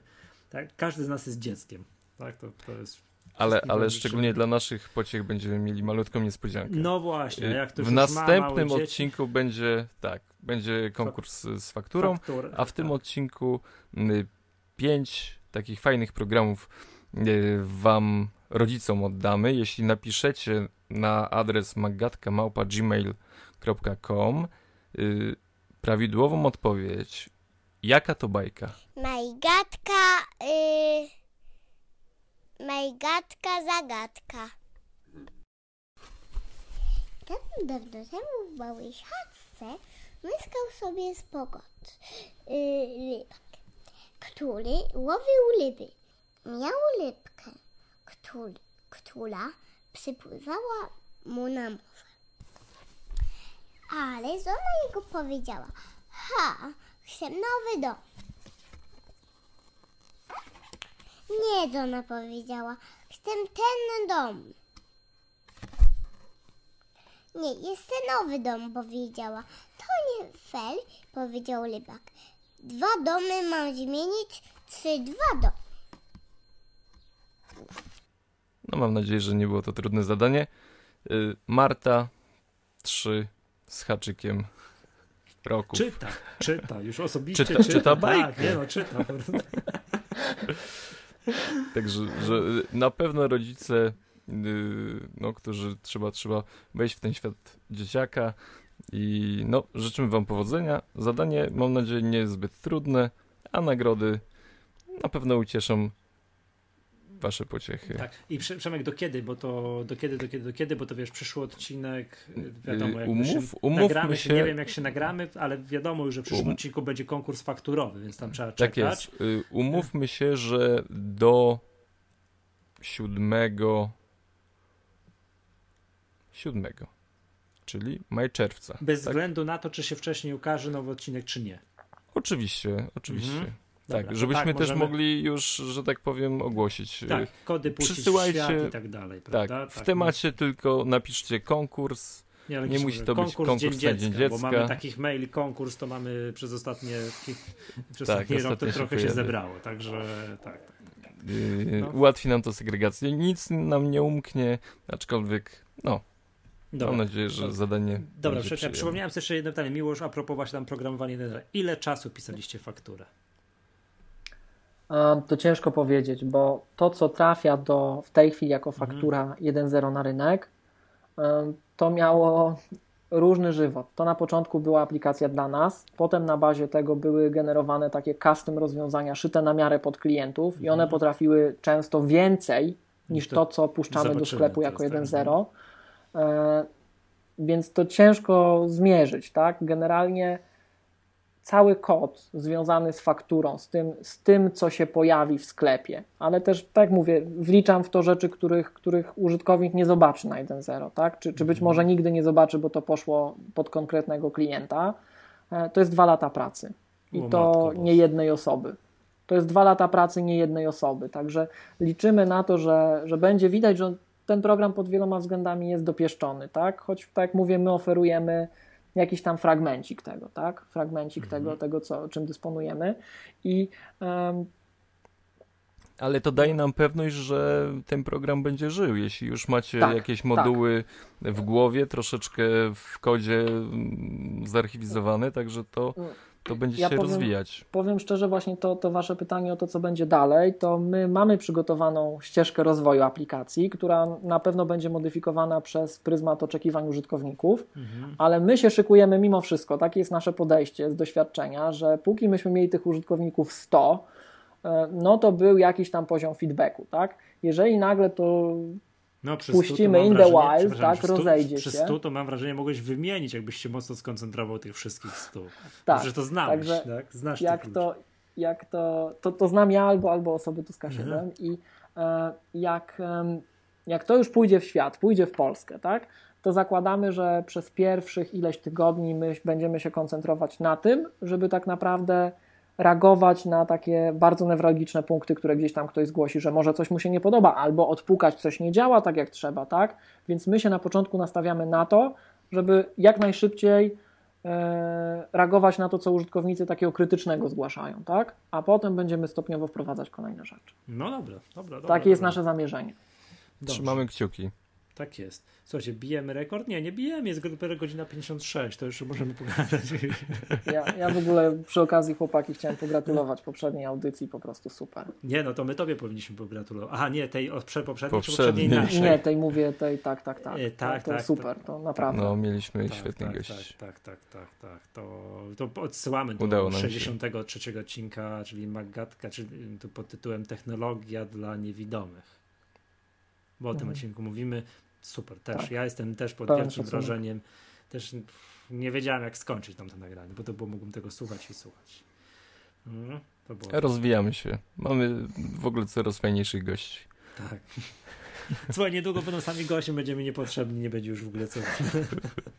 tak, każdy z nas jest dzieckiem, tak, to, to jest Ale, ale szczególnie dla naszych pociech będziemy mieli malutką niespodziankę. No właśnie, Y, jak to w już ma następnym małe dzieci, odcinku będzie tak, będzie konkurs z fakturą, faktur- a w tym tak. odcinku y, pięć takich fajnych programów y, wam rodzicom oddamy. Jeśli napiszecie na adres magatka.gmail.com y, prawidłową odpowiedź, jaka to bajka? Majgatka, y... Majgatka zagadka. Dawno, dawno temu w małej chatce mieszkał sobie spokot, y, rybak, który łowił ryby. Miał rybkę, który, która przypływała mu na morze. Ale żona jego powiedziała, ha, chcę nowy dom. Nie, żona powiedziała. Chcę ten dom. Nie, jest nowy dom, powiedziała. To nie fel, powiedział rybak. Dwa domy mam zmienić, trzy, dwa domy. No mam nadzieję, że nie było to trudne zadanie. Y, Marta, trzy z haczykiem roku. Czyta, czyta, już osobiście Czyta- czyta. czyta tak, bajkę. nie no, czyta. po prostu. Także że y, na pewno rodzice, y, no, którzy trzeba, trzeba wejść w ten świat dzieciaka i no, życzymy wam powodzenia. Zadanie, mam nadzieję, nie jest zbyt trudne, a nagrody na pewno ucieszą wasze pociechy. Tak. I Prze- Przemek, do kiedy? Bo to do kiedy, do kiedy, do kiedy? Bo to wiesz, przyszły odcinek, y, wiadomo, jak umów- się umówmy nagramy się, nie wiem jak się nagramy, ale wiadomo już, że w przyszłym Um- odcinku będzie konkurs fakturowy, więc tam trzeba Tak czekać. jest. Y, Umówmy się, że do siódmego siódmego, czyli maj czerwca. Bez tak? względu na to, czy się wcześniej ukaże nowy odcinek, czy nie. Oczywiście, oczywiście. Mhm. Dobra, tak, żebyśmy tak, też możemy- mogli już, że tak powiem, ogłosić. y, Tak, kody puścić przysyłajcie- i tak dalej, tak, prawda? w temacie tylko napiszcie konkurs Nie, nie musi to być konkurs konkurs Dzień na Dzień Dziecka, bo Dziecka. mamy takich maili konkurs, to mamy przez ostatnie przez Tak, ostatni rok to się trochę się zebrało, także tak. tak. Yy, No. Ułatwi nam to segregację. Nic nam nie umknie, aczkolwiek, no, Dobra. mam nadzieję, że zadanie. Dobra, przypomniałem sobie jeszcze jedno pytanie. Miłosz, a propos właśnie tam programowania 1.0. Ile czasu pisaliście fakturę? To ciężko powiedzieć, bo to, co trafia do, w tej chwili jako faktura 1.0 na rynek, um, to miało różny żywot. To na początku była aplikacja dla nas, potem na bazie tego były generowane takie custom rozwiązania szyte na miarę pod klientów i one potrafiły często więcej niż to to, co puszczamy do sklepu jako tak. 1.0. E, Więc to ciężko zmierzyć, tak? Generalnie cały kod związany z fakturą, z tym, z tym, co się pojawi w sklepie, ale też, tak jak mówię, wliczam w to rzeczy, których, których użytkownik nie zobaczy na 1.0, tak? Czy, czy być Mhm. może nigdy nie zobaczy, bo to poszło pod konkretnego klienta. E, To jest dwa lata pracy i to nie jednej osoby. To jest dwa lata pracy nie jednej osoby, także liczymy na to, że, że będzie widać, że ten program pod wieloma względami jest dopieszczony, tak? Choć tak jak mówię, my oferujemy jakiś tam fragmencik tego, tak? Fragmencik Mhm. tego, tego co, czym dysponujemy i em, Ale to daje nam pewność, że ten program będzie żył. Jeśli już macie Tak, jakieś moduły w głowie, troszeczkę w kodzie mm, zarchiwizowane, także to, to będzie Ja się powiem- rozwijać. powiem szczerze, właśnie to, to Wasze pytanie o to, co będzie dalej, to my mamy przygotowaną ścieżkę rozwoju aplikacji, która na pewno będzie modyfikowana przez pryzmat oczekiwań użytkowników, ale my się szykujemy mimo wszystko, takie jest nasze podejście z doświadczenia, że póki myśmy mieli tych użytkowników 100, e, no to był jakiś tam poziom feedbacku, tak? Jeżeli nagle to No, przy Puścimy in the wild, tak, przy stu- rozejdzie przy się. 100 to mam wrażenie, mogłeś wymienić, jakbyś się mocno skoncentrował tych wszystkich 100. Tak, Że to znałeś, tak? Znasz jak to, jak to, to, to znam ja albo, albo osoby tu z K7 Mhm. i e, jak, em, jak to już pójdzie w świat, pójdzie w Polskę, tak, to zakładamy, że przez pierwszych ileś tygodni my będziemy się koncentrować na tym, żeby tak naprawdę reagować na takie bardzo newralgiczne punkty, które gdzieś tam ktoś zgłosi, że może coś mu się nie podoba, albo odpukać coś nie działa tak jak trzeba, tak? Więc my się na początku nastawiamy na to, żeby jak najszybciej e, reagować na to, co użytkownicy takiego krytycznego zgłaszają, tak? A potem będziemy stopniowo wprowadzać kolejne rzeczy. No dobra, dobra. dobra Takie jest dobra. nasze zamierzenie. Dobrze. Trzymamy kciuki. Tak jest. Słuchajcie, bijemy rekord? Nie, nie bijemy, jest dopiero godzina 56, to już możemy pogadać. Ja, ja w ogóle przy okazji chłopaki chciałem pogratulować poprzedniej audycji, po prostu super. Nie, no to my tobie powinniśmy pogratulować. Aha, nie, tej od prze- poprzedniej, czy Poprzedniej. naszej? Nie, tej mówię, tej tak, tak, tak. E, tak, to tak, super, to naprawdę. No, mieliśmy Tak, świetnych tak, gości. Tak, tak, tak, tak, tak. To, to odsyłamy do Udało nam się. 63 odcinka, czyli Magatka, czyli to pod tytułem Technologia dla niewidomych. Bo o tym Mhm. odcinku mówimy. Super, też. Tak. Ja jestem też pod Pełen wielkim szacunek. wrażeniem. Też nie wiedziałem, jak skończyć tam to nagranie, bo to było, mógłbym tego słuchać i słuchać. To było. Rozwijamy się. Mamy w ogóle coraz fajniejszych gości. Tak. Słuchaj, niedługo będą sami goście, będziemy niepotrzebni, nie będzie już w ogóle co.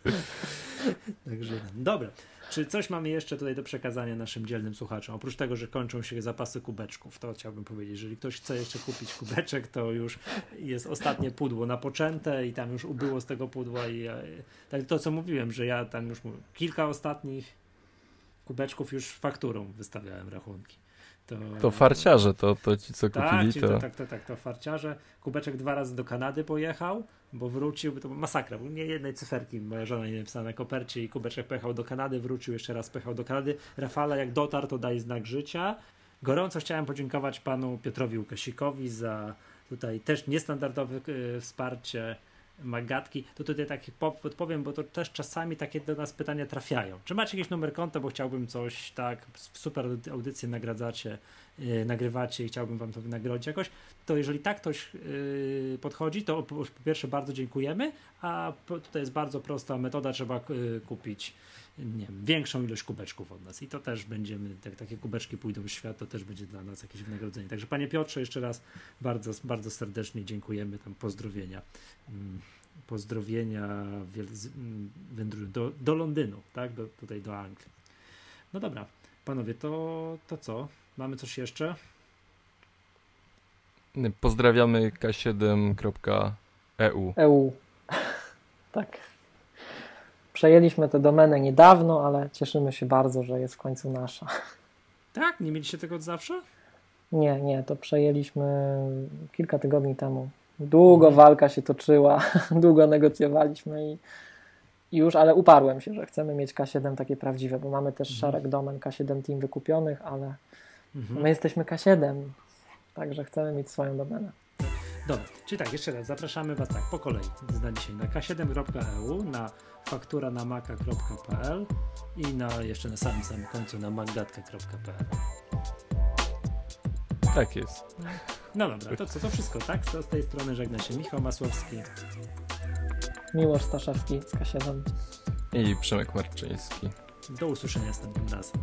Także dobra. Czy coś mamy jeszcze tutaj do przekazania naszym dzielnym słuchaczom? Oprócz tego, że kończą się zapasy kubeczków, to chciałbym powiedzieć, jeżeli ktoś chce jeszcze kupić kubeczek, to już jest ostatnie pudło napoczęte i tam już ubyło z tego pudła i ja, tak to co mówiłem, że ja tam już kilka ostatnich kubeczków już fakturą wystawiałem rachunki. To, To farciarze, to, to ci, co tak, kupili, ci- to... tak, tak, tak, to farciarze. Kubeczek dwa razy do Kanady pojechał, bo wrócił, to masakra, bo nie jednej cyferki moja żona nie napisała na kopercie i Kubeczek pojechał do Kanady, wrócił, jeszcze raz pojechał do Kanady. Rafale jak dotarł, to daje znak życia. Gorąco chciałem podziękować panu Piotrowi Łukasikowi za tutaj też niestandardowe e, wsparcie Magatki, to tutaj tak po- podpowiem, bo to też czasami takie do nas pytania trafiają. Czy macie jakiś numer konta, bo chciałbym coś tak, super audycję nagradzacie, yy, nagrywacie i chciałbym wam to wynagrodzić jakoś, to jeżeli tak ktoś yy, podchodzi, to po, pierwsze bardzo dziękujemy, a tutaj jest bardzo prosta metoda, trzeba yy, kupić nie wiem, większą ilość kubeczków od nas i to też będziemy, jak takie kubeczki pójdą w świat, to też będzie dla nas jakieś wynagrodzenie. Także panie Piotrze, jeszcze raz bardzo, bardzo serdecznie dziękujemy, tam pozdrowienia. Mm, Pozdrowienia mm, do, do Londynu, tak? Do, tutaj do Anglii. No dobra, panowie, to, to co? Mamy coś jeszcze? Pozdrawiamy k7.eu. EU. tak. Przejęliśmy tę domenę niedawno, ale cieszymy się bardzo, że jest w końcu nasza. Tak? Nie mieliście tego od zawsze? Nie, nie, to przejęliśmy kilka tygodni temu. Długo walka się toczyła, długo negocjowaliśmy i już, ale uparłem się, że chcemy mieć K7 takie prawdziwe, bo mamy też szereg domen K7 Team wykupionych, ale my jesteśmy K7, także chcemy mieć swoją domenę. Dobra, czyli tak, jeszcze raz, zapraszamy Was tak po kolei na dzisiaj na k7.eu, na faktura na maka.pl i na jeszcze na samym samym końcu na magdatka.pl. Tak jest. No dobra, to co, to wszystko, tak? To z tej strony żegna się Michał Masłowski. Miłosz Staszewski z K7. I Przemek Marczyński. Do usłyszenia następnym razem.